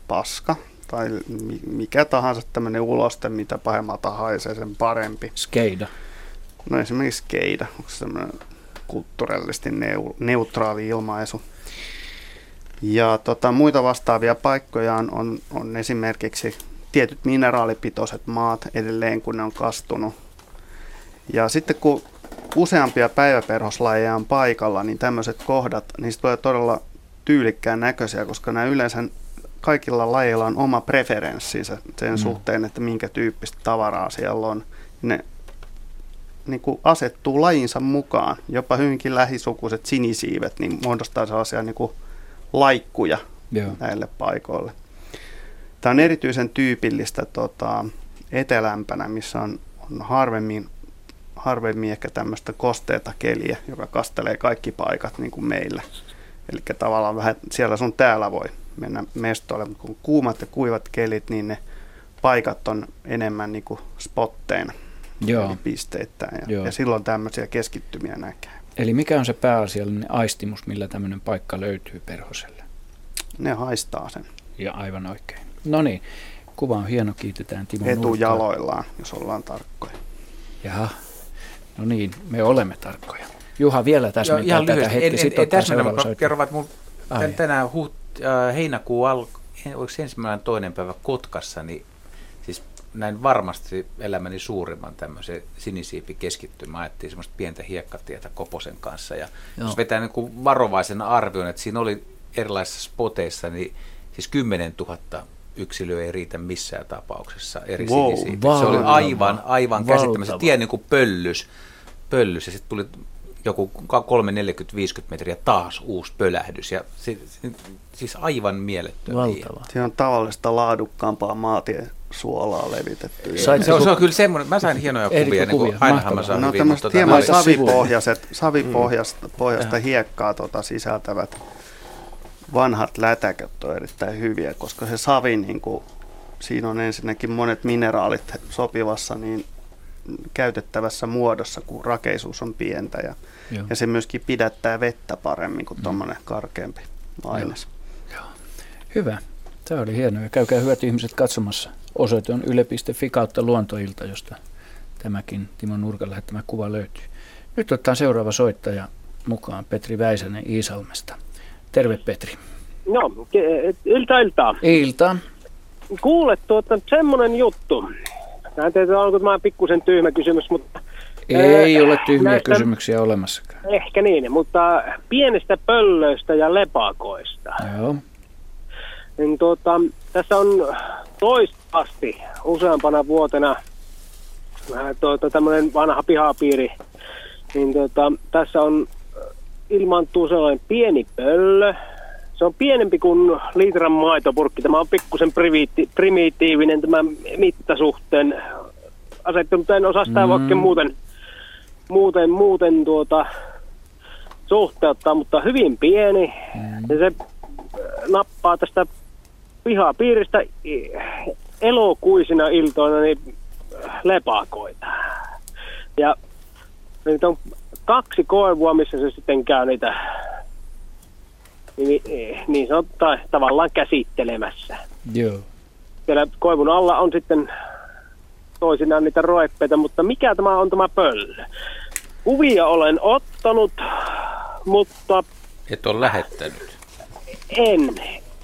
paska, tai mi- mikä tahansa tämmöinen uloste, mitä pahemmalta haisee, sen parempi. Skeida. No esimerkiksi skeida, onko se semmoinen kulttuurillisesti neu- neutraali ilmaisu. Ja tota, muita vastaavia paikkoja on, on, on esimerkiksi tietyt mineraalipitoiset maat edelleen, kun ne on kastunut. Ja sitten kun useampia päiväperhoslajeja on paikalla, niin tämmöiset kohdat, niistä tulee todella tyylikkään näköisiä, koska nämä yleensä kaikilla lajeilla on oma preferenssinsä sen mm. suhteen, että minkä tyyppistä tavaraa siellä on. Ne niin kuin asettuu lajinsa mukaan. Jopa hyvinkin lähisukuiset sinisiivet niin muodostaa sellaisia niin kuin laikkuja Joo. näille paikoille. Tämä on erityisen tyypillistä tota, etelämpänä, missä on, on harvemmin, harvemmin ehkä tämmöistä kosteita keliä, joka kastelee kaikki paikat niin kuin meillä. Eli tavallaan vähän siellä sun täällä voi mennä mestoille, mutta kun kuumat ja kuivat kelit, niin ne paikat on enemmän niin kuin spotteina, Joo. eli pisteittäin. Ja, Joo. ja silloin tämmöisiä keskittymiä näkee. Eli mikä on se pääasiallinen aistimus, millä tämmöinen paikka löytyy perhoselle? Ne haistaa sen. Ja aivan oikein. No niin, kuva on hieno, kiitetään Timo. Etujaloillaan, jos ollaan tarkkoja. Jaha, no niin, me olemme tarkkoja. Juha vielä täsmentää tätä lyhyesti. hetki, En, en, sitten en ottaa seuraava kerron, että mun Ai. tän, tänään huht, äh, heinäkuun al, oliko se ensimmäinen toinen päivä Kotkassa, niin siis näin varmasti elämäni suurimman tämmöisen sinisiipikeskittymän. Ajettiin semmoista pientä hiekkatietä Koposen kanssa. Ja Joo. jos vetää niin kuin varovaisen arvion, että siinä oli erilaisissa spoteissa, niin siis 10 000 yksilöä ei riitä missään tapauksessa eri Wow. sinisiipiä. Se oli Valtava. aivan, aivan Valtava. tie niin kuin pöllys, pöllys ja sitten tuli joku 3, 40, 50 metriä taas uusi pölähdys. Ja si, si, siis aivan mielettömiä. Siinä on tavallista laadukkaampaa maatie suolaa levitetty. Se on, se on, se on kyllä semmoinen, mä sain hienoja Eri kuvia, niin kuin kuvia, ainahan mä saan No hyviä, tämmöiset mutta hieman tota, savipohjaiset, savipohjasta Mm. hiekkaa tota, sisältävät vanhat lätäköt on erittäin hyviä, koska se savi, niin kuin, siinä on ensinnäkin monet mineraalit sopivassa niin käytettävässä muodossa, kun rakeisuus on pientä ja, Joo. ja se myöskin pidättää vettä paremmin kuin tuommoinen karkeampi aines. Hyvä. Tämä oli hienoa. Ja käykää hyvät ihmiset katsomassa. Osoite on yle.fi kautta luontoilta, josta tämäkin Timo Nurkan lähettämä kuva löytyy. Nyt ottaa seuraava soittaja mukaan, Petri Väisänen Iisalmesta. Terve Petri. No, ilta iltaa. Ilta. Kuule, tuota, semmoinen juttu. Mä en tiedä, onko tämä pikkusen tyhmä kysymys, mutta... Ei ää, ole tyhmiä näistä- kysymyksiä olemassakaan. Ehkä niin, mutta pienestä pöllöistä ja lepakoista. Joo. Niin tuota, tässä on toistasti useampana vuotena ää, tuota, tämmöinen vanha pihapiiri. Niin tuota, tässä on äh, ilmaantuu sellainen pieni pöllö. Se on pienempi kuin litran maitopurkki. Tämä on pikkusen priviitti- primitiivinen tämä mittasuhteen asettu, mutta en osaa sitä Mm. vaikka muuten, muuten, muuten tuota, suhteuttaa, mutta hyvin pieni. Mm. Ja se äh, nappaa tästä pihapiiristä elokuisina iltoina niin lepakoita. Ja niitä on kaksi koivua, missä se sitten käy niitä niin, niin sanottua tavallaan käsittelemässä. Joo. Siellä koivun alla on sitten toisinaan niitä roeppeita, mutta mikä tämä on tämä pöllö? Kuvia olen ottanut, mutta et ole lähettänyt. en.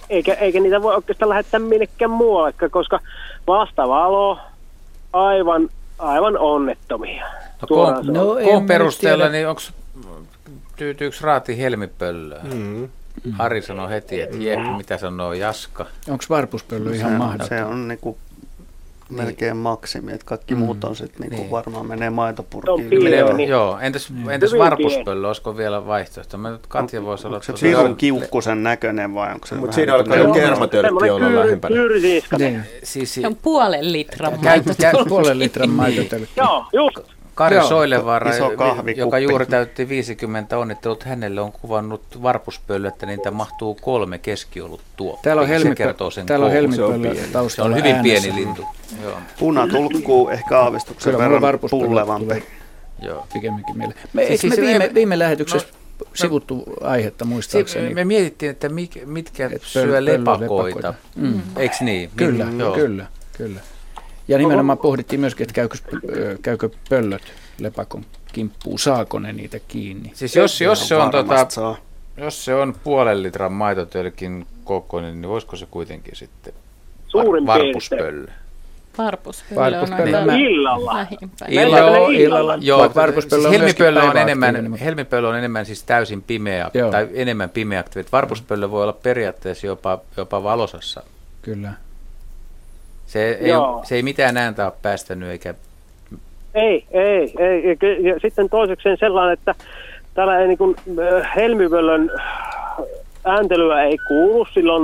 Eikä, eikä niitä voi oikeastaan lähettää minnekään muualle, koska vastavalo aivan, aivan onnettomia. No, sanoen. no, koon perusteella, niin onko tyytyykö Raati Helmipöllöön? Mm. Ari sanoi heti, että jep, mitä sanoo Jaska. Onko varpuspöllö ihan se, on- mahdoton? se on niinku melkein maksimi, että kaikki Mm. muut on sitten niinku Niin. varmaan menee on pieni. Joo, niin. joo. Entäs, entäs Hyvin varpuspöllö, olisiko vielä vaihtoehto? Mä nyt Katja voisi olla... Onko se tuota- pirun kiukkusen näköinen vai onko se Mut vähän siinä alkaa jo kermatörkki olla lähempänä. Kyyrysiiskainen. Siis, Se on puolen litran Käy- käy- maito. Puolen litran maitotölkki. Joo, just. Kari Joo. Soilevaara, joka juuri täytti 50 onnittelut, hänelle on kuvannut varpuspöllö, että niitä mahtuu kolme keskiolut tuo. Täällä on Se helmipö- kertoo sen täällä on helmipöllö Se pieni. taustalla Se on hyvin äänessä. pieni lintu. Joo. Puna tulkkuu ehkä aavistuksen Kyllä verran pullevampi. Joo. pikemminkin mieleen. Me, Siis- siis, siis me viime, me- viime lähetyksessä sivuttu aihetta Si- muistaakseni? me mietittiin, että mitkä Et syö pöl- lepakoita. pöllölepakoita. Mm. Eikö niin? Kyllä, Mm, joo. kyllä, kyllä. Ja nimenomaan pohdittiin myöskin, että käykö, ö, käykö pöllöt lepakon kimppuun, saako ne niitä kiinni. Siis jos, jos, se on, tota, saa. jos se on puolen litran maitotölkin kokoinen, niin voisiko se kuitenkin sitten Suurin var, varpuspöllö? Varpuspöllö on on- Illalla. Illalla. Joo, illalla. Joo, varpuspöllö on siis helmipöllö on, enemmän, helmipöllö on enemmän siis täysin pimeä, Joo. tai enemmän pimeäaktiivinen. Varpuspöllö voi olla periaatteessa jopa, jopa valosassa. Kyllä. Se ei, Joo. se ei mitään ääntä ole päästänyt, eikä Ei, ei, ei. Ja sitten toisekseen sellainen, että täällä ei niin kuin, helmivöllön ääntelyä ei kuulu silloin,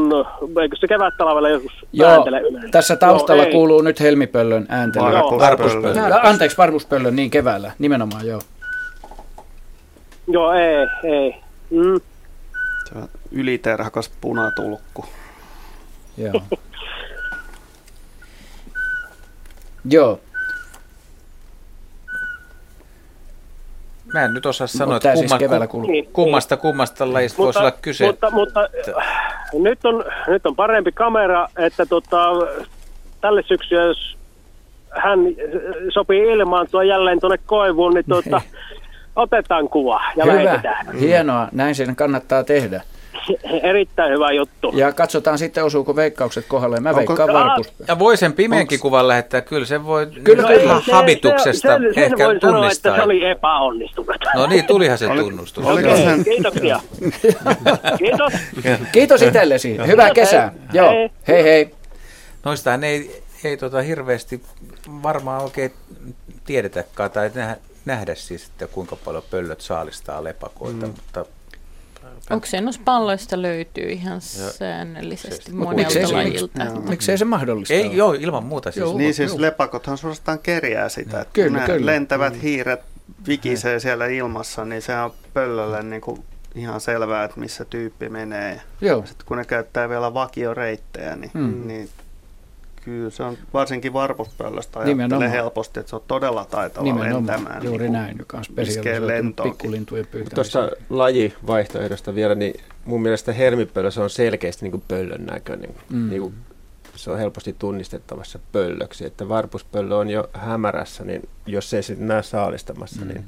eikö se kevättalvella joskus Joo, ääntele yleensä? tässä taustalla Joo, ei. kuuluu nyt helmipöllön ääntely. Varpuspöllö. Varpuspöllö. Ja, Anteeksi, varpuspöllön, niin keväällä, nimenomaan joo. Joo, ei, ei. Mm. Se on yliterhakas punatulkku. Joo. joo. mä en nyt osaa sanoa, Mutta että tää siis kumma, keväällä ku- kuuluu. Niin, kummasta kummasta lajista voisi olla kyse. Mutta, mutta äh, nyt, on, nyt on parempi kamera, että tota, tälle syksyä, jos hän äh, sopii ilmaantua jälleen tuonne koivuun, niin tuota, otetaan kuva ja Hyvä, lähetetään. hienoa, näin sen kannattaa tehdä. Erittäin hyvä juttu. Ja katsotaan sitten, osuuko veikkaukset kohdalle. Mä veikkaan varpus. Ja voi sen pimeänkin kuvan lähettää, kyllä se voi Kyllä, kyllä, kyllä. Se- habituksesta sen, sen, ehkä sen voi sanoa, tunnistaa. että se oli epäonnistunut. No niin, tulihan se tunnustus. Okei, kiitoksia. Kiitos. Kiitos itsellesi. Hyvää kesää. Joo. Hei. Hei hei. Noistahan ei, ei tota hirveästi varmaan oikein tiedetäkään tai nähdä, nähdä siis, että kuinka paljon pöllöt saalistaa lepakoita, mm. mutta Oksennuspalloista löytyy ihan säännöllisesti monelta miksei se- lajilta. Joo. Miksei se mahdollista Ei, ole? joo, ilman muuta siis. Niin siis lepakothan suorastaan kerjää sitä. Että Kyllä, kyllä. lentävät hiiret vikisee siellä ilmassa, niin se on pöllölle niin kuin ihan selvää, että missä tyyppi menee. Joo. Sitten kun ne käyttää vielä vakioreittejä, niin, Mm. niin kyllä se on varsinkin varpuspöllöstä Nimenomaan. ajattelee helposti, että se on todella taitava Nimenomaan, lentämään. juuri niin näin, joka on iskee spesialisoitunut lentoonkin. pikkulintujen pyytämiseen. Tuosta lajivaihtoehdosta vielä, niin mun mielestä hermipöllö se on selkeästi niin kuin pöllön näköinen. Mm. Niin kuin se on helposti tunnistettavassa pöllöksi. Että varpuspöllö on jo hämärässä, niin jos ei se näe saalistamassa, mm. niin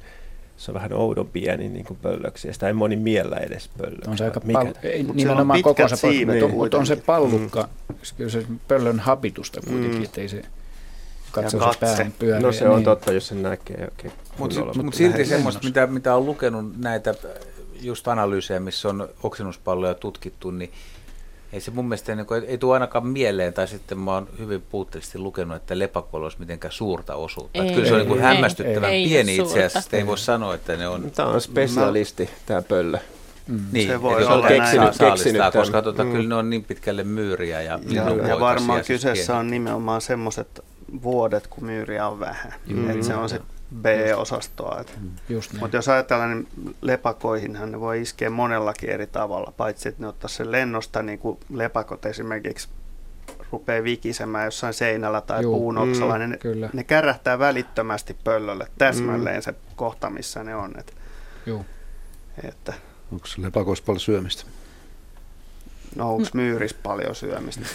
se on vähän oudon pieni niin kuin pöllöksi. Ja sitä ei moni miellä edes pöllöksi. On se aika Mikä- pal- ei Mut nimenomaan on kokonsa pitkät siivet mutta on, mutta on se pallukka, kyllä se pöllön habitusta kuitenkin, Mm. ettei se katso Ja se pään pyörii. No se on niin. totta, jos sen näkee oikein. Mutta kunnolla. mut silti semmoista, mitä, mitä on lukenut näitä just analyysejä, missä on oksennuspalloja tutkittu, niin ei se mun mielestä niin kuin, ei tule ainakaan mieleen, tai sitten mä oon hyvin puutteellisesti lukenut, että lepakolla olisi mitenkään suurta osuutta. Että Ei, kyllä se on niin kuin ei, hämmästyttävän ei, ei pieni ole itse asiassa, ei voi sanoa, että ne on... Tämä on spesialisti, tämä pöllö. Mm. Niin, Se voi olla on näin. keksinyt, Keksinyt koska tota, Mm. kyllä ne on niin pitkälle myyriä ja, Ja, ja varmaan kyseessä pieniä. on nimenomaan semmoiset vuodet, kun myyriä on vähän. Mm. Että se on se B-osastoa. Just näin. Mutta jos ajatellaan, niin lepakoihinhan ne voi iskeä monellakin eri tavalla, paitsi että ne ottaa sen lennosta, niin kuin lepakot esimerkiksi rupeaa vikisemään jossain seinällä tai Juu, puun oksalla, mm, niin ne, kyllä. ne kärähtää välittömästi pöllölle täsmälleen se kohta, missä ne on. Et, Joo. että, Onko se lepakoissa paljon syömistä? No onko myyris paljon syömistä?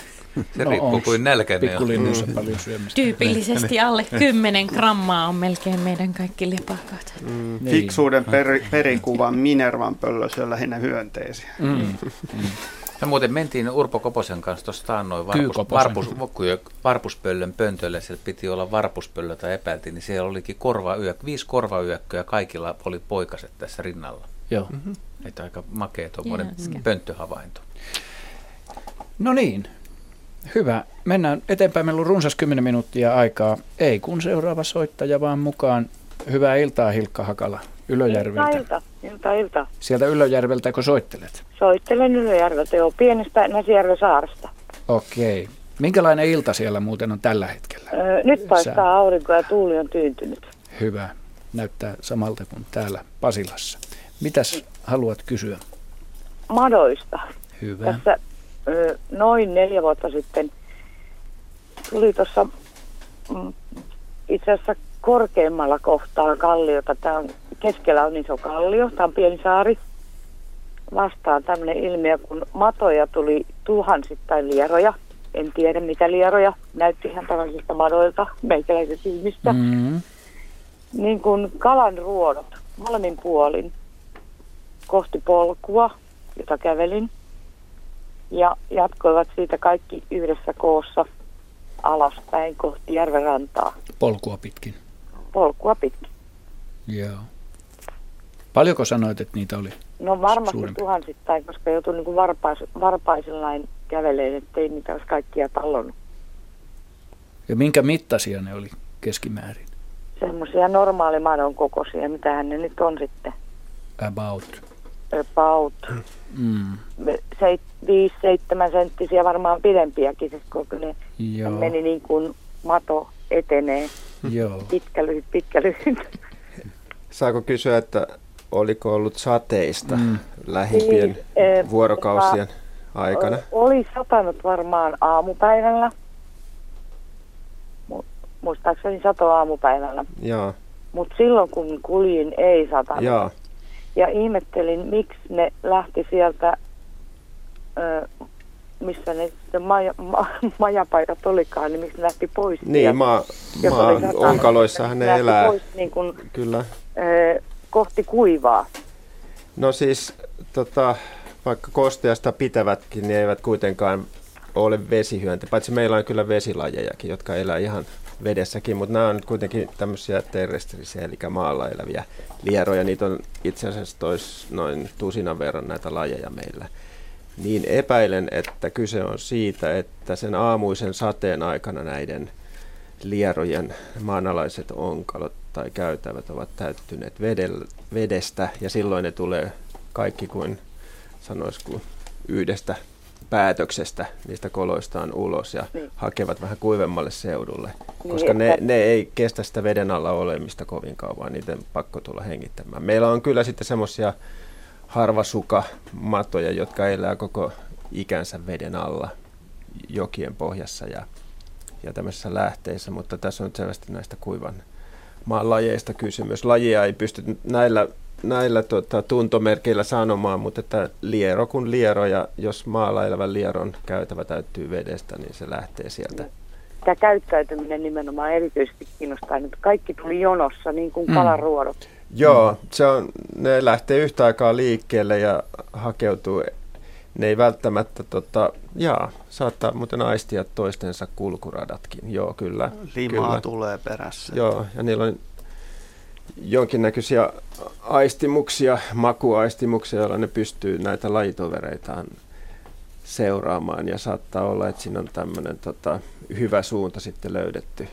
Se No riippuu kuin nälkäinen on. Pikkulinnuissa paljon syömistä. Tyypillisesti alle 10 grammaa on melkein meidän kaikki lepakot. Mm, Niin. Fiksuuden per, perikuva Minervan pöllö syö lähinnä hyönteisiä. Mm. Ja muuten mentiin Urpo Koposen kanssa tuossa taannoin varpus, varpus, kun varpuspöllön pöntölle, siellä piti olla varpuspöllö tai epäiltiin, niin siellä olikin korvayök, viisi korvayökköä, kaikilla oli poikaset tässä rinnalla. Joo. Mm-hmm. Että aika makea tuommoinen pönttöhavainto. No niin, hyvä. Mennään eteenpäin. Meillä on runsas 10 minuuttia aikaa. Ei kun seuraava soittaja vaan mukaan. Hyvää iltaa Hilkka Hakala Ylöjärveltä. Ilta, ilta, ilta. Sieltä Ylöjärveltä, kun soittelet? Soittelen Ylöjärveltä, joo, pienestä Näsijärven saaresta. Okei. Minkälainen ilta siellä muuten on tällä hetkellä? Öö, nyt paistaa Sää. aurinko ja tuuli on tyyntynyt. Hyvä. Näyttää samalta kuin täällä Pasilassa. Mitäs haluat kysyä? Madoista. Hyvä. Tässä noin neljä vuotta sitten tuli tuossa mm, itse asiassa korkeimmalla kohtaa kalliota. Tämä on, keskellä on iso kallio, tämä on pieni saari. Vastaan tämmöinen ilmiö, kun matoja tuli tuhansittain lieroja. En tiedä mitä lieroja. Näytti ihan tavallisista madoilta, meikäläiset silmistä. Mm. Niin kuin kalan ruodot molemmin puolin kohti polkua, jota kävelin. Ja jatkoivat siitä kaikki yhdessä koossa alaspäin kohti järven rantaa. Polkua pitkin. Polkua pitkin. Joo. Paljonko sanoit, että niitä oli? No varmasti Suurempi. tuhansittain, koska joutui niin kuin varpais, varpaisillain käveleen, ettei niitä olisi kaikkia tallonnut. Ja minkä mittaisia ne oli keskimäärin? Semmoisia normaalimadon kokoisia, mitähän ne nyt on sitten. About. About Mm. 5-7 senttisiä, varmaan pidempiäkin, siis kun ne Joo. meni niin kuin mato etenee. Joo. Pitkä lyhyt, pitkä lyhyt. Saako kysyä, että oliko ollut sateista Mm. lähimpien Niin, eh, vuorokausien tota, aikana? Oli satanut varmaan aamupäivällä. Mu- Muistaakseni sato aamupäivällä. Joo, Mutta silloin kun kuljin, ei satanut. joo. Ja ihmettelin, miksi ne lähti sieltä, ö, missä ne sitten maja, ma, majapaikat olikaan, niin miksi ne lähti pois sieltä. Niin, maa, Jos maa satanut, onkaloissahan ne lähti elää. Pois niin kuin, Kyllä. ö, kohti kuivaa. No siis tota, vaikka kosteasta pitävätkin, niin eivät kuitenkaan ole vesihyöntä, paitsi meillä on kyllä vesilajejakin, jotka elää ihan vedessäkin, mutta nämä on nyt kuitenkin tämmöisiä terrestrisiä, eli maalla eläviä lieroja. Niitä on itse asiassa tois noin tusinan verran näitä lajeja meillä. Niin epäilen, että kyse on siitä, että sen aamuisen sateen aikana näiden lierojen maanalaiset onkalot tai käytävät ovat täyttyneet vedestä ja silloin ne tulee kaikki kuin sanoisiko yhdestä päätöksestä niistä koloistaan ulos ja niin. hakevat vähän kuivemmalle seudulle, niin, koska ne, ne ei kestä sitä veden alla olemista kovin kauan, niiden pakko tulla hengittämään. Meillä on kyllä sitten semmoisia harvasukamatoja, jotka elää koko ikänsä veden alla jokien pohjassa ja, ja tämmöisissä lähteissä, mutta tässä on selvästi näistä kuivan maan lajeista kysymys. Lajia ei pysty näillä näillä tota, tuntomerkeillä sanomaan, mutta että liero kun liero ja jos maalla elävän lieron käytävä täyttyy vedestä, niin se lähtee sieltä. Tämä käyttäytyminen nimenomaan erityisesti kiinnostaa, että kaikki tuli jonossa, niin kuin mm. kalaruodot. Joo, se on, ne lähtee yhtä aikaa liikkeelle ja hakeutuu. Ne ei välttämättä, tota, jaa, saattaa muuten aistia toistensa kulkuradatkin. Joo, kyllä. Limaa kyllä. tulee perässä. Joo, ja niillä on jonkinnäköisiä aistimuksia, makuaistimuksia, joilla ne pystyy näitä lajitovereitaan seuraamaan ja saattaa olla, että siinä on tämmöinen tota, hyvä suunta sitten löydetty.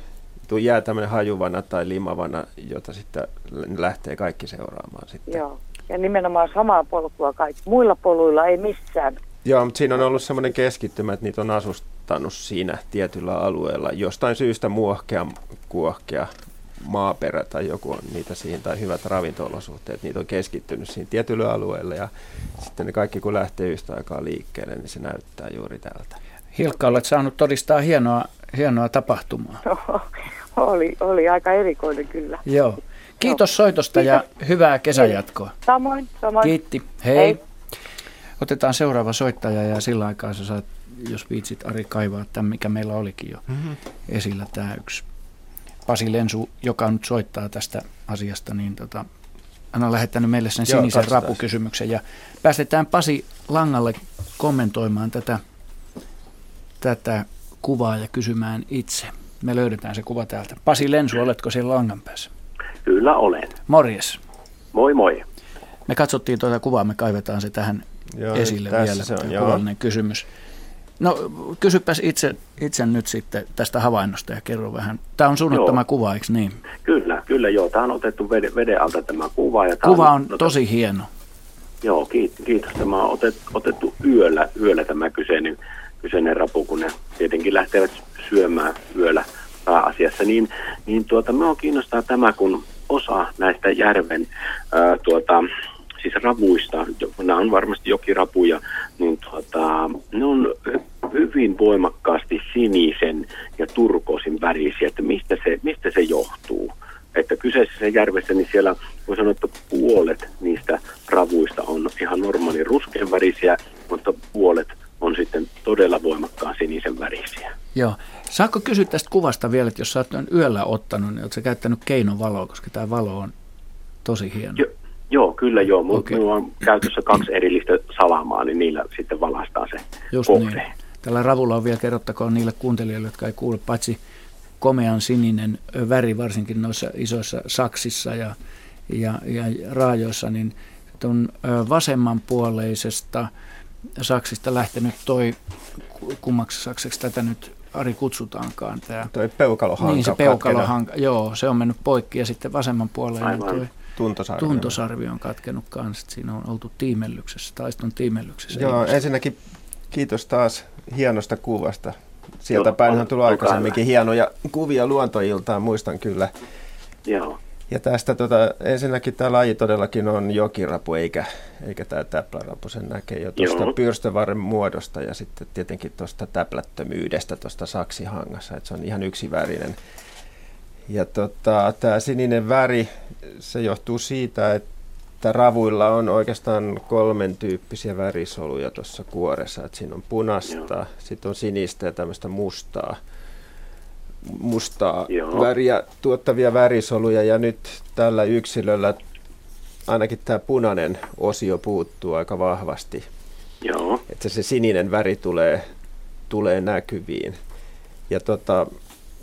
Tuo jää tämmöinen hajuvana tai limavana, jota sitten lähtee kaikki seuraamaan sitten. Joo, ja nimenomaan samaa polkua kaikki. Muilla poluilla ei missään. Joo, mutta siinä on ollut semmoinen keskittymä, että niitä on asustanut siinä tietyllä alueella. Jostain syystä muohkea, kuohkea, maaperä tai joku on niitä siihen, tai hyvät ravinto-olosuhteet, niitä on keskittynyt siihen tietylle alueelle ja sitten ne kaikki kun lähtee yhtä aikaa liikkeelle, niin se näyttää juuri tältä. Hilkka, olet saanut todistaa hienoa, hienoa tapahtumaa. oli, oli aika erikoinen kyllä. Joo. Kiitos soitosta Kiitos. ja hyvää kesäjatkoa. Samoin, samoin. Kiitti. Hei. Hei. Otetaan seuraava soittaja ja sillä aikaa sä saat, jos viitsit Ari kaivaa tämän, mikä meillä olikin jo mm-hmm. esillä, tämä yksi Pasi Lensu, joka nyt soittaa tästä asiasta, niin tota, hän on lähettänyt meille sen Joo, sinisen rapukysymyksen. Ja päästetään Pasi langalle kommentoimaan tätä, tätä kuvaa ja kysymään itse. Me löydetään se kuva täältä. Pasi Lensu, oletko siellä langan päässä? Kyllä olen. Morjes. Moi moi. Me katsottiin tuota kuvaa, me kaivetaan se tähän joo, esille vielä, se on, kuvallinen kysymys. No kysypäs itse, itse nyt sitten tästä havainnosta ja kerro vähän. Tämä on sun ottama kuva, eikö niin? Kyllä, kyllä joo. Tämä on otettu veden, veden alta tämä kuva. Ja kuva on, on tosi hieno. Joo, kiitos. Tämä on otet, otettu yöllä, yöllä tämä kyseinen, kyseinen rapu, kun ne tietenkin lähtevät syömään yöllä pääasiassa. Niin, niin tuota, minua kiinnostaa tämä, kun osa näistä järven ää, tuota, siis ravuista, nämä on varmasti jokirapuja, niin tuota, ne on hyvin voimakkaasti sinisen ja turkoosin värisiä, että mistä se, mistä se johtuu. Että kyseisessä järvessä, niin siellä voi sanoa, että puolet niistä ravuista on ihan normaali ruskean värisiä, mutta puolet on sitten todella voimakkaan sinisen värisiä. Joo. Saako kysyä tästä kuvasta vielä, että jos sä oot yöllä ottanut, niin oletko käyttänyt keinovaloa, koska tämä valo on tosi hieno? Jo, Joo, kyllä joo. Mulla, okay. on käytössä kaksi erillistä salamaa, niin niillä sitten valastaa se Just kohde. Niin. Tällä ravulla on vielä kerrottakoon niille kuuntelijoille, jotka ei kuule, paitsi komean sininen väri, varsinkin noissa isoissa saksissa ja, ja, ja raajoissa, niin tuon vasemmanpuoleisesta saksista lähtenyt toi, kummaksi sakseksi tätä nyt Ari kutsutaankaan. Tämä. Toi peukalohanka. Niin se peukalohanka, joo, se on mennyt poikki ja sitten vasemman puoleen toi Tuntosarvi. Tuntosarvi on katkenut kanssa. Siinä on oltu tiimellyksessä, taiston tiimellyksessä. Joo, ensinnäkin kiitos taas hienosta kuvasta. Sieltä Joo, päin on tullut aikaisemminkin hienoja kuvia luontoiltaan, muistan kyllä. Joo. Ja tästä tota, ensinnäkin tämä laji todellakin on jokirapu, eikä, eikä tämä täplärapu. Sen näkee jo tuosta pyrstövarren muodosta ja sitten tietenkin tuosta täplättömyydestä tuosta saksihangassa, että se on ihan yksivärinen ja tota, tämä sininen väri, se johtuu siitä, että ravuilla on oikeastaan kolmen tyyppisiä värisoluja tuossa kuoressa. Et siinä on punasta, sitten on sinistä ja tämmöistä mustaa, mustaa väriä tuottavia värisoluja. Ja nyt tällä yksilöllä ainakin tämä punainen osio puuttuu aika vahvasti Joo. Että se sininen väri tulee, tulee näkyviin. Ja tota,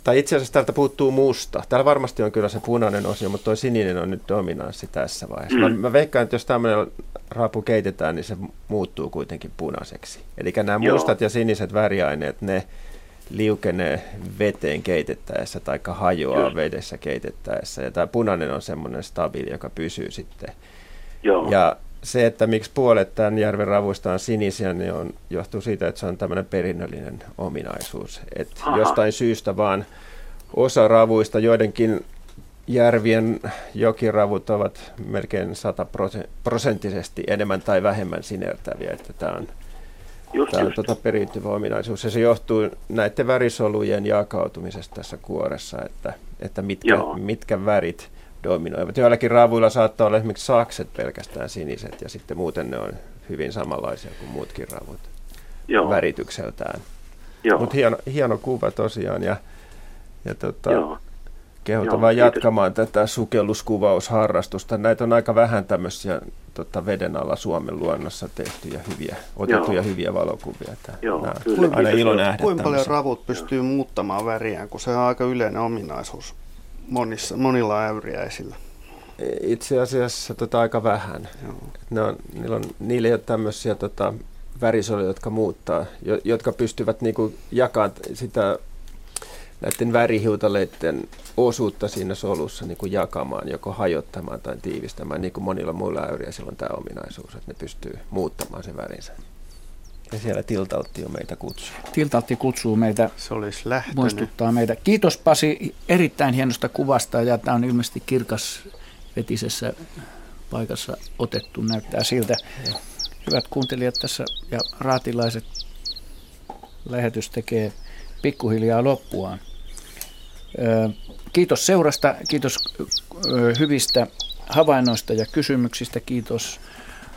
tai itse asiassa täältä puuttuu musta. Täällä varmasti on kyllä se punainen osio, mutta tuo sininen on nyt dominanssi tässä vaiheessa. Mm. Mä, mä veikkaan, että jos tämmöinen rapu keitetään, niin se muuttuu kuitenkin punaiseksi. Eli nämä Joo. mustat ja siniset väriaineet, ne liukenee veteen keitettäessä tai hajoaa Just. vedessä keitettäessä. Ja tämä punainen on semmoinen stabiili, joka pysyy sitten. Joo. Ja se, että miksi puolet tämän järven ravuista on sinisiä, niin on, johtuu siitä, että se on tämmöinen perinnöllinen ominaisuus. Että jostain syystä vaan osa ravuista, joidenkin järvien jokiravut ovat melkein sataprosenttisesti enemmän tai vähemmän sinertäviä. Että tämä on, just, tämä on tuota periytyvä ominaisuus. Ja se johtuu näiden värisolujen jakautumisesta tässä kuoressa, että, että mitkä, mitkä värit – dominoivat. Joillakin raavuilla saattaa olla esimerkiksi sakset pelkästään siniset ja sitten muuten ne on hyvin samanlaisia kuin muutkin raavut Joo. väritykseltään. Mutta hieno, hieno kuva tosiaan ja, ja tota, kehotan vaan jatkamaan tätä sukelluskuvausharrastusta. Näitä on aika vähän tämmöisiä tota, veden alla Suomen luonnossa tehtyjä hyviä, otettuja Joo. hyviä valokuvia. Tää, Joo, nää, kyllä. Aina ilo nähdä Kuinka paljon ravut pystyy muuttamaan väriään, kun se on aika yleinen ominaisuus? Monissa, monilla äyriäisillä? Itse asiassa tota, aika vähän. Ne on, niillä, on, niillä ei ole tämmöisiä tota, värisoluja, jotka muuttaa, jo, jotka pystyvät niinku, jakamaan sitä näiden värihiutaleiden osuutta siinä solussa niin kuin jakamaan, joko hajottamaan tai tiivistämään, niin kuin monilla muilla äyriäisillä on tämä ominaisuus, että ne pystyy muuttamaan sen värinsä. Ja siellä Tiltaltti on meitä kutsuu. Tiltaltti kutsuu meitä, Se olisi lähtöinen. muistuttaa meitä. Kiitos Pasi erittäin hienosta kuvasta ja tämä on ilmeisesti kirkas vetisessä paikassa otettu, näyttää siltä. Hyvät kuuntelijat tässä ja raatilaiset lähetys tekee pikkuhiljaa loppuaan. Kiitos seurasta, kiitos hyvistä havainnoista ja kysymyksistä, kiitos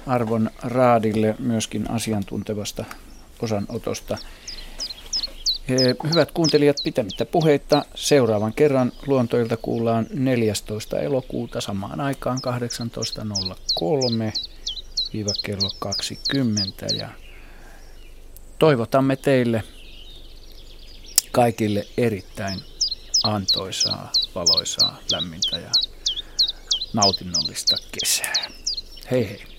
arvon Raadille myöskin asiantuntevasta osanotosta. Hyvät kuuntelijat, pitämättä puheitta, seuraavan kerran luontoilta kuullaan 14. elokuuta samaan aikaan 18.03 kello 20 ja toivotamme teille kaikille erittäin antoisaa, valoisaa, lämmintä ja nautinnollista kesää. Hei hei!